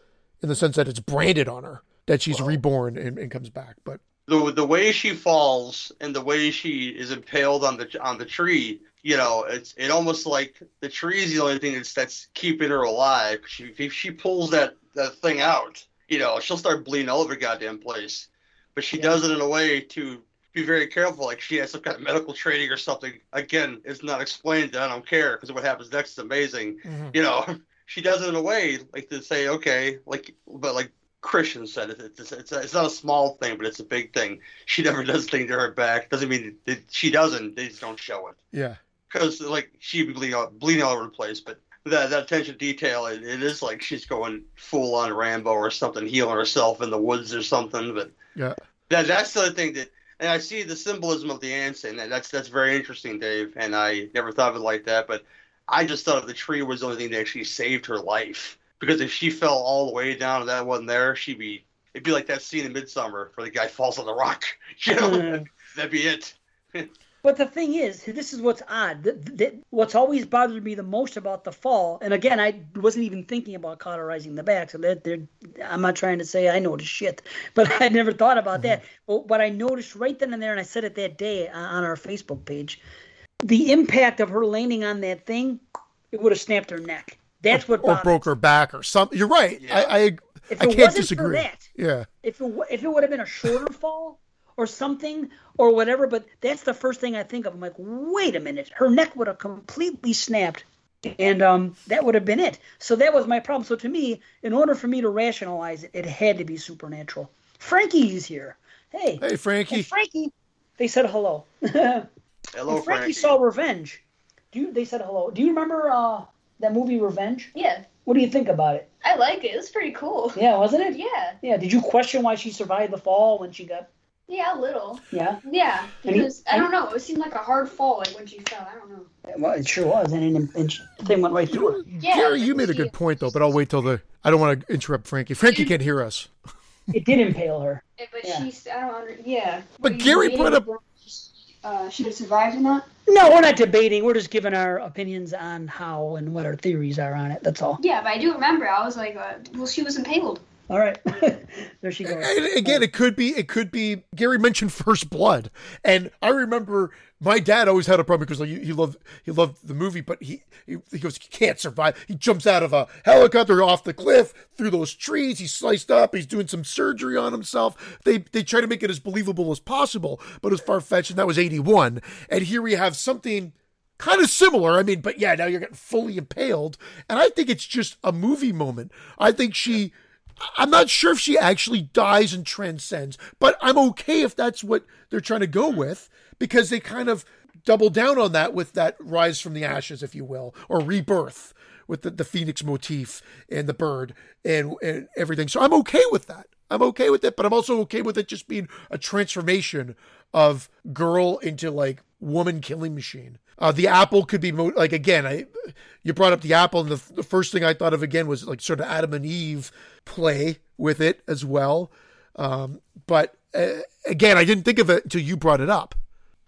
in the sense that it's branded on her that she's well, reborn and, and comes back. But the the way she falls and the way she is impaled on the on the tree, you know, it's it almost like the tree is the only thing that's that's keeping her alive. She, if she pulls that that thing out, you know, she'll start bleeding all over goddamn place. But she yeah. does it in a way to be very careful. Like she has some kind of medical training or something. Again, it's not explained. I don't care because what happens next is amazing. Mm-hmm. You know, she does it in a way like to say, okay, like, but like Christian said, it's, it's, it's, it's not a small thing, but it's a big thing. She never does things to her back. Doesn't mean that she doesn't. They just don't show it. Yeah. Because like she be bleeding all, bleeding all over the place, but that that attention to detail, it, it is like she's going full on Rambo or something, healing herself in the woods or something. But yeah, that that's the thing that and I see the symbolism of the ants, and that's that's very interesting, Dave. And I never thought of it like that, but I just thought of the tree was the only thing that actually saved her life. Because if she fell all the way down and that wasn't there, she'd be it'd be like that scene in Midsommar where the guy falls on the rock. You know, that'd be it. But the thing is, this is what's odd. The, the, what's always bothered me the most about the fall, and again, I wasn't even thinking about cauterizing the back, so that I'm not trying to say I noticed shit, but I never thought about mm-hmm. that. But what I noticed right then and there, and I said it that day on our Facebook page, the impact of her landing on that thing, it would have snapped her neck. That's what or broke her back or something. You're right. Yeah. I I, I can't disagree. That, yeah. If it if it would have been a shorter fall, or something or whatever. But that's the first thing I think of. I'm like, wait a minute, her neck would have completely snapped, and um, that would have been it. So that was my problem. So to me, in order for me to rationalize it, it had to be supernatural. Frankie's here. Hey, hey, Frankie. Hey, Frankie. They said hello. hello, Frankie. Frankie. saw Revenge. Do you, they said hello? Do you remember uh, that movie Revenge? Yeah. What do you think about it? I like it. It's pretty cool. Yeah, wasn't it? Yeah. Yeah. Did you question why she survived the fall when she got yeah, a little. Yeah. Yeah, because I don't know. It seemed like a hard fall, like when she fell. I don't know. Well, it sure was, and, and, and the thing went right through her. Yeah, Gary, you made a good point though, but I'll wait till the. I don't want to interrupt Frankie. Frankie can't hear us. It did impale her. Yeah, but yeah. she's. I don't. Under, yeah. But Gary brought up. Uh, should have survived or not? No, we're not debating. We're just giving our opinions on how and what our theories are on it. That's all. Yeah, but I do remember. I was like, uh, well, she was impaled. All right, there she goes. And again, it could be, it could be. Gary mentioned First Blood, and I remember my dad always had a problem because like, he, he loved he loved the movie, but he, he he goes he can't survive. He jumps out of a helicopter off the cliff through those trees. He's sliced up. He's doing some surgery on himself. They they try to make it as believable as possible, but it's far fetched. And that was eighty one, and here we have something kind of similar. I mean, but yeah, now you're getting fully impaled, and I think it's just a movie moment. I think she I'm not sure if she actually dies and transcends, but I'm okay if that's what they're trying to go with because they kind of double down on that with that rise from the ashes, if you will, or rebirth with the, the phoenix motif and the bird and, and everything. So I'm okay with that. I'm okay with it, but I'm also okay with it just being a transformation of girl into like woman killing machine. Uh, the apple could be mo- like again. I you brought up the apple, and the, the first thing I thought of again was like sort of Adam and Eve play with it as well. Um, but uh, again, I didn't think of it until you brought it up.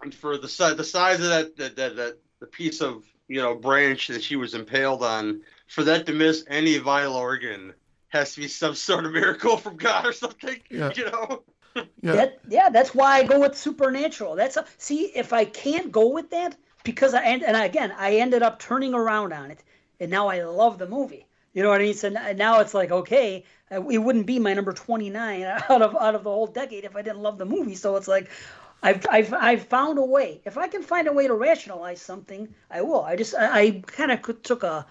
And for the size, the size of that, that, that, that the piece of you know branch that she was impaled on, for that to miss any vital organ has to be some sort of miracle from God or something. Yeah. You know. yeah. That, yeah, that's why I go with supernatural. That's a, see if I can't go with that, because I and, and again I ended up turning around on it, and now I love the movie. You know what I mean? So now it's like okay, uh, it wouldn't be my number 29 out of out of the whole decade if I didn't love the movie. So it's like. I've, I've, I've found a way. If I can find a way to rationalize something, I will. I just I, I kind of took a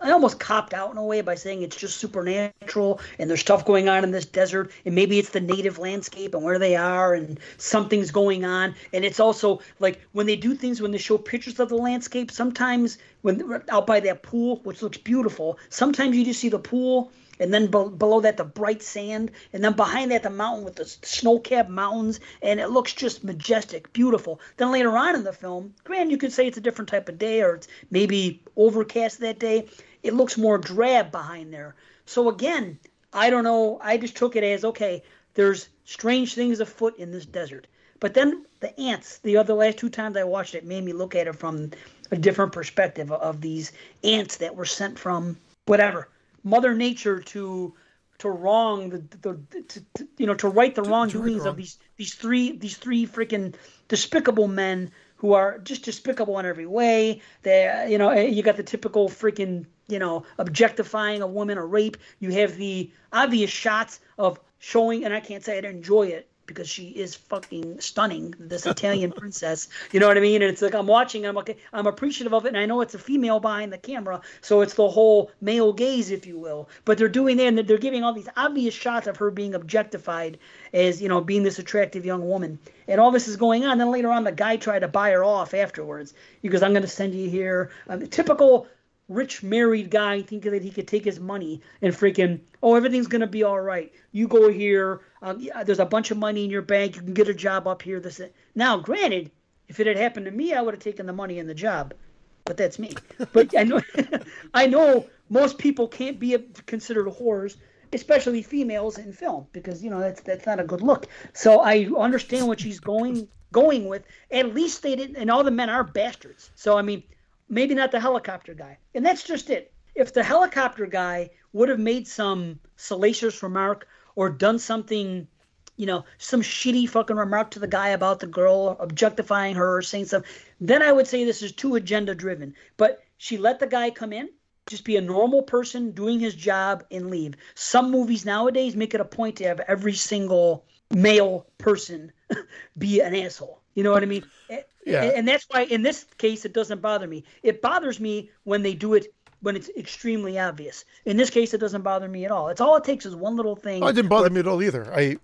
I almost copped out in a way by saying it's just supernatural and there's stuff going on in this desert and maybe it's the native landscape and where they are and something's going on. And it's also like when they do things when they show pictures of the landscape sometimes when out by that pool which looks beautiful sometimes you just see the pool and then be- below that the bright sand, and then behind that the mountain with the snow-capped mountains, and it looks just majestic, beautiful. Then later on in the film, granted, you could say it's a different type of day, or it's maybe overcast that day. It looks more drab behind there. So again, I don't know. I just took it as okay. There's strange things afoot in this desert. But then the ants, the other last two times I watched it, made me look at it from a different perspective of these ants that were sent from whatever Mother Nature to to wrong the, the, the to, to, you know to right the wrongdoings of these these three these three freaking despicable men who are just despicable in every way. They you know eh, you got the typical freaking you know objectifying a woman or rape. You have the obvious shots of showing, and I can't say I enjoy it because she is fucking stunning, this Italian princess. You know what I mean? And it's like I'm watching, I'm okay, I'm appreciative of it, and I know it's a female behind the camera, so it's the whole male gaze, if you will. But they're doing that, and they're giving all these obvious shots of her being objectified as you know being this attractive young woman, and all this is going on. Then later on, the guy tried to buy her off afterwards. because "I'm going to send you here." Um, typical rich married guy thinking that he could take his money and freaking oh everything's gonna be all right. You go here um, yeah, there's a bunch of money in your bank. You can get a job up here this now granted if it had happened to me i would have taken the money and the job but that's me. But i know i know most people can't be considered whores especially females in film because you know that's that's not a good look. So i understand what she's going going with. At least they didn't and all the men are bastards. So i mean maybe not the helicopter guy. And that's just it. If the helicopter guy would have made some salacious remark or done something, you know, some shitty fucking remark to the guy about the girl, objectifying her or saying stuff, then I would say this is too agenda driven. But she let the guy come in, just be a normal person doing his job and leave. Some movies nowadays make it a point to have every single male person be an asshole. You know what I mean? Eh, Yeah. And, and that's why in this case it doesn't bother me. It bothers me when they do it when it's extremely obvious. In this case, it doesn't bother me at all. It's all it takes is one little thing. Oh, it didn't bother where, me at all either. I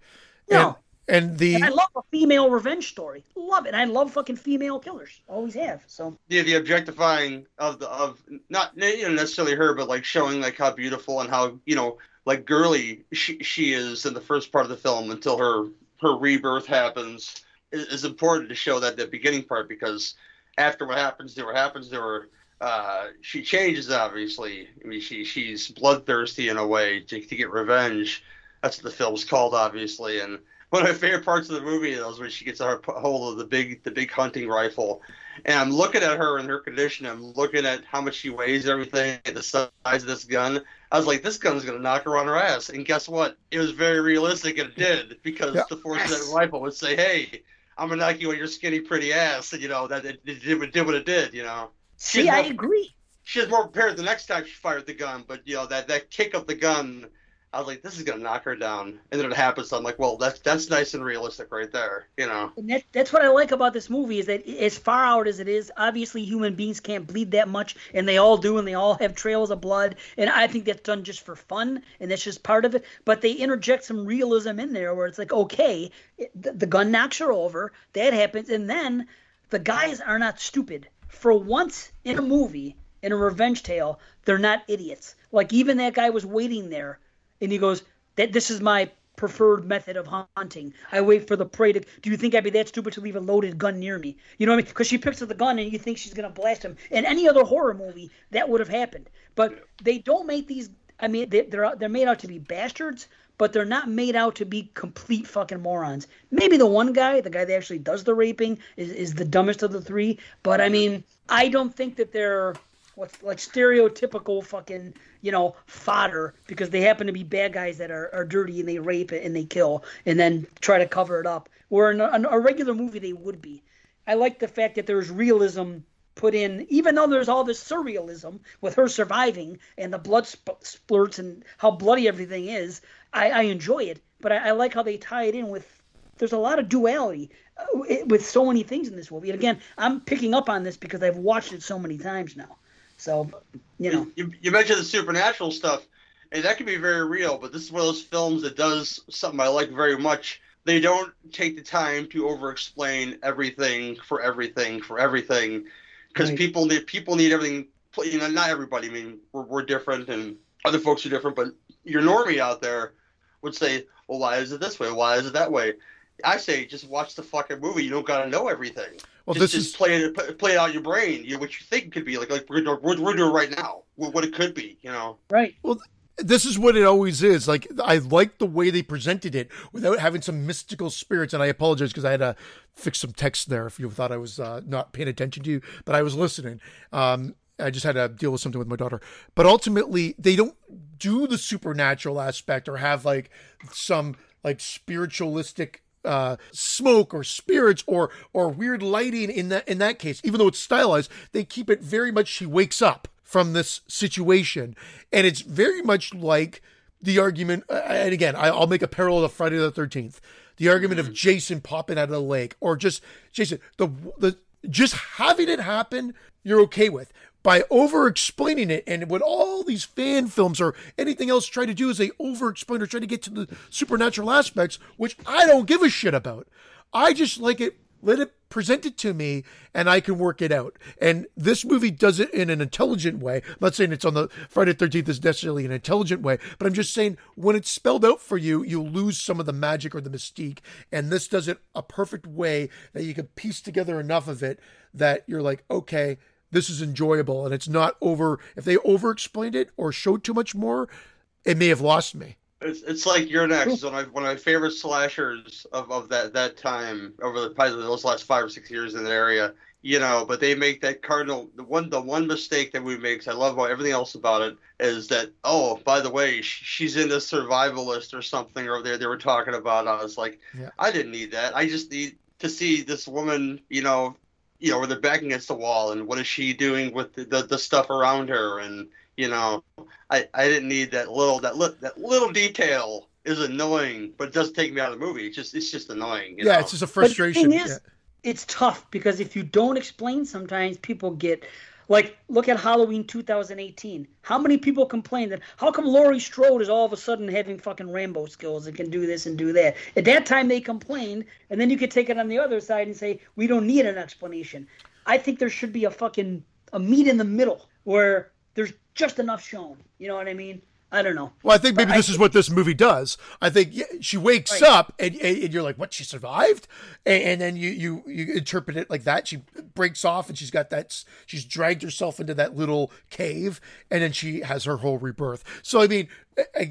no. And, and the and I love a female revenge story. Love it. I love fucking female killers. Always have. So yeah, the objectifying of the of not you know necessarily her, but like showing like how beautiful and how you know like girly she she is in the first part of the film until her her rebirth happens is important to show that the beginning part because after what happens to her happens to her, uh, she changes obviously. I mean, she she's bloodthirsty in a way to, to get revenge. That's what the film's called, obviously. And one of my favorite parts of the movie is when she gets a hold of the big the big hunting rifle, and I'm looking at her in her condition. I'm looking at how much she weighs, everything, the size of this gun. I was like, this gun's gonna knock her on her ass. And guess what? It was very realistic, and it did because yeah. the force of that rifle would say, hey I'm gonna knock you on your skinny, pretty ass, and you know that it, it, it did what it did. You know. See, more, I agree. She was more prepared the next time she fired the gun, but you know that that kick of the gun, I was like, this is gonna knock her down, and then it happens. So I'm like, well, that's that's nice and realistic right there. You know. And that, that's what I like about this movie is that as far out as it is, obviously human beings can't bleed that much, and they all do, and they all have trails of blood, and I think that's done just for fun, and that's just part of it. But they interject some realism in there where it's like, okay, the, the gun knocks her over. That happens, and then the guys are not stupid. For once in a movie, in a revenge tale, they're not idiots. Like even that guy was waiting there, and he goes, "That this is my preferred method of hunting. I wait for the prey to. Do you think I'd be that stupid to leave a loaded gun near me? You know what I mean? Because she picks up the gun and you think she's gonna blast him. In any other horror movie, that would have happened. But they don't make these. I mean, they, they're they're made out to be bastards, but they're not made out to be complete fucking morons. Maybe the one guy, the guy that actually does the raping, is, is the dumbest of the three. But I mean, I don't think that they're what's like stereotypical fucking you know fodder because they happen to be bad guys that are, are dirty and they rape and they kill and then try to cover it up. Where in a, a regular movie they would be. I like the fact that there's realism put in, even though there's all this surrealism with her surviving and the blood sp- splurts and how bloody everything is. I, I enjoy it, but I, I, like how they tie it in with. There's a lot of duality uh, with so many things in this movie, and again, I'm picking up on this because I've watched it so many times now. So, you know, you, you mentioned the supernatural stuff, and that can be very real. But this is one of those films that does something I like very much. They don't take the time to over-explain everything for everything for everything, because right. people need people need everything. You know, not everybody. I mean, we're, we're different, and other folks are different. But your normie out there would say, "Well, why is it this way? Why is it that way?" I say, just watch the fucking movie. You don't got to know everything. Well, just, this just is play it, play it out your brain. You know, what you think could be like, like we're doing, we're, we're doing right now. What it could be, you know. Right. Well, this is what it always is. Like I like the way they presented it without having some mystical spirits. And I apologize because I had to fix some text there. If you thought I was uh, not paying attention to you, but I was listening. Um, I just had to deal with something with my daughter. But ultimately, they don't do the supernatural aspect or have like some like spiritualistic uh, smoke or spirits or or weird lighting in that in that case. Even though it's stylized, they keep it very much. She wakes up from this situation, and it's very much like the argument. Uh, and again, I'll make a parallel to Friday the Thirteenth. the argument of Jason popping out of the lake, or just Jason the the just having it happen, you're okay with. By over explaining it, and what all these fan films or anything else try to do is they over explain or try to get to the supernatural aspects, which I don't give a shit about. I just like it let it present it to me and I can work it out. And this movie does it in an intelligent way. I'm not saying it's on the Friday 13th is necessarily an intelligent way, but I'm just saying when it's spelled out for you, you lose some of the magic or the mystique. And this does it a perfect way that you can piece together enough of it that you're like, okay, this is enjoyable. And it's not over, if they over explained it or showed too much more, it may have lost me. It's, it's like You're Next, one of, one of my favorite slashers of, of that, that time over the probably those last five or six years in the area. You know, but they make that cardinal the one the one mistake that we make. I love about everything else about it is that oh by the way she's in the survivalist or something over there they were talking about. I was like, yeah. I didn't need that. I just need to see this woman. You know, you know, where they're back against the wall and what is she doing with the, the, the stuff around her and you know, I, I didn't need that little that li- that little detail is annoying, but it doesn't take me out of the movie. It's just it's just annoying. yeah, know? it's just a frustration. But the thing Is, yeah. It's tough because if you don't explain, sometimes people get like look at Halloween 2018. How many people complain that how come Laurie Strode is all of a sudden having fucking Rambo skills and can do this and do that? At that time they complained, and then you could take it on the other side and say we don't need an explanation. I think there should be a fucking a meet in the middle where there's just enough shown. You know what I mean? I don't know. Well, I think maybe but this I, is what this movie does. I think yeah, she wakes right. up and, and you're like, "What? She survived?" And, and, then you, you you interpret it like that. She breaks off and she's got that. She's dragged herself into that little cave, and then she has her whole rebirth. So I mean,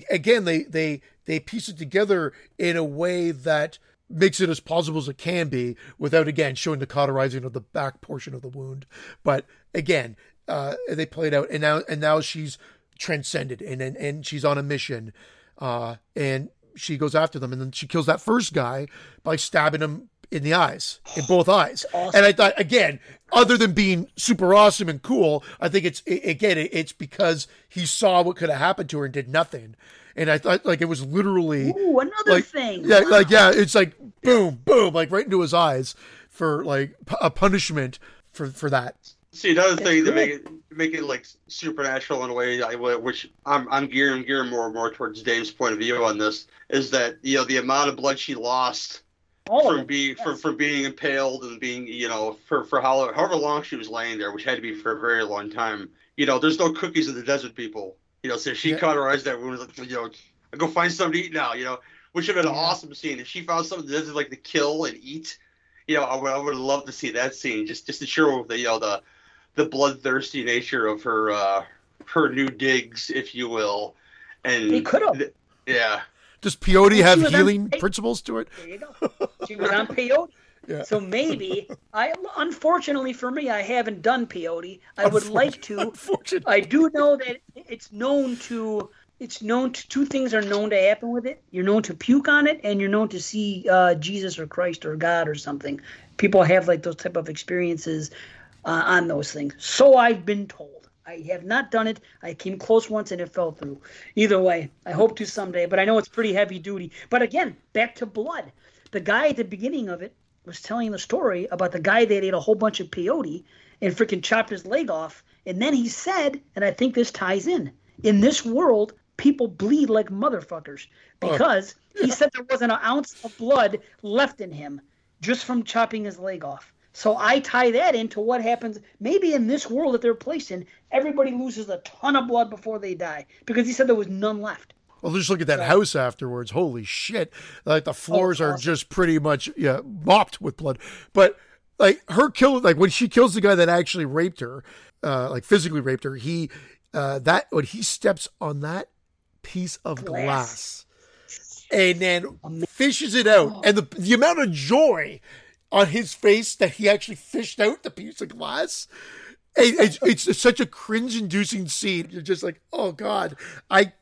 again, they they they piece it together in a way that makes it as plausible as it can be without again showing the cauterizing of the back portion of the wound but again uh, they played out, and now and now she's transcended, and and, and she's on a mission, uh, and she goes after them, and then she kills that first guy by stabbing him in the eyes, in both eyes. Awesome. And I thought, again, other than being super awesome and cool, I think it's again, it's because he saw what could have happened to her and did nothing. And I thought, like, it was literally Ooh, another like, thing. Yeah, wow. like yeah, it's like boom, boom, like right into his eyes for like a punishment for for that. See, another thing to make it make it like supernatural in a way, I, which I'm I'm gearing gearing more and more towards Dave's point of view on this, is that you know the amount of blood she lost oh, from being yes. from, from being impaled and being you know for for how, however long she was laying there, which had to be for a very long time. You know, there's no cookies in the desert, people. You know, so she yeah. cauterized that wound. You know, I go find something to eat now. You know, which would have been an awesome scene if she found something in the desert like to kill and eat. You know, I would, I would love to see that scene just just to show the you know the the bloodthirsty nature of her uh, her new digs, if you will. And he could have. yeah. Does peyote have healing principles to it? There you go. She was on peyote. Yeah. So maybe I unfortunately for me I haven't done peyote. I would like to. I do know that it's known to it's known to, two things are known to happen with it. You're known to puke on it and you're known to see uh, Jesus or Christ or God or something. People have like those type of experiences uh, on those things. So I've been told. I have not done it. I came close once and it fell through. Either way, I hope to someday, but I know it's pretty heavy duty. But again, back to blood. The guy at the beginning of it was telling the story about the guy that ate a whole bunch of peyote and freaking chopped his leg off. And then he said, and I think this ties in, in this world, people bleed like motherfuckers because oh. he said there wasn't an ounce of blood left in him just from chopping his leg off. So I tie that into what happens maybe in this world that they're placed in. Everybody loses a ton of blood before they die because he said there was none left. Well, just look at that house afterwards. Holy shit! Like the floors oh, awesome. are just pretty much yeah mopped with blood. But like her kill, like when she kills the guy that actually raped her, uh, like physically raped her, he uh, that when he steps on that piece of glass, glass and then fishes it out, and the the amount of joy on his face that he actually fished out the piece of glass. It's, it's such a cringe-inducing scene. You're just like, oh god, I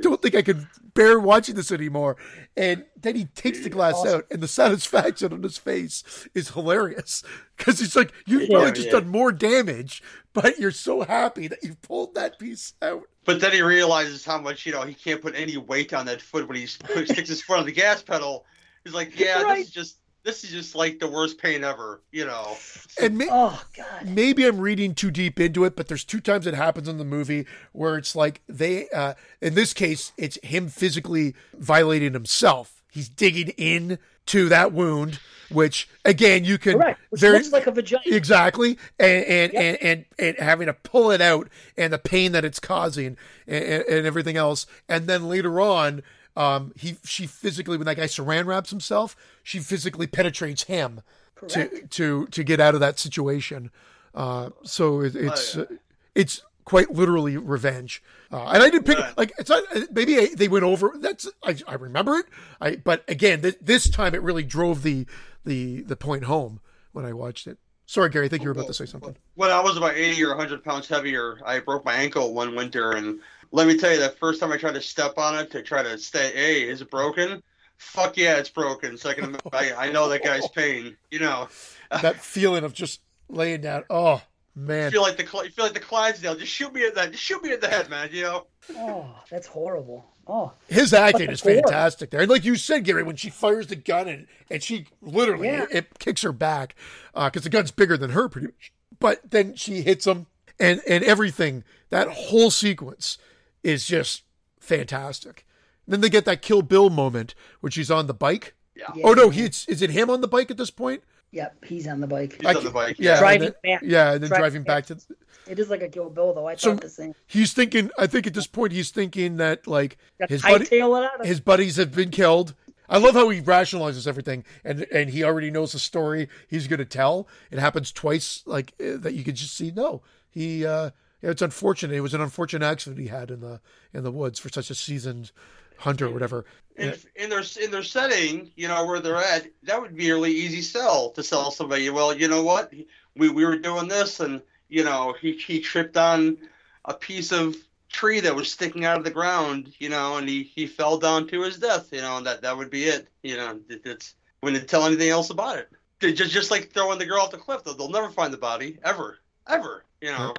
don't think I can bear watching this anymore. And then he takes the glass awesome. out, and the satisfaction on his face is hilarious because he's like, you've yeah, just yeah. done more damage, but you're so happy that you pulled that piece out. But then he realizes how much you know he can't put any weight on that foot when he sticks his foot on the gas pedal He's like, yeah, right. this is just this is just like the worst pain ever, you know. And may- oh god, maybe I'm reading too deep into it, but there's two times it happens in the movie where it's like they, uh, in this case, it's him physically violating himself. He's digging in to that wound, which again you can right, which very, looks like a vagina exactly, and and, yep. and, and and having to pull it out and the pain that it's causing and, and everything else, and then later on um, he she physically when that guy saran wraps himself, she physically penetrates him to to to get out of that situation. Uh, so it, it's oh, yeah. uh, it's quite literally revenge. Uh, and I didn't pick like it's not maybe they went over. That's I, I remember it. I but again th- this time it really drove the the the point home when I watched it. Sorry, Gary. I think you were about to say something. When I was about 80 or 100 pounds heavier, I broke my ankle one winter, and let me tell you, the first time I tried to step on it to try to stay, hey, is it broken? Fuck yeah, it's broken. Second, I, I know that guy's pain. You know, that feeling of just laying down. Oh man, you feel like the you feel like the Clydesdale. Just shoot me at that. Just shoot me in the head, man. You know. Oh, that's horrible. Oh, his acting is fantastic there. And like you said, Gary, when she fires the gun and and she literally yeah. it, it, kicks her back because uh, the gun's bigger than her, pretty much. But then she hits him and and everything. That whole sequence is just fantastic. then they get that Kill Bill moment when she's on the bike. Yeah. Oh no, he's is it him on the bike at this point? Yep, he's on the bike. He's on the bike. Yeah, driving then, back. Yeah, and then driving, driving back. back to. It is like a Kill Bill, though. I so thought the same. He's thinking. I think at this point he's thinking that like his buddy, his buddies have been killed. I love how he rationalizes everything, and and he already knows the story he's going to tell. It happens twice, like uh, that. You could just see. No, he uh, it's unfortunate. It was an unfortunate accident he had in the in the woods for such a seasoned hunter or whatever. In, in their in their setting, you know where they're at, that would be a really easy sell to sell somebody. Well, you know what, we we were doing this, and you know he he tripped on a piece of tree that was sticking out of the ground, you know, and he he fell down to his death, you know, and that that would be it, you know. It, it's they tell anything else about it. They just just like throwing the girl off the cliff, they'll, they'll never find the body ever, ever, you know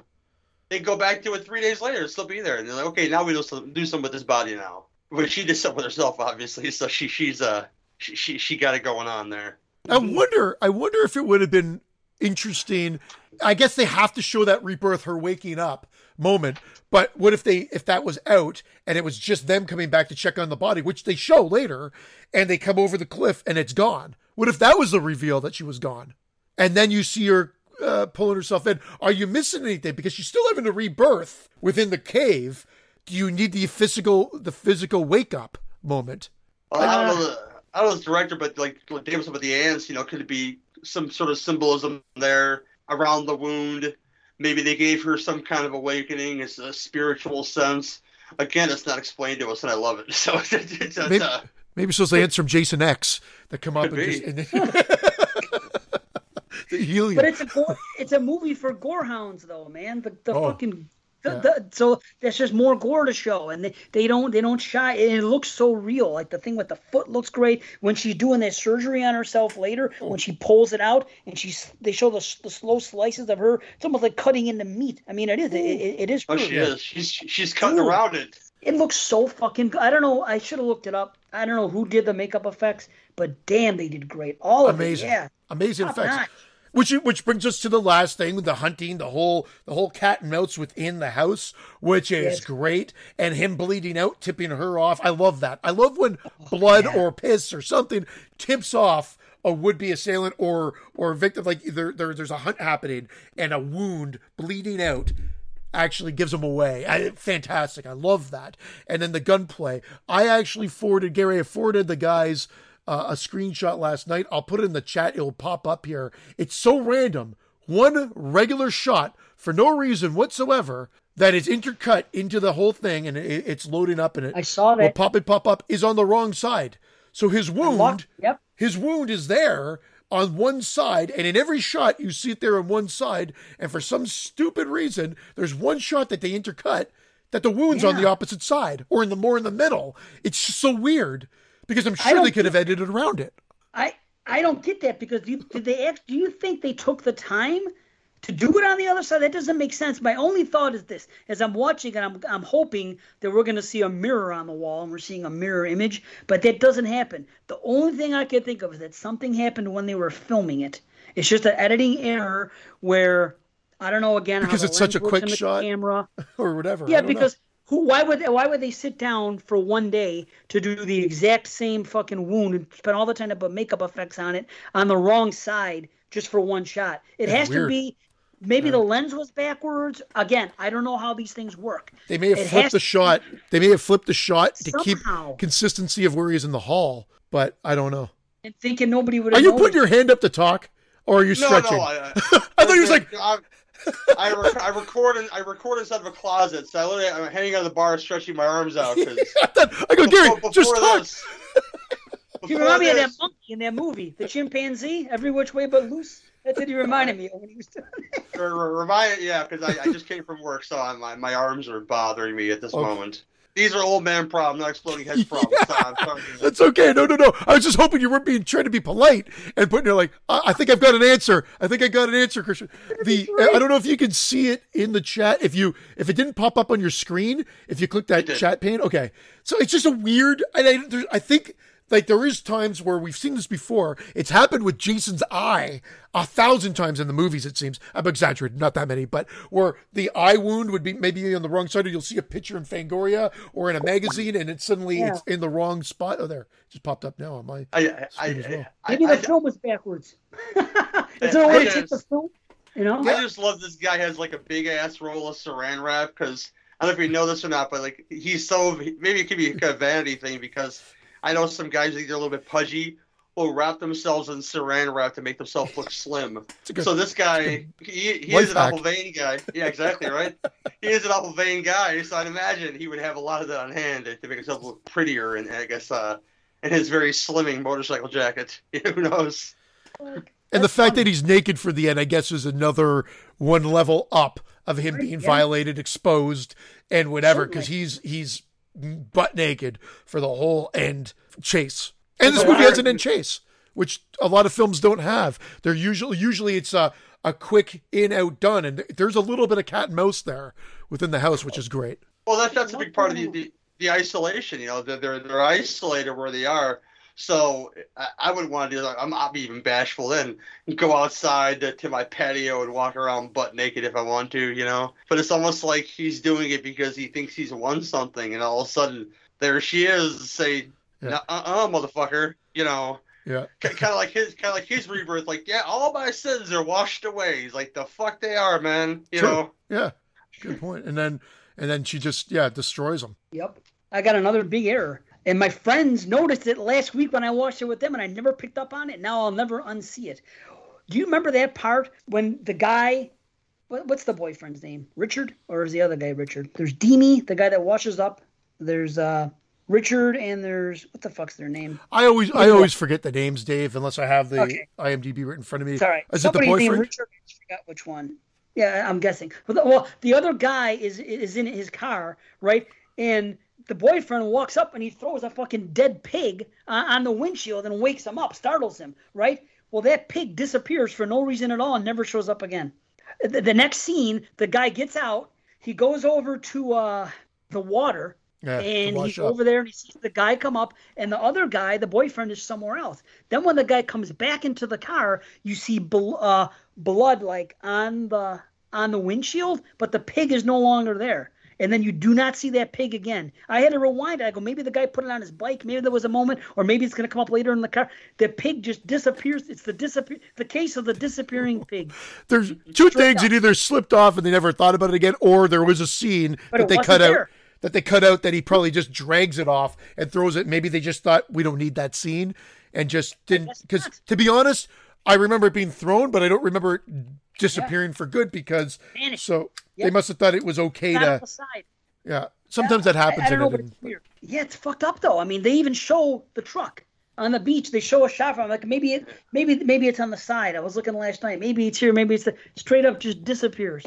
they go back to it three days later, still be there, and they're like, okay, now we do some, do something with this body now. But she did something with herself, obviously, so she she's uh she she, she got it going on there. I wonder, I wonder if it would have been interesting. I guess they have to show that rebirth, her waking up moment. But what if they, if that was out and it was just them coming back to check on the body, which they show later, and they come over the cliff and it's gone? What if that was the reveal that she was gone? And then you see her uh, pulling herself in. Are you missing anything? Because she's still having a rebirth within the cave. Do you need the physical, the physical wake up moment? Well, I don't know. The, I don't know the director, but like, like David said with the ants, you know, could it be some sort of symbolism there around the wound? Maybe they gave her some kind of awakening, it's a spiritual sense. Again, it's not explained to us, and I love it. So it's, it's, maybe, uh, maybe it's those ants from Jason X that come up and, just, and But it's a gore, it's a movie for gorehounds though, man. The the oh, fucking the, yeah. the, so there's just more gore to show, and they, they don't they don't shy. And it looks so real. Like the thing with the foot looks great when she's doing that surgery on herself later. Oh. When she pulls it out and she's they show the, the slow slices of her. It's almost like cutting into meat. I mean, it is it, it, it is. True. Oh, she is. She's she's cutting Ooh. around it. It looks so fucking. I don't know. I should have looked it up. I don't know who did the makeup effects, but damn, they did great. All of amazing. it. Yeah, amazing Top effects. Notch. Which which brings us to the last thing, the hunting, the whole the whole cat and mouse within the house, which is yes. great, and him bleeding out, tipping her off. I love that. I love when oh, blood yeah. or piss or something tips off a would-be assailant or or victim. Like there, there there's a hunt happening and a wound bleeding out actually gives them away. I, fantastic. I love that. And then the gunplay. I actually forwarded Gary. I forwarded the guys uh, a screenshot last night. I'll put it in the chat. It'll pop up here. It's so random. One regular shot for no reason whatsoever that is intercut into the whole thing and it, it's loading up and it I saw that. will pop it pop up is on the wrong side. So his wound, yep. his wound is there on one side, and in every shot you see it there on one side, and for some stupid reason, there's one shot that they intercut that the wound's yeah. on the opposite side or in the more in the middle. It's just so weird because I'm sure they could have edited around it. I I don't get that because you, did they ask, do you think they took the time to do it on the other side? That doesn't make sense. My only thought is this as i'm watching it i'm, I'm hoping that we're going to see a mirror on the wall and we're seeing a mirror image but that doesn't happen. The only thing i can think of is that something happened when they were filming it. It's just an editing error where i don't know again because it's such a quick shot camera. or whatever yeah because. Who? Why would? they, Why would they sit down for one day to do the exact same fucking wound and spend all the time to put makeup effects on it on the wrong side just for one shot? It has weird. to be Maybe the lens was backwards. Again, I don't know how these things work. They may have it flipped the shot. They may have flipped the shot to keep consistency of where he's in the hall, but I don't know. And thinking nobody would. Are you putting your hand up to talk, or are you no, stretching? No, I, I thought you was like. I, I, rec- I record in, I record inside of a closet, so I literally I'm hanging on the bar, stretching my arms out. I, I go, Gary, before, just talk. This, you remind me of that monkey in that movie, the chimpanzee, every which way but loose. That's what he reminded me of when he was doing it. Remind, yeah, because I, I just came from work, so I'm, my, my arms are bothering me at this okay. moment. These are old man problems, not exploding head problems. Yeah. That's okay. No, no, no. I was just hoping you weren't being trying to be polite and putting it like, I, I think I've got an answer. I think I got an answer, Christian. The I don't know if you can see it in the chat. If you if it didn't pop up on your screen, if you click that chat pane, okay. So it's just a weird. I, I, I think like there is times where we've seen this before. It's happened with Jason's eye a thousand times in the movies. It seems I'm exaggerating, not that many, but where the eye wound would be maybe on the wrong side, or you'll see a picture in Fangoria or in a magazine, and it suddenly yeah. it's in the wrong spot. Oh, there, it just popped up now on my. I, I, well. I maybe the film was backwards. is there a way to take the film? You know, I just love this guy has like a big ass roll of Saran wrap because I don't know if you know this or not, but like he's so maybe it could be a vanity thing because I know some guys think they're a little bit pudgy will wrap themselves in saran wrap to make themselves look slim. Good, so this guy, he, he is an awful vain guy. Yeah, exactly, right? he is an awful vain guy. So I'd imagine he would have a lot of that on hand to make himself look prettier and I guess uh, in his very slimming motorcycle jacket. Who knows? And the fact that he's naked for the end, I guess, is another one level up of him being yeah. violated, exposed, and whatever, because he's he's butt naked for the whole end chase. And this movie has an end chase, which a lot of films don't have. They're usually usually it's a a quick in out done, and there's a little bit of cat and mouse there within the house, which is great. Well, that's that's a big part of the, the, the isolation. You know, they're they're isolated where they are. So I, I wouldn't want to do that. I'm not even bashful then. Go outside to, to, my patio and walk around butt naked if I want to, you know. But it's almost like he's doing it because he thinks he's won something, and all of a sudden there she is, say, yeah. "Uh, uh, motherfucker," you know. Yeah. kind of like his, kind of like his rebirth. Like, yeah, all my sins are washed away. He's like, the fuck they are, man. You True. know. Yeah. Good point. And then, and then she just, yeah, destroys him. Yep. I got another big error. And my friends noticed it last week when I watched it with them, and I never picked up on it. Now I'll never unsee it. Do you remember that part when the guy, what, what's the boyfriend's name? Richard, or is the other guy Richard? There's Demi, the guy that washes up. There's uh, Richard, and there's what the fuck's their name? I always I always forget the names, Dave, unless I have the okay. IMDb right in front of me. It's all right. Is Somebody it the boyfriend? Richard, I forgot which one. Yeah, I'm guessing. Well, the, well, the other guy is is in his car, right? And the boyfriend walks up and he throws a fucking dead pig uh, on the windshield and wakes him up, startles him, right? Well, that pig disappears for no reason at all and never shows up again. The, the next scene, the guy gets out, he goes over to uh, the water, yeah, and he's up. over there and he sees the guy come up, and the other guy, the boyfriend, is somewhere else. Then when the guy comes back into the car, you see bl- uh, blood like on the on the windshield, but the pig is no longer there and then you do not see that pig again. I had to rewind. I go, maybe the guy put it on his bike. Maybe there was a moment, or maybe it's going to come up later in the car. The pig just disappears. It's the disappear, the case of the disappearing pig. There's two things: it either slipped off and they never thought about it again, or there was a scene but that they cut there. out. That they cut out that he probably just drags it off and throws it. Maybe they just thought we don't need that scene and just didn't. Because to be honest, I remember it being thrown, but I don't remember it disappearing yeah. for good because Vanished. so yep. they must have thought it was okay to. Yeah, sometimes yeah, that happens. I, I don't know, but it's. Yeah, it's fucked up though. I mean, they even show the truck on the beach. They show a shot from like maybe it, maybe maybe it's on the side. I was looking last night. Maybe it's here. Maybe it's the, straight up just disappears.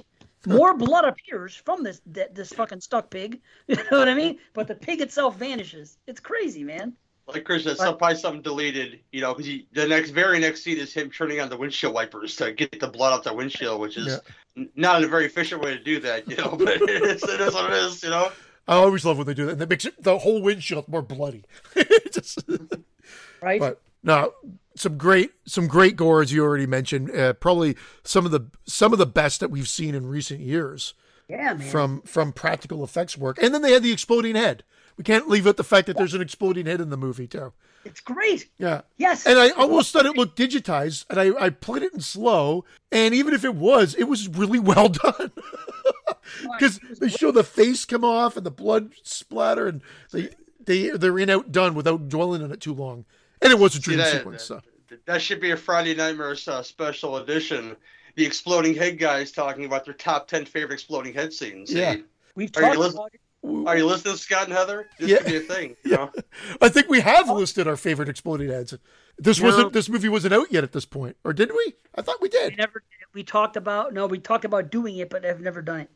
More blood appears from this this fucking stuck pig. You know what I mean? But the pig itself vanishes. It's crazy, man. Like Chris said, some, probably something deleted, you know, because the next, very next scene is him turning on the windshield wipers to get the blood off the windshield, which is yeah. not a very efficient way to do that, you know, but it's, it is what it is, you know. I always love when they do that. And it makes it, the whole windshield more bloody. Just, right. But no, some great, some great gore as you already mentioned. Uh, probably some of the some of the best that we've seen in recent years. Yeah, man. From from practical effects work, and then they had the exploding head. We can't leave out the fact that there's an exploding head in the movie too. It's great. Yeah. Yes. And I almost thought it looked digitized, and I, I played it in slow, and even if it was, it was really well done. Because they show the face come off and the blood splatter, and they they they're in outdone without dwelling on it too long. And it was a dream that, sequence. So. That should be a Friday Nightmares uh, special edition. The exploding head guys talking about their top ten favorite exploding head scenes. Yeah, we've talked about it are you listening, Scott and Heather? This yeah. could be a thing. You know? I think we have listed our favorite exploding heads. This wasn't. This movie wasn't out yet at this point, or did we? I thought we did. We never. We talked about no. We talked about doing it, but I've never done it.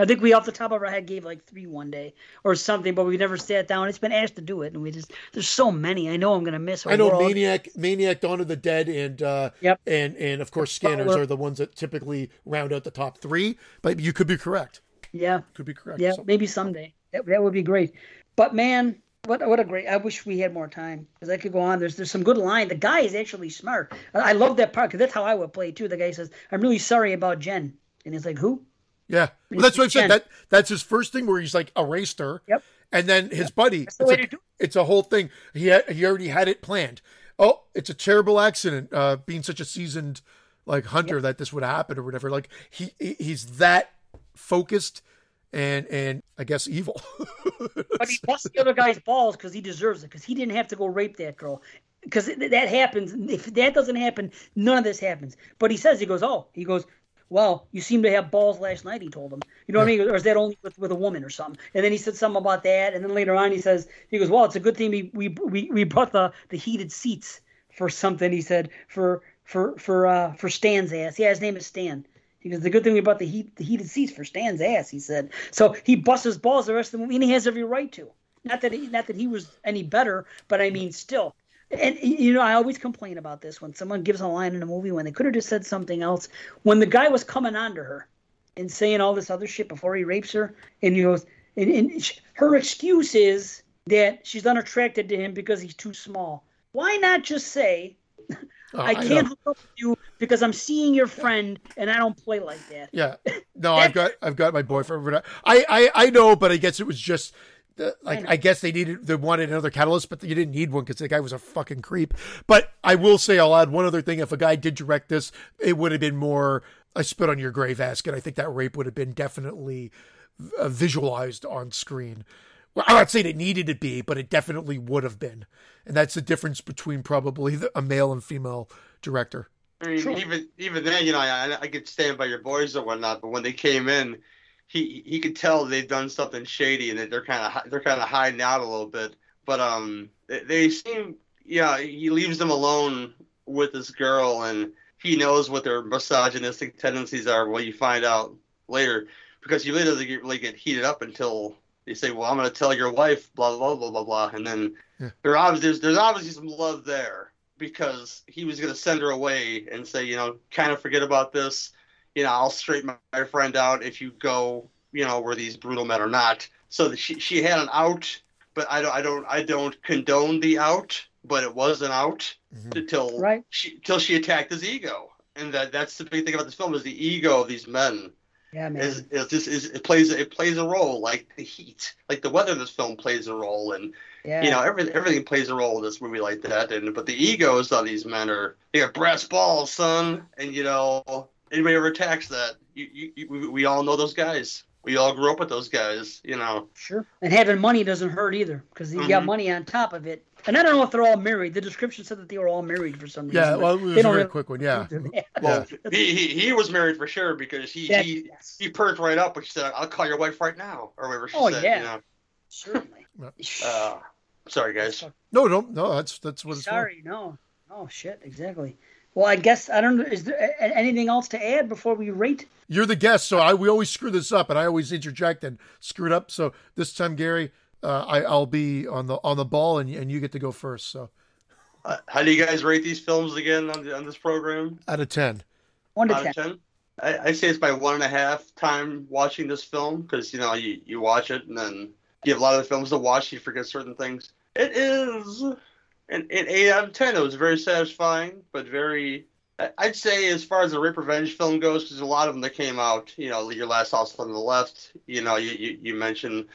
I think we off the top of our head gave like three one day or something, but we never sat down. It's been asked to do it, and we just there's so many. I know I'm gonna miss. I know world. Maniac, Maniac, Dawn of the Dead, and uh, yep, and and of course Scanners are the ones that typically round out the top three. But you could be correct. Yeah, could be correct. Yeah, so. maybe someday. That, that would be great. But man, what what a great! I wish we had more time because I could go on. There's there's some good line. The guy is actually smart. I love that part because that's how I would play too. The guy says, "I'm really sorry about Jen," and he's like, "Who?" Yeah, well, that's what I said. That that's his first thing where he's like erased her. Yep. And then his yep. buddy. It's, like, it's, a whole thing. He had, he already had it planned. Oh, it's a terrible accident. Uh, being such a seasoned like hunter yep. that this would happen or whatever. Like he he's that focused and and I guess evil. but he busts the other guy's balls because he deserves it because he didn't have to go rape that girl. Because that happens. If that doesn't happen, none of this happens. But he says he goes, oh, he goes, well, you seem to have balls last night. He told him, you know what I mean, or is that only with, with a woman or something? And then he said something about that, and then later on he says, he goes, well, it's a good thing we we we, we brought the the heated seats for something. He said for for for uh for Stan's ass. Yeah, his name is Stan. Goes, the good thing about the heat, the heated seats for Stan's ass, he said. So he busts his balls the rest of the movie, and he has every right to. Not that he, not that he was any better, but I mean, still. And you know, I always complain about this when someone gives a line in a movie when they could have just said something else. When the guy was coming on to her and saying all this other shit before he rapes her, and he goes, and, and her excuse is that she's unattracted to him because he's too small. Why not just say, Oh, I can't hook up with you because I'm seeing your friend and I don't play like that. Yeah. No, I've got I've got my boyfriend. I I I know, but I guess it was just like I, I, guess they needed they wanted another catalyst, but you didn't need one because the guy was a fucking creep. But I will say I'll add one other thing: if a guy did direct this, it would have been more. I spit on your grave, ask, and I think that rape would have been definitely uh, visualized on screen. Well, I'm not saying it needed to be, but it definitely would have been, and that's the difference between probably a male and female director. I mean, sure. even even then, you know, I, I could stand by your boys or whatnot, but when they came in, he he could tell they've done something shady and that they're kind of they're kind of hiding out a little bit. But um, they, they seem, yeah, he leaves them alone with this girl, and he knows what their misogynistic tendencies are. Well, you find out later because you literally get, really get heated up until they say, "Well, I'm going to tell your wife," blah blah blah blah blah, and then yeah. there obviously there's, there's obviously some love there because he was going to send her away and say, you know, kind of forget about this. You know, I'll straighten my friend out if you go, you know, where these brutal men are not. So she she had an out, but I don't I don't I don't condone the out, but it was an out mm-hmm. until right. she till she attacked his ego, and that that's the big thing about this film is the ego of these men yeah, man. Is, is just is it plays it plays a role like the heat, like the weather. This film plays a role, and yeah. you know everything everything plays a role in this movie like that. And but the egos of these men are they got brass balls, son. And you know anybody ever attacks that, you, you, you we all know those guys. We all grew up with those guys, you know. Sure. And having money doesn't hurt either because you mm-hmm. got money on top of it. And I don't know if they're all married. The description said that they were all married for some reason. Yeah, well, it was a very really quick one. Yeah. well, he, he, he was married for sure because he yeah, he, yes. he perked right up when she said, "I'll call your wife right now," or whatever she oh, said. yeah. You know? Certainly. uh, sorry, guys. No, no, no. That's that's what it's Sorry, for. no. Oh shit, exactly. Well, I guess I don't know. Is there anything else to add before we rate? You're the guest, so I we always screw this up, and I always interject and screw it up. So this time, Gary, uh, I, I'll be on the on the ball, and and you get to go first. So, uh, how do you guys rate these films again on the, on this program? Out of ten. One to Out ten. 10? I, I say it's my one and a half time watching this film because you know you, you watch it and then you have a lot of the films to watch, you forget certain things. It is an, an eight out of ten. It was very satisfying, but very I'd say as far as the rape revenge film goes, because a lot of them that came out, you know, your last house on the left, you know, you you, you mentioned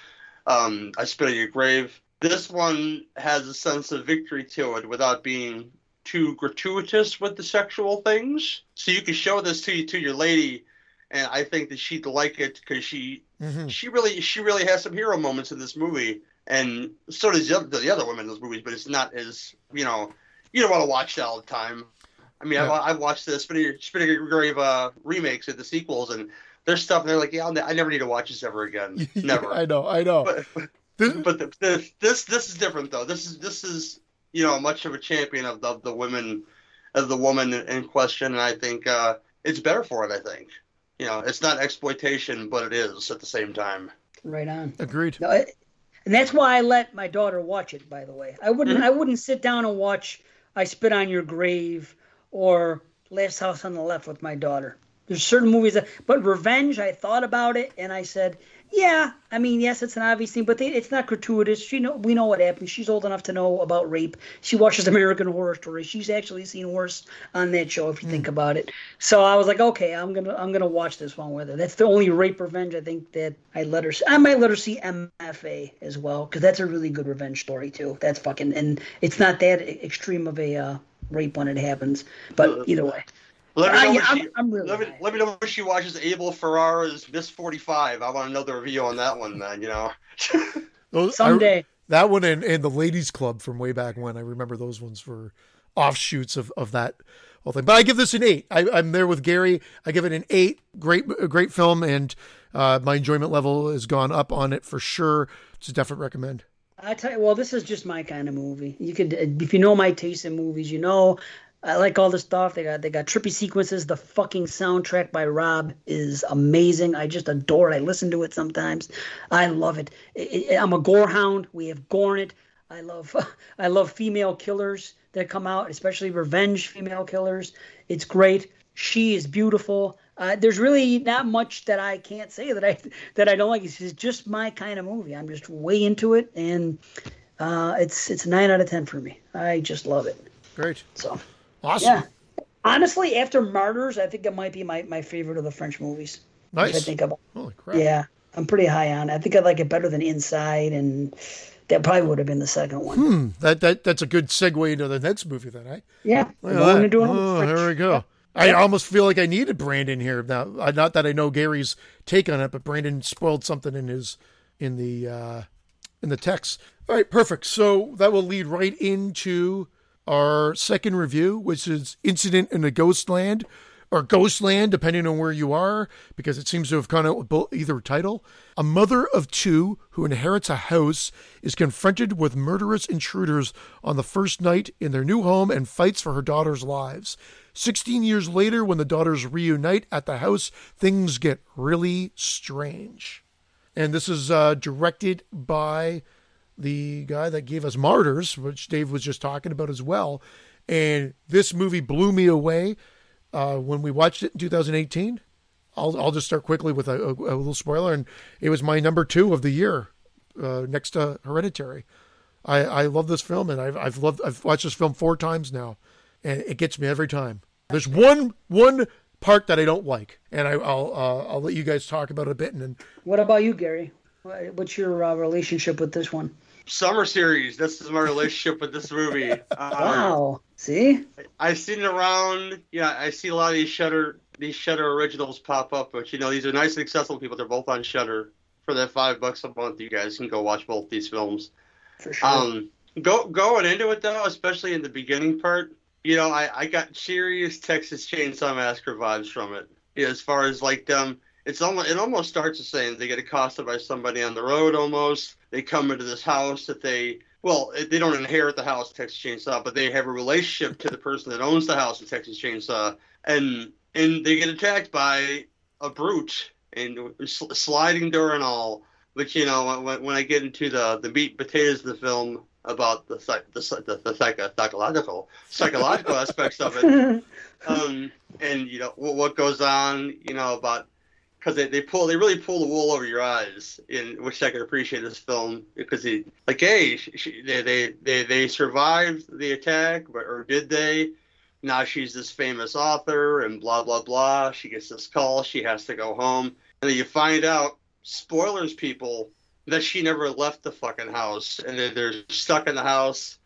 um, I spit on your grave. This one has a sense of victory to it without being too gratuitous with the sexual things. So you can show this to you to your lady, and I think that she'd like it because she mm-hmm. she really she really has some hero moments in this movie, and so does the other, the other women in those movies. But it's not as you know you don't want to watch that all the time. I mean, yeah. I've, I've watched the Spinning, Spinning Grave uh, remakes of the sequels, and there's stuff, and they're like, yeah, I never need to watch this ever again. Never. I know, I know. But, this, but the, the, this this is different though. This is this is you know much of a champion of the, of the women, of the woman in question, and I think uh, it's better for it. I think you know it's not exploitation, but it is at the same time. Right on. Agreed. No, it, and that's why I let my daughter watch it. By the way, I wouldn't mm-hmm. I wouldn't sit down and watch I Spit on Your Grave or Last House on the Left with my daughter. There's certain movies that, but Revenge, I thought about it and I said, yeah, I mean, yes, it's an obvious thing, but they, it's not gratuitous. She know we know what happened. She's old enough to know about rape. She watches American Horror Story. She's actually seen worse on that show if you mm. think about it. So I was like, okay, I'm gonna I'm gonna watch this one with her. That's the only rape revenge I think that I let her. See. I might let her see MFA as well because that's a really good revenge story too. That's fucking and it's not that extreme of a uh, rape when it happens. But either way. Let me, know uh, she, I'm, really let, me, let me know when she watches Abel Ferrara's Miss 45. I want another review on that one, man, you know. those, Someday. I, that one and, and the Ladies Club from way back when. I remember those ones for offshoots of, of that whole thing. But I give this an eight. I, am there with Gary. I give it an eight. Great, great film, and uh, my enjoyment level has gone up on it for sure. It's a definite recommend. I tell you, well, this is just my kind of movie. You could, if you know my taste in movies, you know I like all the stuff. They got they got trippy sequences. The fucking soundtrack by Rob is amazing. I just adore it. I listen to it sometimes. I love it. it, it I'm a gore hound. We have gore in it. I love I love female killers that come out, especially revenge female killers. It's great. She is beautiful. Uh, there's really not much that I can't say that I that I don't like. It's just my kind of movie. I'm just way into it, and uh, it's it's nine out of ten for me. I just love it. Great. So Awesome. Yeah. Honestly, after Martyrs, I think it might be my, my favorite of the French movies. Nice. I think about. Holy crap. Yeah, I'm pretty high on. It. I think I like it better than Inside, and that probably would have been the second one. Hmm. That that that's a good segue into the next movie, then, right? Yeah. Well, to do oh, there we go. Yeah. I almost feel like I needed Brandon here now. Not that I know Gary's take on it, but Brandon spoiled something in his in the uh, in the text. All right, perfect. So that will lead right into our second review, which is Incident in a Ghost Land or Ghostland, depending on where you are, because it seems to have gone out with either title. A mother of two who inherits a house is confronted with murderous intruders on the first night in their new home and fights for her daughter's lives. 16 years later, when the daughters reunite at the house, things get really strange. And this is uh, directed by the guy that gave us Martyrs, which Dave was just talking about as well. And this movie blew me away uh, when we watched it in 2018. I'll, I'll just start quickly with a, a, a little spoiler. And it was my number two of the year, uh, next to Hereditary. I, I love this film, and I've, I've loved I've watched this film four times now, and it gets me every time. There's one one part that I don't like, and I, will uh, I'll let you guys talk about it a bit. And then, what about you, Gary? What's your uh, relationship with this one? summer series. This is my relationship with this movie. Um, wow. See? I've seen it around. Yeah, I see a lot of these Shudder these Shudder originals pop up, but you know these are nice and accessible people. They're both on Shudder for that five bucks a month. You guys can go watch both these films. For sure. Um, go going into it though, especially in the beginning part. You know, I, I got serious Texas Chainsaw Massacre vibes from it. Yeah, as far as like them it's almost it almost starts the same. They get accosted by somebody on the road almost. They come into this house that they well, they don't inherit the house Texas Chainsaw, but they have a relationship to the person that owns the house in Texas Chainsaw, and and they get attacked by a brute and sliding door and all. But you know, when, when I get into the the meat and potatoes of the film about the the the, the psycho, psychological psychological aspects of it, um, and you know what, what goes on, you know about because they, they pull they really pull the wool over your eyes in which I can appreciate this film because he like hey she, they, they they they survived the attack but or did they? Now she's this famous author and blah blah blah. She gets this call she has to go home. And then you find out spoilers people that she never left the fucking house. And they're, they're stuck in the house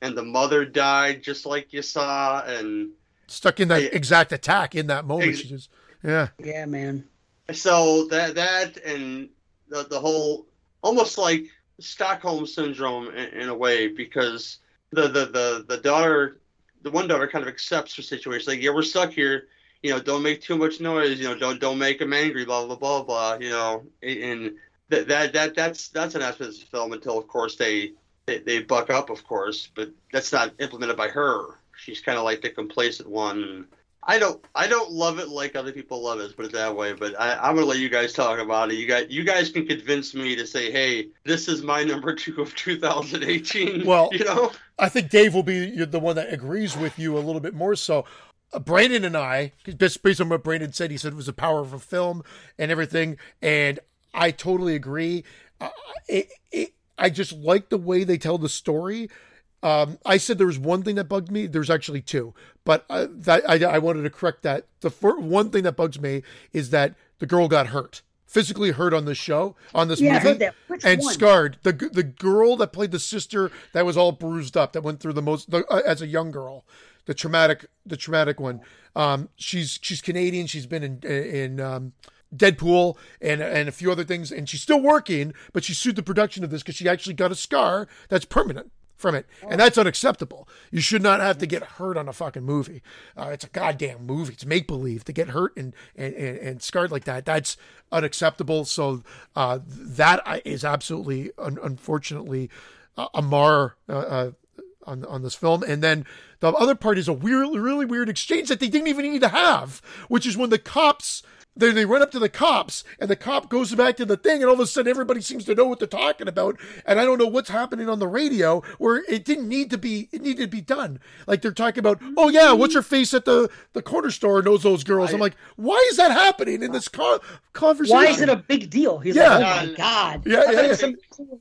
and the mother died just like you saw and stuck in that I, exact attack in that moment ex- she just yeah. Yeah man so that that and the, the whole almost like Stockholm syndrome in, in, a way because the, the the the daughter the one daughter kind of accepts her situation. Like yeah we're stuck here. You know don't make too much noise. You know don't don't make them angry blah blah blah blah you know. And that that, that that's that's an aspect of the film until of course they, they they buck up of course. But that's not implemented by her. She's kind of like the complacent one I don't I don't love it like other people love it, put it that way. But I, I'm gonna let you guys talk about it. You guys you guys can convince me to say, hey, this is my number two of 2018. Well, you know, I think Dave will be the one that agrees with you a little bit more. So. Uh, Brandon and I, just based on what Brandon said, he said it was a power of a film and everything, and I totally agree. Uh, it, it, I just like the way they tell the story. Um, I said there was one thing that bugged me. There's actually two, but uh, that I, I, wanted to correct that. The first, one thing that bugs me is that the girl got hurt, physically hurt on this show, on this yeah, movie, and one? scarred. The the girl that played the sister that was all bruised up, that went through the most the, uh, as a young girl, the traumatic the traumatic one. Um, she's she's Canadian. She's been in in. Um, Deadpool and and a few other things, and she's still working, but she sued the production of this because she actually got a scar that's permanent from it. And that's unacceptable. You should not have to get hurt on a fucking movie. Uh, it's a goddamn movie. It's make believe to get hurt and, and, and, and, scarred like that. That's unacceptable. So uh, that is absolutely, un- unfortunately, a mar uh, uh, on, on this film. And then the other part is a weird, really weird exchange that they didn't even need to have, which is when the cops they, they run up to the cops and the cop goes back to the thing and all of a sudden everybody seems to know what they're talking about and i don't know what's happening on the radio where it didn't need to be it needed to be done like they're talking about oh yeah what's your face at the the corner store knows those girls I, am like why is that happening in this co- conversation why is it a big deal he's yeah. like oh my god yeah, yeah, yeah. It's a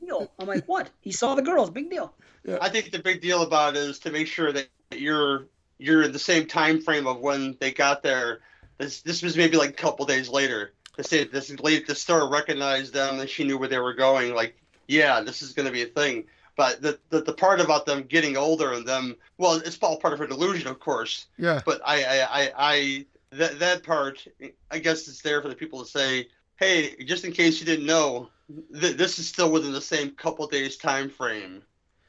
deal. i'm like what he saw the girls big deal yeah. i think the big deal about it is to make sure that you're you're in the same time frame of when they got there this this was maybe like a couple days later. To say this lady the store recognized them and she knew where they were going. Like, yeah, this is going to be a thing. But the, the, the part about them getting older and them, well, it's all part of her delusion, of course. Yeah. But I I I, I that that part, I guess it's there for the people to say, hey, just in case you didn't know, th- this is still within the same couple days time frame,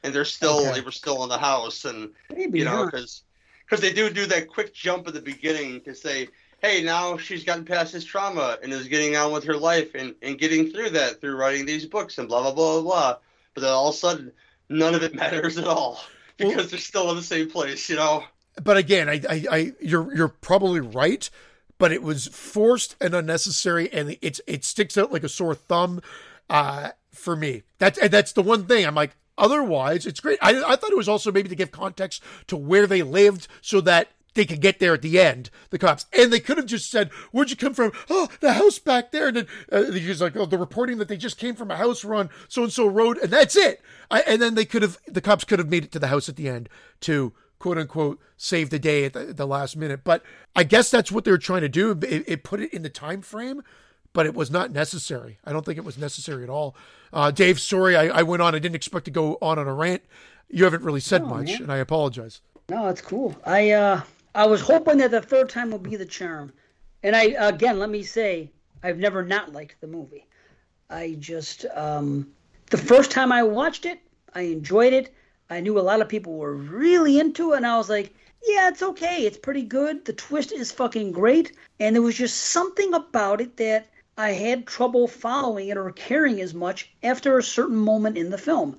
and they're still okay. they were still in the house, and Maybe, you know because because they do do that quick jump at the beginning to say hey, now she's gotten past this trauma and is getting on with her life and, and getting through that through writing these books and blah, blah, blah, blah, blah. But then all of a sudden, none of it matters at all because well, they're still in the same place, you know? But again, I, I, I, you're, you're probably right, but it was forced and unnecessary and it's, it sticks out like a sore thumb, uh, for me. That's, that's the one thing I'm like, otherwise it's great. I, I thought it was also maybe to give context to where they lived so that they could get there at the end, the cops. And they could have just said, Where'd you come from? Oh, the house back there. And then uh, he's like, Oh, the reporting that they just came from a house run so and so road. And that's it. I, and then they could have, the cops could have made it to the house at the end to quote unquote save the day at the, the last minute. But I guess that's what they were trying to do. It, it, put it in the time frame. But it was not necessary. I don't think it was necessary at all. Uh, Dave, sorry, I, I went on. I didn't expect to go on on a rant. You haven't really said much, man. and I apologize. No, it's cool. I uh, I was hoping that the third time would be the charm. And I again, let me say, I've never not liked the movie. I just um, the first time I watched it, I enjoyed it. I knew a lot of people were really into it, and I was like, yeah, it's okay. It's pretty good. The twist is fucking great. And there was just something about it that I had trouble following it or caring as much after a certain moment in the film.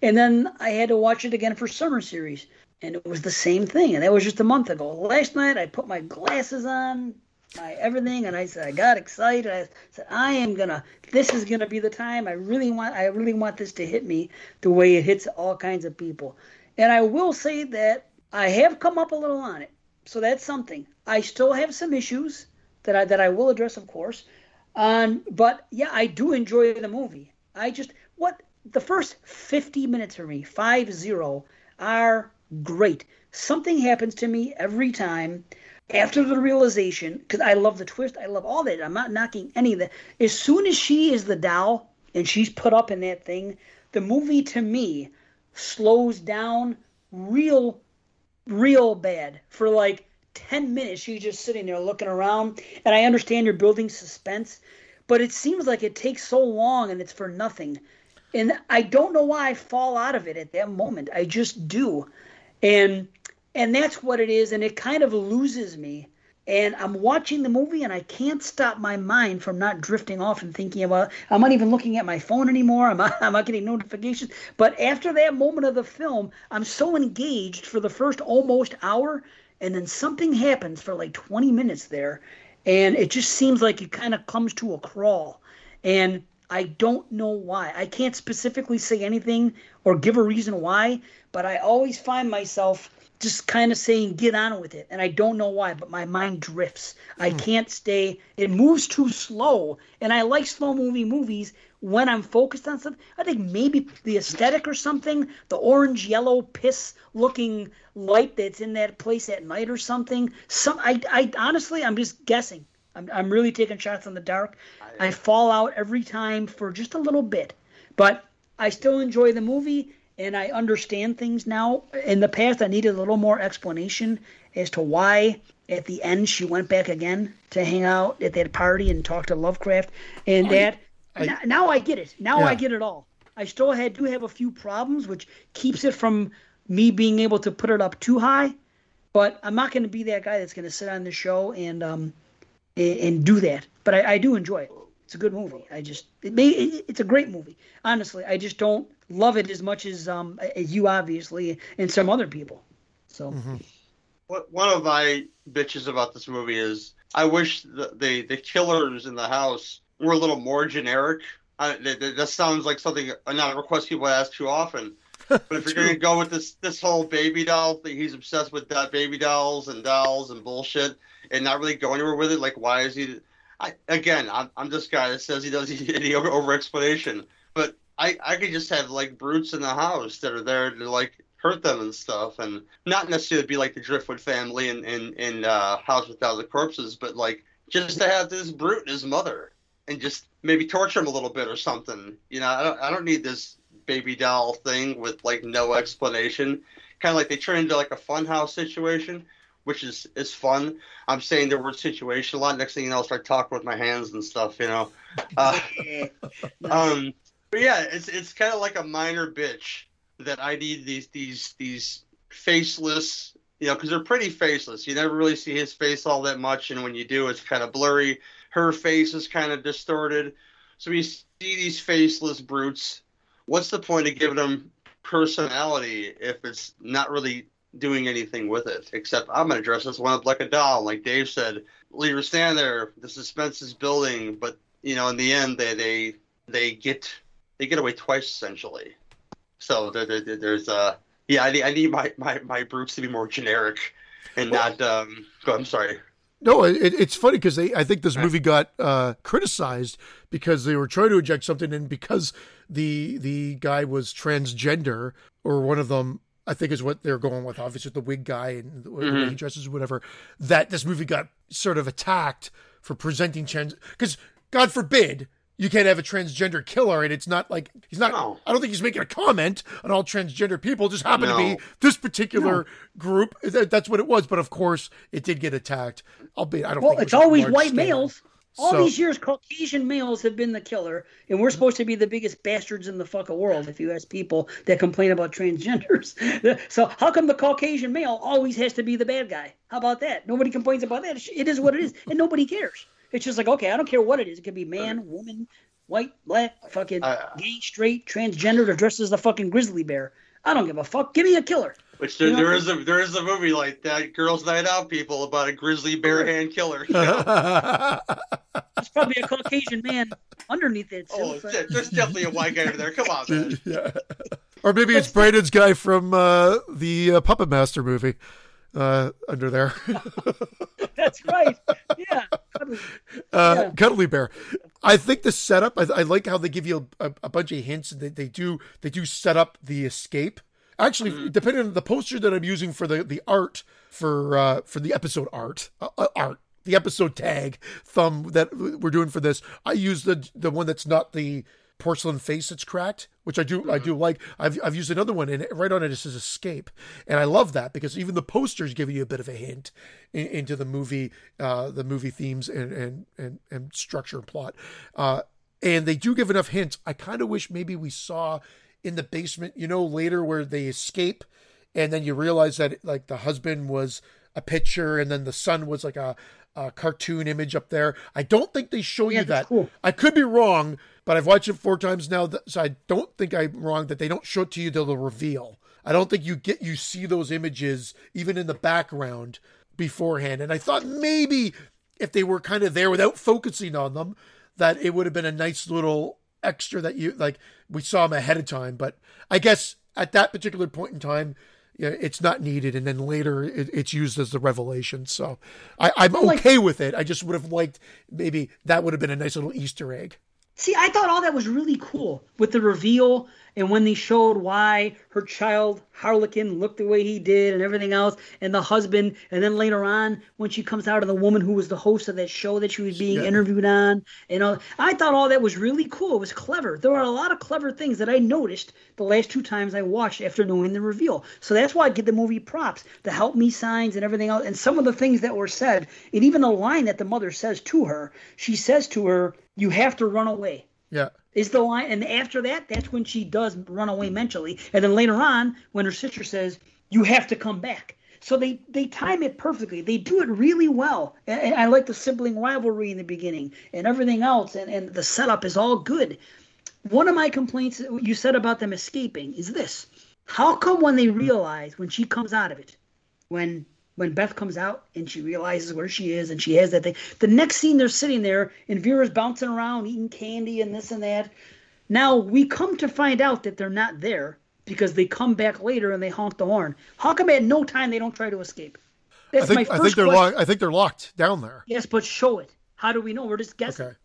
And then I had to watch it again for summer series and it was the same thing. And that was just a month ago. Last night I put my glasses on, my everything, and I said I got excited. I said I am gonna. This is gonna be the time. I really want. I really want this to hit me the way it hits all kinds of people. And I will say that I have come up a little on it, so that's something. I still have some issues that I that I will address, of course. Um, but yeah, I do enjoy the movie. I just what the first 50 minutes for me, five zero, are great. Something happens to me every time after the realization, because I love the twist, I love all that. I'm not knocking any of that. As soon as she is the doll and she's put up in that thing, the movie to me slows down real, real bad for like 10 minutes. She's just sitting there looking around. And I understand you're building suspense, but it seems like it takes so long and it's for nothing. And I don't know why I fall out of it at that moment. I just do. And and that's what it is and it kind of loses me. And i'm watching the movie and i can't stop my mind from not drifting off and thinking about i'm not even looking at my phone anymore. I'm not, I'm not getting notifications. But after that moment of the film i'm so engaged for the first almost hour and then something happens for like 20 minutes there and it just seems like it kind of comes to a crawl. And i don't know why. I can't specifically say anything or give a reason why but i always find myself just kind of saying get on with it. And i don't know why but my mind drifts. I hmm. can't stay it moves too slow. And i like slow movie movies when i'm focused on something. I think maybe the aesthetic or something the orange yellow piss looking light that's in that place at night or something. Some i, I honestly i'm just guessing. I'm, I'm really taking shots in the dark. I fall out every time for just a little bit. But i still enjoy the movie and I understand things now. In the past, I needed a little more explanation as to why at the end she went back again to hang out at that party and talk to Lovecraft, and that. I, now I get it. Now yeah. I get it all. I still had do have a few problems, which keeps it from me being able to put it up too high. But I'm not going to be that guy that's going to sit on the show and um and, and do that. But I, I do enjoy it. It's a good movie. I just it may, it, it's a great movie. Honestly, I just don't love it as much as um as you obviously and some other people. So. Mm-hmm. What one of my bitches about this movie is I wish the the, the killers in the house were a little more generic. I, that, that sounds like something not a request people ask too often. But if you're gonna go with this this whole baby doll thing, he's obsessed with that baby dolls and dolls and bullshit, and not really go anywhere with it. Like, why is he? I, again, I'm, I'm this guy that says he doesn't need any over, explanation, but I, I could just have like brutes in the house that are there to like hurt them and stuff, and not necessarily be like the Driftwood family in in, in uh, House with Thousand Corpses, but like just to have this brute and his mother, and just maybe torture him a little bit or something. You know, I don't I don't need this baby doll thing with like no explanation. Kind of like they turn into like a funhouse situation which is is fun. I'm saying the word situation a lot. Next thing you know, I'll start talking with my hands and stuff. You know, uh, um, but yeah, it's it's kind of like a minor bitch that I need these these these faceless. You know, because they're pretty faceless. You never really see his face all that much, and when you do, it's kind of blurry. Her face is kind of distorted. So we see these faceless brutes. What's the point of giving them personality if it's not really doing anything with it except I'm going to dress this one up like a doll. Like Dave said, leave her stand there. The suspense is building, but you know, in the end, they they they get they get away twice essentially. So there, there, there's uh yeah, I need, I need my, my my brutes to be more generic and not um. Go, I'm sorry. No, it, it's funny because they. I think this movie got uh, criticized because they were trying to inject something in because the the guy was transgender or one of them I think is what they're going with. Obviously, the wig guy and the way mm-hmm. he dresses, whatever. That this movie got sort of attacked for presenting trans. Because God forbid you can't have a transgender killer, and it's not like he's not. No. I don't think he's making a comment on all transgender people. It just happened no. to be this particular no. group. That, that's what it was. But of course, it did get attacked. Albeit, I don't. Well, it's always white scale. males. All so, these years, Caucasian males have been the killer, and we're supposed to be the biggest bastards in the fucking world. If you ask people that complain about transgenders, so how come the Caucasian male always has to be the bad guy? How about that? Nobody complains about that. It is what it is, and nobody cares. It's just like okay, I don't care what it is. It could be man, woman, white, black, fucking gay, straight, transgender, or dressed as a fucking grizzly bear. I don't give a fuck. Give me a killer. Which there, you know, there is a there is a movie like that, Girls Night Out, people about a grizzly bear hand killer. You know? There's probably a Caucasian man underneath it. Too, oh, but... there's definitely a white guy over there. Come on, man. Yeah. Or maybe it's Brandon's guy from uh, the uh, Puppet Master movie uh, under there. That's right. Yeah. Cuddly. Uh, yeah. Cuddly Bear. I think the setup. I, I like how they give you a, a bunch of hints. They, they do. They do set up the escape Actually, mm-hmm. depending on the poster that I'm using for the the art for uh, for the episode art uh, uh, art the episode tag thumb that we're doing for this, I use the the one that's not the porcelain face that's cracked, which I do mm-hmm. I do like. I've I've used another one and right on it it says escape, and I love that because even the posters give you a bit of a hint in, into the movie uh, the movie themes and and and, and structure and plot. Uh, and they do give enough hints. I kind of wish maybe we saw in the basement, you know, later where they escape and then you realize that like the husband was a picture and then the son was like a, a cartoon image up there. I don't think they show yeah, you that. Cool. I could be wrong, but I've watched it four times now, so I don't think I'm wrong that they don't show it to you till the reveal. I don't think you get you see those images even in the background beforehand. And I thought maybe if they were kind of there without focusing on them, that it would have been a nice little extra that you like we saw him ahead of time but i guess at that particular point in time you know, it's not needed and then later it, it's used as the revelation. So I, i'm okay like, with it. I just would have liked maybe that would have been a nice little easter egg. See, I thought all that was really cool with the reveal and when they showed why her child Harlequin looked the way he did and everything else, and the husband, and then later on when she comes out of the woman who was the host of that show that she was being yeah. interviewed on, you know, I thought all that was really cool. It was clever. There were a lot of clever things that I noticed the last two times I watched after knowing the reveal. So that's why I give the movie props, the help me signs and everything else, and some of the things that were said, and even the line that the mother says to her. She says to her, "You have to run away." Yeah. Is the line and after that that's when she does run away mentally. And then later on when her sister says you have to come back. So they they time it perfectly. They do it really well. And, i like the sibling rivalry in the beginning and everything else and, and the setup is all good. One of my complaints you said about them escaping is this. How come when they realize when she comes out of it when when Beth comes out and she realizes where she is and she has that thing. The next scene, they're sitting there and Vera's bouncing around eating candy and this and that. Now we come to find out that they're not there because they come back later and they honk the horn. How come at no time they don't try to escape? That's I think, my first I think they're locked. I think they're locked down there. Yes, but show it. How do we know? We're just guessing. Okay.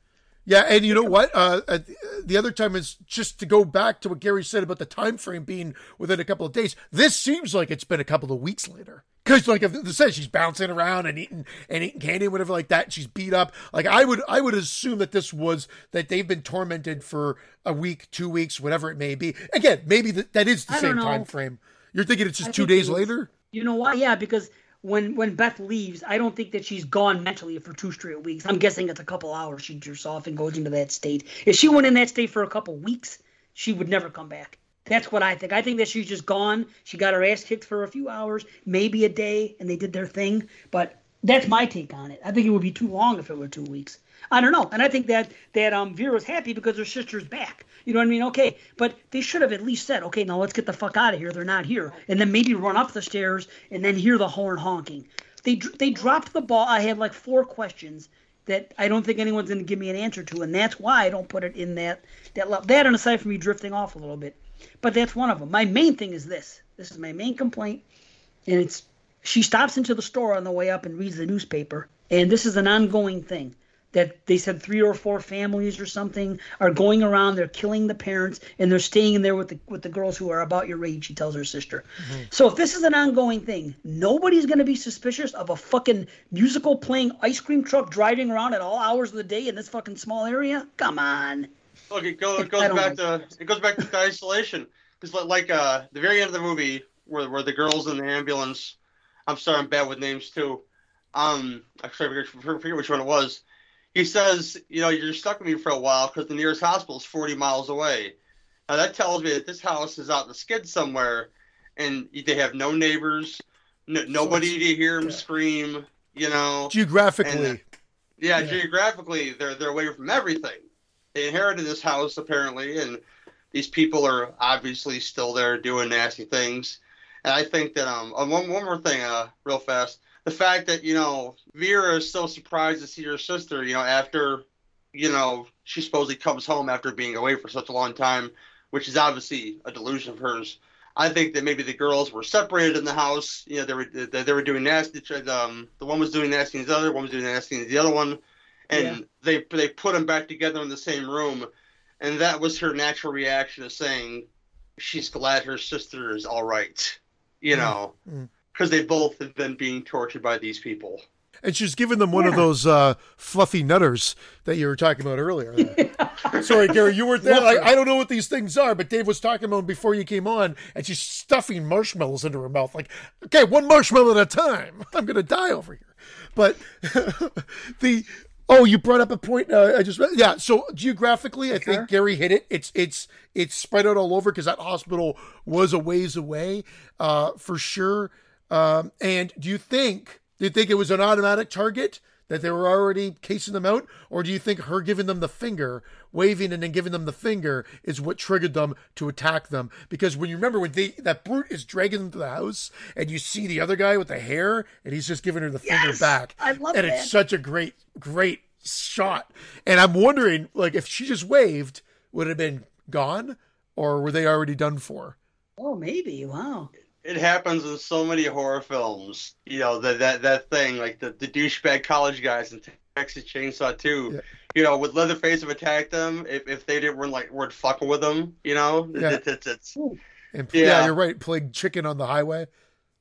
Yeah, and you know what? Uh, uh, the other time is just to go back to what Gary said about the time frame being within a couple of days. This seems like it's been a couple of weeks later. Because like if it says she's bouncing around and eating and eating candy, and whatever like that, she's beat up. Like I would I would assume that this was that they've been tormented for a week, two weeks, whatever it may be. Again, maybe that that is the I same time frame. You're thinking it's just I two days later. You know why? Yeah, because when when Beth leaves, I don't think that she's gone mentally for two straight weeks. I'm guessing it's a couple hours she drifts off and goes into that state. If she went in that state for a couple weeks, she would never come back. That's what I think. I think that she's just gone. She got her ass kicked for a few hours, maybe a day, and they did their thing. But that's my take on it. I think it would be too long if it were two weeks. I don't know, and I think that that um Vera's happy because her sister's back. You know what I mean? Okay, but they should have at least said, okay, now let's get the fuck out of here. They're not here, and then maybe run up the stairs and then hear the horn honking. They they dropped the ball. I had like four questions that I don't think anyone's going to give me an answer to, and that's why I don't put it in that that level. That and aside from me drifting off a little bit, but that's one of them. My main thing is this. This is my main complaint, and it's she stops into the store on the way up and reads the newspaper, and this is an ongoing thing that they said three or four families or something are going around they're killing the parents and they're staying in there with the with the girls who are about your age she tells her sister. Mm-hmm. so if this is an ongoing thing nobody's going to be suspicious of a fucking musical playing ice cream truck driving around at all hours of the day in this fucking small area? Come on. Look it, go, it goes back like to it. it goes back to the isolation. Because like uh the very end of the movie where, where the girls in the ambulance i'm sorry i'm bad with names too. Um actually, i forget, forget which one it was he says, you know, you're stuck with me for a while because the nearest hospital is 40 miles away. Now that tells me that this house is out in the skid somewhere, and they have no neighbors, no, nobody to hear them yeah. scream. You know, geographically. And, yeah, yeah, geographically, they're they're away from everything. They inherited this house apparently, and these people are obviously still there doing nasty things. And I think that um uh, one one more thing, uh, real fast, the fact that you know Vera is so surprised to see her sister, you know, after you know she supposedly comes home after being away for such a long time, which is obviously a delusion of hers. I think that maybe the girls were separated in the house. You know, they were they, they were doing nasty. Um, the one was doing nasty the other, one was doing nasty the other one, and yeah. they they put them back together in the same room, and that was her natural reaction of saying she's glad her sister is all right. You mm. know, because they both have been being tortured by these people and she's giving them one yeah. of those uh, fluffy nutters that you were talking about earlier. Sorry, Gary, you weren't there. I, I, don't know what these things are, but Dave was talking about them before you came on, and she's stuffing marshmallows into her mouth. Like, okay, one marshmallow at a time. I'm going to die over here. But the oh, you brought up a point. Uh, I just yeah. So geographically, I think Gary hit it. It's it's it's spread out all over because that hospital was a ways away, uh, for sure. Um, and do you think? Do you think it was an automatic target that they were already casing them out? Or do you think her giving them the finger, waving and then giving them the finger, is what triggered them to attack them? Because when you remember when they that brute is dragging them to the house and you see the other guy with the hair and he's just giving her the yes! finger back. I love And that. it's such a great, great shot. And I'm wondering, like, if she just waved, would it have been gone? Or were they already done for? Oh, maybe. Wow it happens in so many horror films. You know that that that thing like the the douchebag college guys in Texas Chainsaw 2. Yeah. You know, would Leatherface have attacked them if, if they didn't weren't like weren't fucking with them? You know, yeah. It, it's, it's, and, yeah. yeah. you're right. Playing chicken on the highway,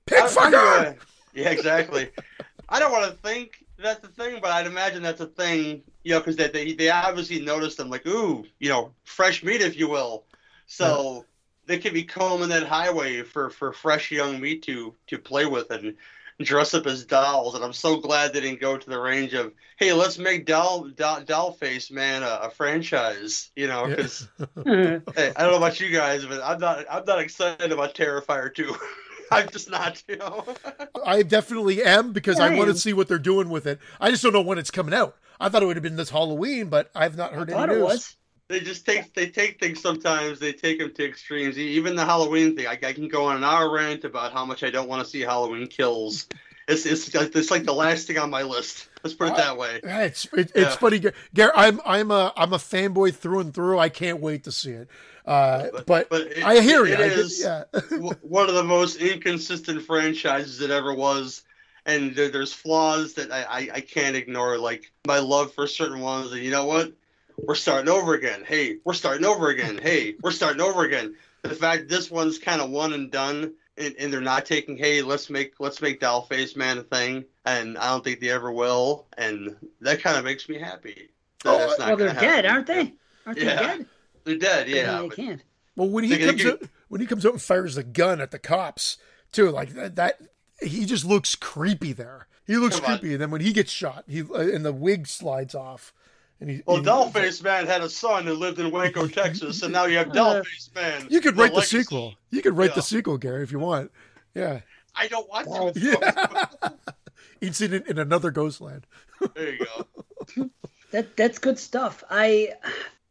pig fucker. Yeah, exactly. I don't want to think that's the thing, but I'd imagine that's a thing. You know, because they, they they obviously noticed them like, ooh, you know, fresh meat, if you will. So they could be combing that highway for for fresh young meat to to play with and dress up as dolls. And I'm so glad they didn't go to the range of hey, let's make doll doll, doll face man a, a franchise. You know, because yeah. Hmm. hey, I don't know about you guys, but I'm not I'm not excited about Terrifier 2. I'm just not, you know. I definitely am because yeah, I, I want to see what they're doing with it. I just don't know when it's coming out. I thought it would have been this Halloween, but I've not heard I any news. It was they just take they take things sometimes they take them to extremes even the halloween thing i, I can go on an hour rant about how much i don't want to see halloween kills it's, it's it's like the last thing on my list let's put it that way uh, it's it, yeah. it's funny Gary, i'm i'm a i'm a fanboy through and through i can't wait to see it uh, but, but, but it, I hear it, you. It is yeah. one of the most inconsistent franchises that ever was, and there, there's flaws that I, I, I can't ignore, like my love for certain ones. And you know what? We're starting over again. Hey, we're starting over again. Hey, we're starting over again. The fact this one's kind of one and done, and, and, they're not taking, hey, let's make let's make Dollface Man a thing, and I don't think they ever will, and that kind of makes me happy. Oh, well, they're dead, aren't they? Aren't yeah. they dead? They're dead. Yeah, they can't. Well, when he comes out, when he comes out and fires the gun at the cops too, like that, that he just looks creepy there. He looks creepy, and then when he gets shot, he uh, and the wig slides off. And he, well, Dollface Man had a son who lived in Waco, Texas, and now you have Dollface Man. You could write the, the sequel. You could write yeah. the sequel, Gary, if you want. Yeah. I don't want to. Yeah. Incident in another Ghostland. there you go. that that's good stuff. I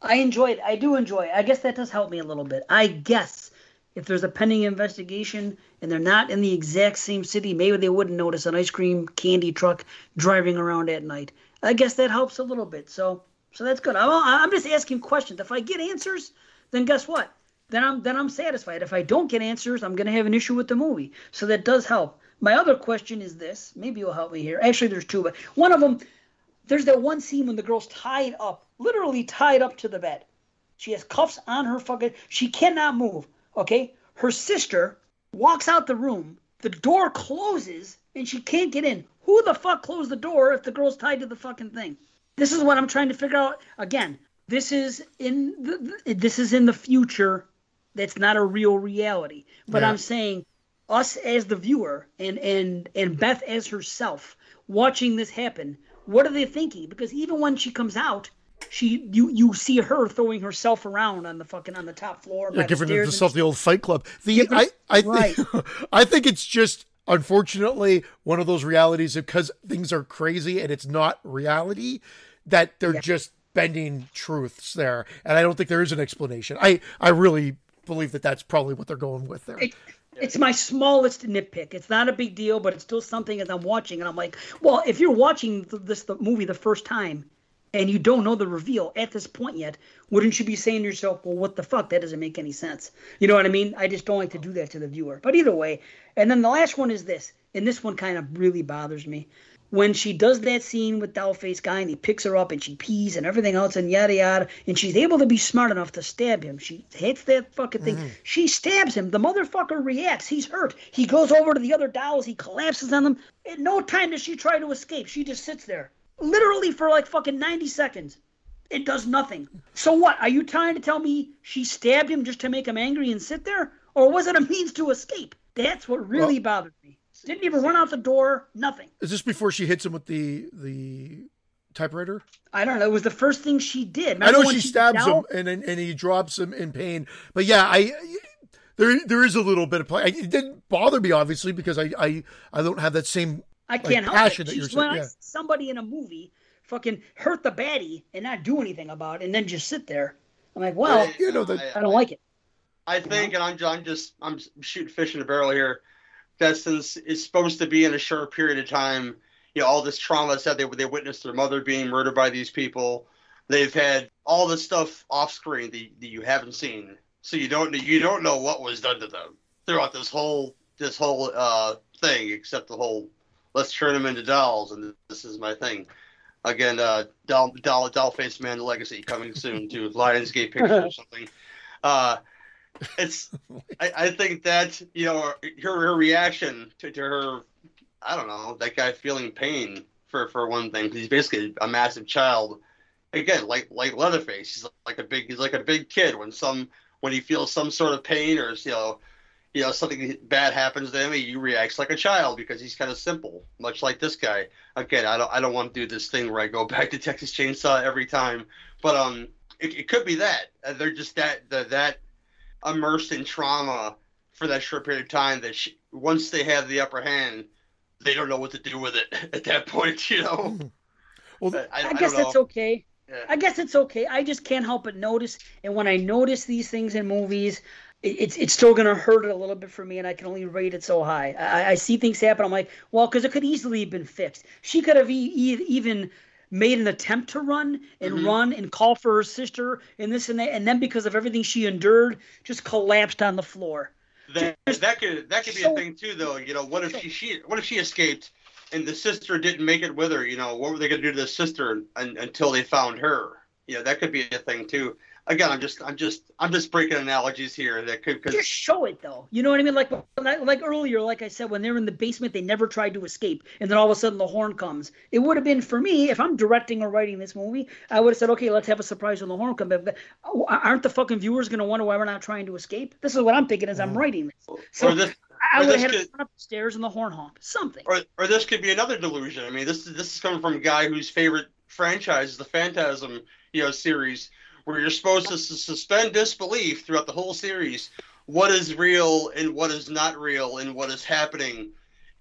I enjoy it. I do enjoy it. I guess that does help me a little bit. I guess if there's a pending investigation and they're not in the exact same city, maybe they wouldn't notice an ice cream candy truck driving around at night. I guess that helps a little bit. So so that's good. I'm, I'm just asking questions. If I get answers, then guess what? Then I'm then I'm satisfied. If I don't get answers, I'm gonna have an issue with the movie. So that does help. My other question is this. Maybe you'll help me here. Actually, there's two, but one of them, there's that one scene when the girl's tied up, literally tied up to the bed. She has cuffs on her fucking. She cannot move. Okay. Her sister walks out the room. The door closes and she can't get in. Who the fuck closed the door if the girl's tied to the fucking thing? This is what I'm trying to figure out. Again, this is in the, this is in the future. That's not a real reality. But yeah. I'm saying us as the viewer and and and Beth as herself watching this happen. What are they thinking? Because even when she comes out, she you you see her throwing herself around on the fucking on the top floor. Yeah, giving herself the old Fight Club. The I I right. think I think it's just unfortunately one of those realities because things are crazy and it's not reality that they're yeah. just bending truths there and i don't think there is an explanation i i really believe that that's probably what they're going with there It's my smallest nitpick. It's not a big deal, but it's still something as I'm watching, and I'm like, well, if you're watching this the movie the first time, and you don't know the reveal at this point yet, wouldn't you be saying to yourself, well, what the fuck? That doesn't make any sense. You know what I mean? I just don't like to do that to the viewer. But either way, and then the last one is this, and this one kind of really bothers me when she does that scene with Dollface guy and he picks her up and she pees and everything else and yada yada and she's able to be smart enough to stab him. She hits that fucking thing. Mm-hmm. She stabs him. The motherfucker reacts. He's hurt. He goes over to the other dolls. He collapses on them. At no time does she try to escape. She just sits there. Literally for like fucking 90 seconds. It does nothing. So what? Are you trying to tell me she stabbed him just to make him angry and sit there? Or was it a means to escape? That's what really well, bothered me. Didn't even run out the door. Nothing. Is this before she hits him with the the typewriter? I don't know. It was the first thing she did. Remember I know she, she stabs him and and he drops him in pain. But yeah, I there there is a little bit of play. It didn't bother me obviously because I I, I don't have that same I can't like, help it. That you're when yeah. somebody in a movie fucking hurt the baddie and not do anything about it and then just sit there. I'm like, well, you know, the, I, I don't like it. I think, and I'm, I'm just I'm shooting fish in a barrel here that since it's supposed to be in a short period of time, you know, all this trauma said they they witnessed their mother being murdered by these people. They've had all this stuff off screen that, that you haven't seen, so you don't you don't know what was done to them throughout this whole this whole uh, thing, except the whole let's turn them into dolls, and this is my thing. Again, uh, doll doll doll face man the legacy coming soon to Lionsgate Pictures or something. Uh, it's I, I think that you know her, her reaction to, to her I don't know that guy feeling pain for for one thing he's basically a massive child again like like Leatherface he's like a big he's like a big kid when some when he feels some sort of pain or you know you know something bad happens to him he reacts like a child because he's kind of simple much like this guy again I don't I don't want to do this thing where I go back to Texas Chainsaw every time but um it, it could be that uh, they're just that the, that immersed in trauma for that short period of time that she, once they have the upper hand, they don't know what to do with it at that point, you know. Hmm. Well, I, I guess that's okay. Yeah. I guess it's okay. I just can't help but notice, and when I notice these things in movies, it, it's it's still gonna hurt it a little bit for me, and I can only rate it so high. I, I see things happen. I'm like, well, because it could easily have been fixed. She could have e- e- even made an attempt to run and mm-hmm. run and call for her sister and this and that, and then because of everything she endured, just collapsed on the floor. That, just, that could that could be so, a thing too, though. You know, what if so, she, she what if she escaped and the sister didn't make it with her? You know, what were they going to do to the sister until they found her? You know, that could be a thing too again, I'm just, I'm just, I'm just breaking analogies here that could cause... just show it though. You know what I mean? Like, like earlier, like I said, when they're in the basement, they never tried to escape, and then all of a sudden the horn comes. It would have been for me if I'm directing or writing this movie, I would have said, okay, let's have a surprise when the horn comes. But oh, aren't the fucking viewers going to wonder why we're not trying to escape? This is what I'm thinking as I'm mm. writing this. So. This, I would have had could, the stairs and the horn honk. Something. Or, or this could be another delusion. I mean, this is this is coming from a guy whose favorite franchise is the Phantasm, you know, series where you're supposed to suspend disbelief throughout the whole series what is real and what is not real and what is happening.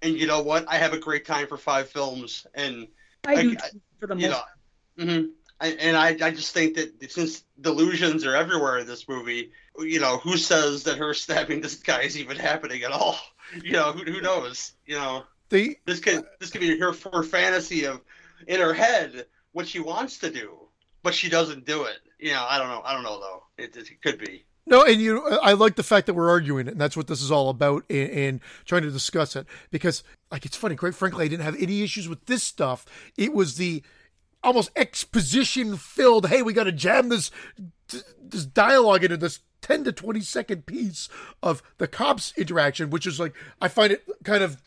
And you know what? I have a great time for five films, and I, I do for the most. Know, mm-hmm. I, and I, I just think that since delusions are everywhere in this movie, you know, who says that her stabbing this guy is even happening at all? You know, who, who knows? You know, the, this could this could be her her fantasy of in her head what she wants to do, but she doesn't do it you know, I don't know. I don't know though. It, it could be. No, and you, I like the fact that we're arguing it, and that's what this is all about, and, trying to discuss it. Because, like, it's funny. Quite frankly, I didn't have any issues with this stuff. It was the almost exposition filled. Hey, we got to jam this this dialogue into this 10 to 20 second piece of the cops interaction, which is like I find it kind of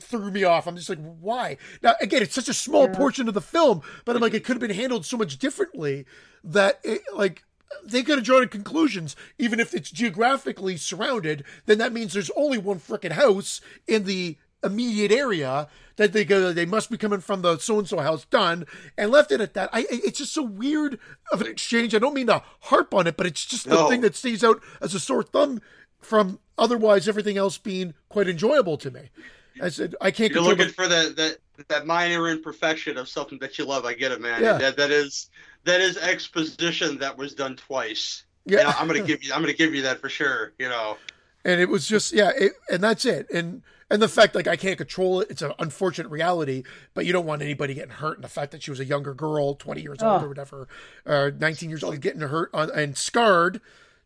threw me off. I'm just like, why? Now, again, it's such a small yeah. portion of the film, but I'm like, it mm-hmm. could have been handled so much differently that, it, like, they could have drawn conclusions. Even if it's geographically surrounded, then that means there's only one freaking house in the immediate area that they go. They must be coming from the so and so house. Done and left it at that. I. It's just so weird of an exchange. I don't mean to harp on it, but it's just the thing that stays out as a sore thumb from otherwise everything else being quite enjoyable to me. I said I can't. You're looking for that that that minor imperfection of something that you love. I get it, man. Yeah. That that is that is exposition that was done twice. Yeah, I'm gonna give you. I'm gonna give you that for sure. You know. and it was just yeah, it, and that's it. And and the fact like I can't control it, it's an unfortunate reality. But you don't want anybody getting hurt. And the fact that she was a younger girl, twenty years old oh. or whatever, or uh, nineteen years old, getting hurt on, and scarred.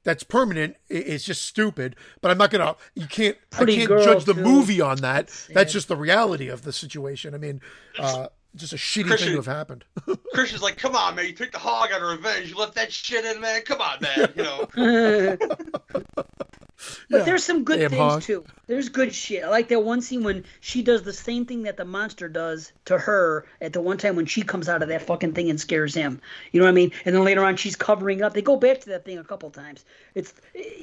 That's permanent. It's just stupid. But I'm not gonna. You can't. Pretty I can't judge the too. movie on that. That's just the reality of the situation. I mean, uh, just a shitty Christian, thing to have happened. Christian's like, "Come on, man! You took the hog out of revenge. You left that shit in, man. Come on, man. You know." But yeah. there's some good Damn things hog. too. There's good shit. I like that one scene when she does the same thing that the monster does to her at the one time when she comes out of that fucking thing and scares him. You know what I mean? And then later on she's covering up. They go back to that thing a couple times. It's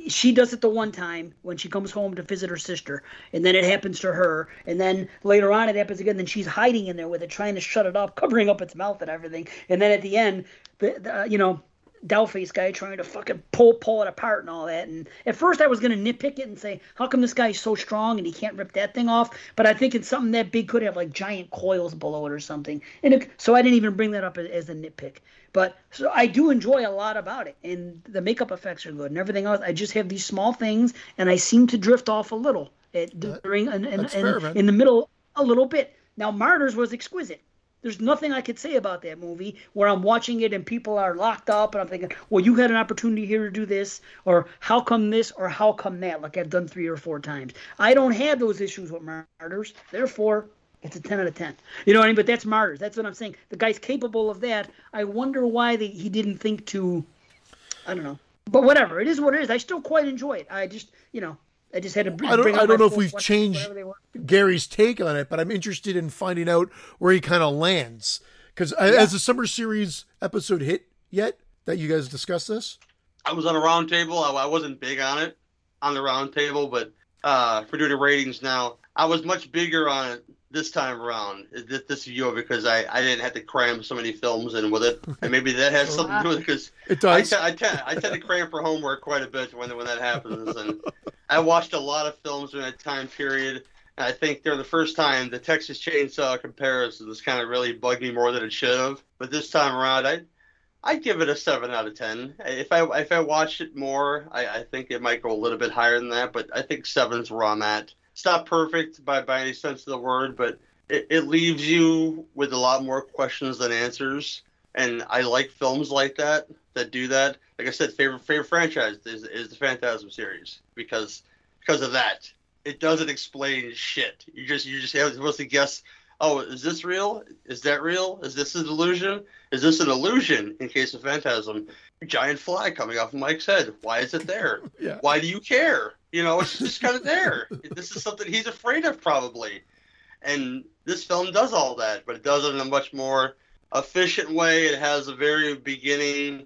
she does it the one time when she comes home to visit her sister, and then it happens to her, and then later on it happens again. Then she's hiding in there with it, trying to shut it up, covering up its mouth and everything. And then at the end, the, the uh, you know Dollface guy trying to fucking pull pull it apart and all that. And at first I was gonna nitpick it and say, how come this guy's so strong and he can't rip that thing off? But I think it's something that big could have like giant coils below it or something. And it, so I didn't even bring that up as, as a nitpick. But so I do enjoy a lot about it, and the makeup effects are good and everything else. I just have these small things, and I seem to drift off a little at, during and, and in the middle a little bit. Now Martyrs was exquisite. There's nothing I could say about that movie where I'm watching it and people are locked up and I'm thinking, well, you had an opportunity here to do this, or how come this, or how come that, like I've done three or four times. I don't have those issues with Martyrs. Therefore, it's a 10 out of 10. You know what I mean? But that's Martyrs. That's what I'm saying. The guy's capable of that. I wonder why they, he didn't think to, I don't know. But whatever. It is what it is. I still quite enjoy it. I just, you know, I just had to bring. I don't, I don't know if we've changed Gary's take on it, but I'm interested in finding out where he kind of lands. Because yeah. has the summer series episode hit yet that you guys discussed this? I was on a roundtable. I, I wasn't big on it on the roundtable, but uh, for doing the ratings now, I was much bigger on it this time around. This, this year because I, I didn't have to cram so many films in with it, and maybe that has oh, something to do with it because it does. I, tend I tend to cram for homework quite a bit when when that happens, and I watched a lot of films during that time period. And I think during the first time, the Texas Chainsaw comparison was kind of really bugged me more than it should have. But this time around, I I'd give it a seven out of ten. If I if I watched it more, I, I think it might go a little bit higher than that. But I think seven's where I'm at. It's not perfect by by any sense of the word, but it, it leaves you with a lot more questions than answers. And I like films like that that do that. Like I said, favorite favorite franchise is, is the Phantasm series because because of that. It doesn't explain shit. You just you just have supposed to guess. Oh, is this real? Is that real? Is this an illusion? Is this an illusion in case of Phantasm? Giant fly coming off of Mike's head. Why is it there? yeah. Why do you care? You know, it's just kind of there. this is something he's afraid of, probably. And this film does all that, but it does it in a much more efficient way. It has a very beginning,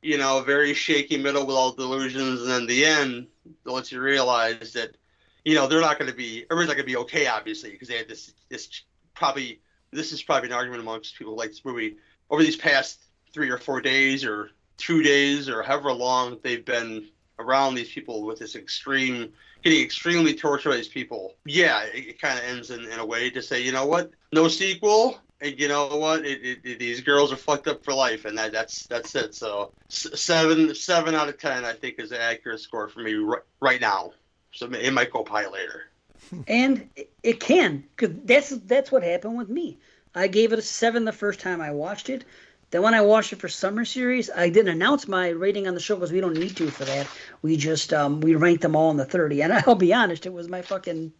you know, a very shaky middle with all delusions, and then the end lets you realize that, you know, they're not going to be everyone's not going to be okay, obviously, because they had this this probably this is probably an argument amongst people like this movie over these past three or four days or two days or however long they've been around these people with this extreme getting extremely tortured these people yeah it, it kind of ends in, in a way to say you know what no sequel and you know what? It, it, it, these girls are fucked up for life, and that, that's that's it. So seven seven out of ten, I think, is an accurate score for me right, right now. So it might go high later. And it can, because that's that's what happened with me. I gave it a seven the first time I watched it. Then when I watched it for summer series, I didn't announce my rating on the show because we don't need to for that. We just um, we ranked them all in the thirty, and I'll be honest, it was my fucking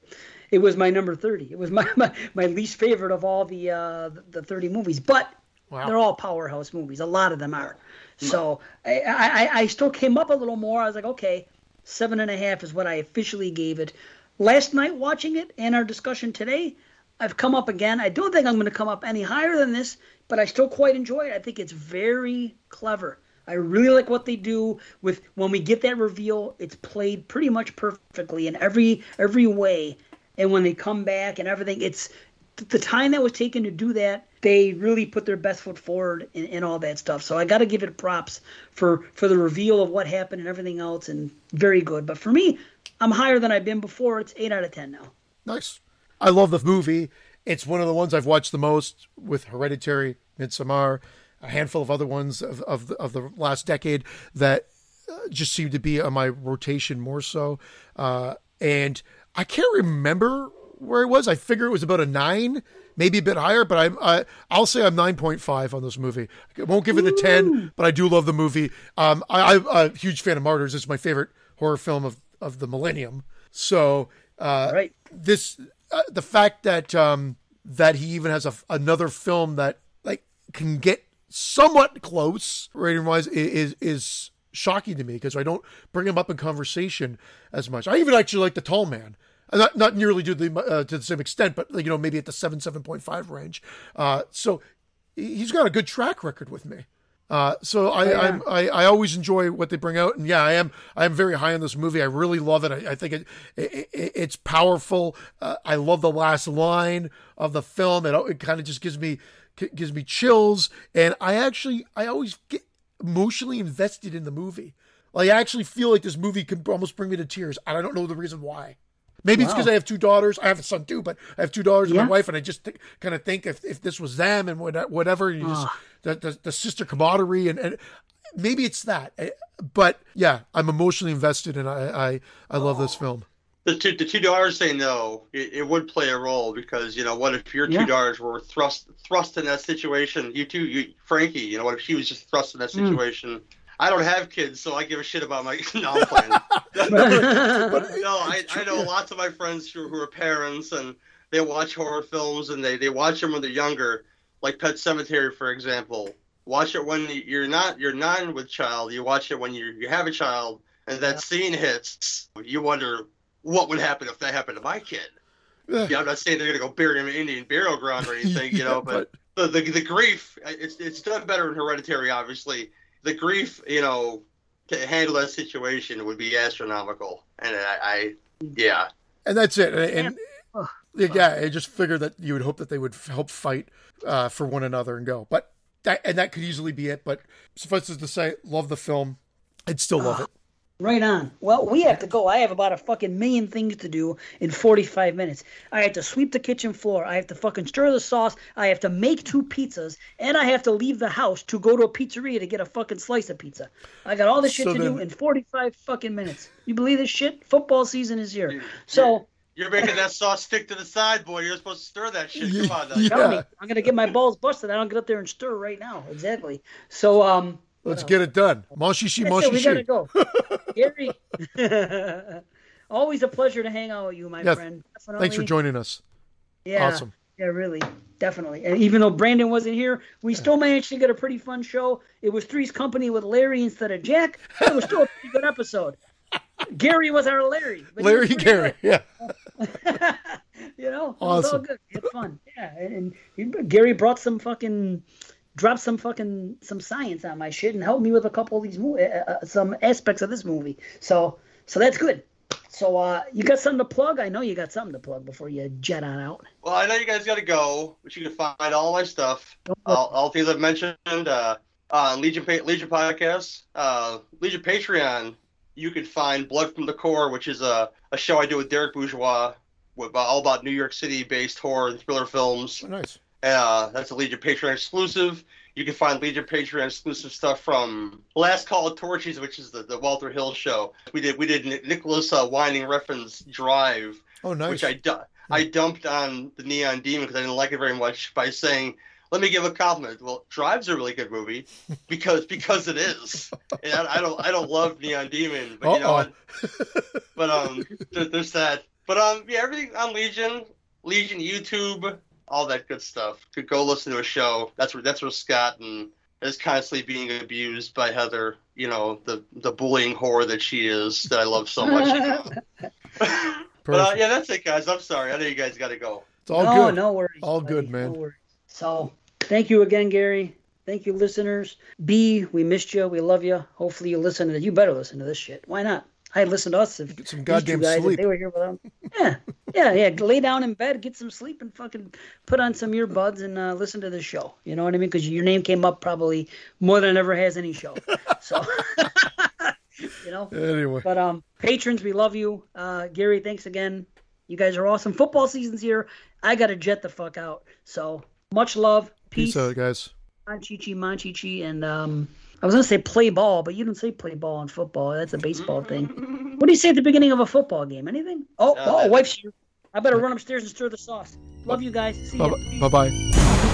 it was my number 30. It was my, my, my least favorite of all the uh, the 30 movies, but wow. they're all powerhouse movies. A lot of them are. So I, I, I still came up a little more. I was like, okay, seven and a half is what I officially gave it. Last night watching it and our discussion today, I've come up again. I don't think I'm going to come up any higher than this, but I still quite enjoy it. I think it's very clever. I really like what they do with when we get that reveal. It's played pretty much perfectly in every every way and when they come back and everything, it's the time that was taken to do that. They really put their best foot forward in, in all that stuff. So I got to give it props for for the reveal of what happened and everything else, and very good. But for me, I'm higher than I've been before. It's eight out of ten now. Nice. I love the movie. It's one of the ones I've watched the most with Hereditary, Midsommar, a handful of other ones of, of, the, of the last decade that just seemed to be on my rotation more so. Uh, and I can't remember where it was. I figure it was about a nine, maybe a bit higher, but I'm I, I'll say I'm nine point five on this movie. I won't give it a ten, but I do love the movie. Um, I, I'm a huge fan of Martyrs. It's my favorite horror film of of the millennium. So, uh, right. this uh, the fact that um, that he even has a, another film that like can get somewhat close rating wise is is shocking to me because I don't bring him up in conversation as much. I even actually like the Tall Man. Uh, not not nearly to the uh, to the same extent, but you know maybe at the seven seven point five range. Uh, so he's got a good track record with me. Uh, so I, oh, yeah. I, I always enjoy what they bring out, and yeah, I am I am very high on this movie. I really love it. I, I think it, it, it, it's powerful. Uh, I love the last line of the film. It, it kind of just gives me gives me chills, and I actually I always get emotionally invested in the movie. Like I actually feel like this movie can almost bring me to tears. I don't know the reason why. Maybe wow. it's because I have two daughters. I have a son too, but I have two daughters yeah. and my wife, and I just th- kind of think if, if this was them and whatever, you just the, the, the sister camaraderie and, and maybe it's that. Eh, but yeah, I'm emotionally invested, and I I, I love this film. The two, the two daughters say no. It, it, would play a role because you know what if your yeah. two daughters were thrust thrust in that situation? You two, you Frankie. You know what if she was just thrust in that hmm. situation? Mm I don't have kids, so I give a shit about my. No, I'm playing. but, no, I, I know lots of my friends who, who are parents and they watch horror films and they, they watch them when they're younger, like Pet Sematary, for example. Watch it when you're not you're not with child. You watch it when you you have a child, and that yeah. scene hits. You wonder what would happen if that happened to my kid. Yeah, I'm not saying they're gonna go bury him in Indian burial ground or anything, you know, but, but the, the the grief it's it's done better in Hereditary, obviously the grief, you know, to handle that situation would be astronomical. And I, I yeah. And that's it. And, and yeah, I just figured that you would hope that they would help fight uh, for one another and go. But that and that could easily be it. But suffice it to say, love the film. I'd still love it. Right on. Well, we have to go. I have about a fucking million things to do in 45 minutes. I have to sweep the kitchen floor. I have to fucking stir the sauce. I have to make two pizzas. And I have to leave the house to go to a pizzeria to get a fucking slice of pizza. I got all this shit so to then, do in 45 fucking minutes. You believe this shit? Football season is here. So. You're making that sauce stick to the side, boy. You're supposed to stir that shit. Come on, now. Yeah. I'm gonna get my balls busted. I don't get up there and stir right now. Exactly. So, um, Let's get it done. Monshishi, Monshishi. We gotta go. Gary, always a pleasure to hang out with you, my yeah, friend. Definitely. Thanks for joining us. Yeah. Awesome. Yeah, really, definitely. And even though Brandon wasn't here, we still managed to get a pretty fun show. It was Three's Company with Larry instead of Jack. It was still a pretty good episode. Gary was our Larry. Larry Gary, good. yeah. you know, awesome. it was all good. It fun. Yeah, and, and Gary brought some fucking dropped some fucking some science on my shit and helped me with a couple of these movie, uh, uh, some aspects of this movie. So so that's good. So uh, you got something to plug? I know you got something to plug before you jet on out. Well, I know you guys got to go, but you can find all my stuff, all, all things I've mentioned, uh, uh, Legion Legion podcast, uh, Legion Patreon. You can find Blood from the Core, which is a, a show I do with Derek Bourgeois, with, all about New York City based horror and thriller films. Oh, nice. Uh, that's a Legion Patreon exclusive. You can find Legion Patreon exclusive stuff from Last Call of Torches, which is the, the Walter Hill show. We did we did Nicolas uh, Winding Refn's Drive. Oh, nice. Which I du- I dumped on the Neon Demon because I didn't like it very much by saying, "Let me give a compliment." Well, Drive's a really good movie because because it is. And I, I don't I don't love Neon Demon, but Uh-oh. you know what? But um, there, there's that. But um, yeah, everything on Legion, Legion YouTube all that good stuff. Could go listen to a show. That's where that's where Scott and is constantly being abused by Heather. You know the the bullying whore that she is that I love so much. but uh, yeah, that's it, guys. I'm sorry. I know you guys got to go. It's all no, good. No worries. All buddy. good, man. No so thank you again, Gary. Thank you, listeners. B, we missed you. We love you. Hopefully you listen to You better listen to this shit. Why not? I listen to us if get some goddamn guys, sleep. they were here with them. Yeah, yeah, yeah. Lay down in bed, get some sleep, and fucking put on some earbuds and uh, listen to the show. You know what I mean? Because your name came up probably more than it ever has any show. So, you know. Anyway. But um, patrons, we love you. Uh, Gary, thanks again. You guys are awesome. Football season's here. I gotta jet the fuck out. So much love. Peace, Peace out, guys. Manchichi, Manchichi, and um, I was gonna say play ball, but you don't say play ball in football. That's a baseball thing. What do you say at the beginning of a football game? Anything? Oh, uh, oh, wife's here. I better run upstairs and stir the sauce. Love you guys. See you. Bye bye.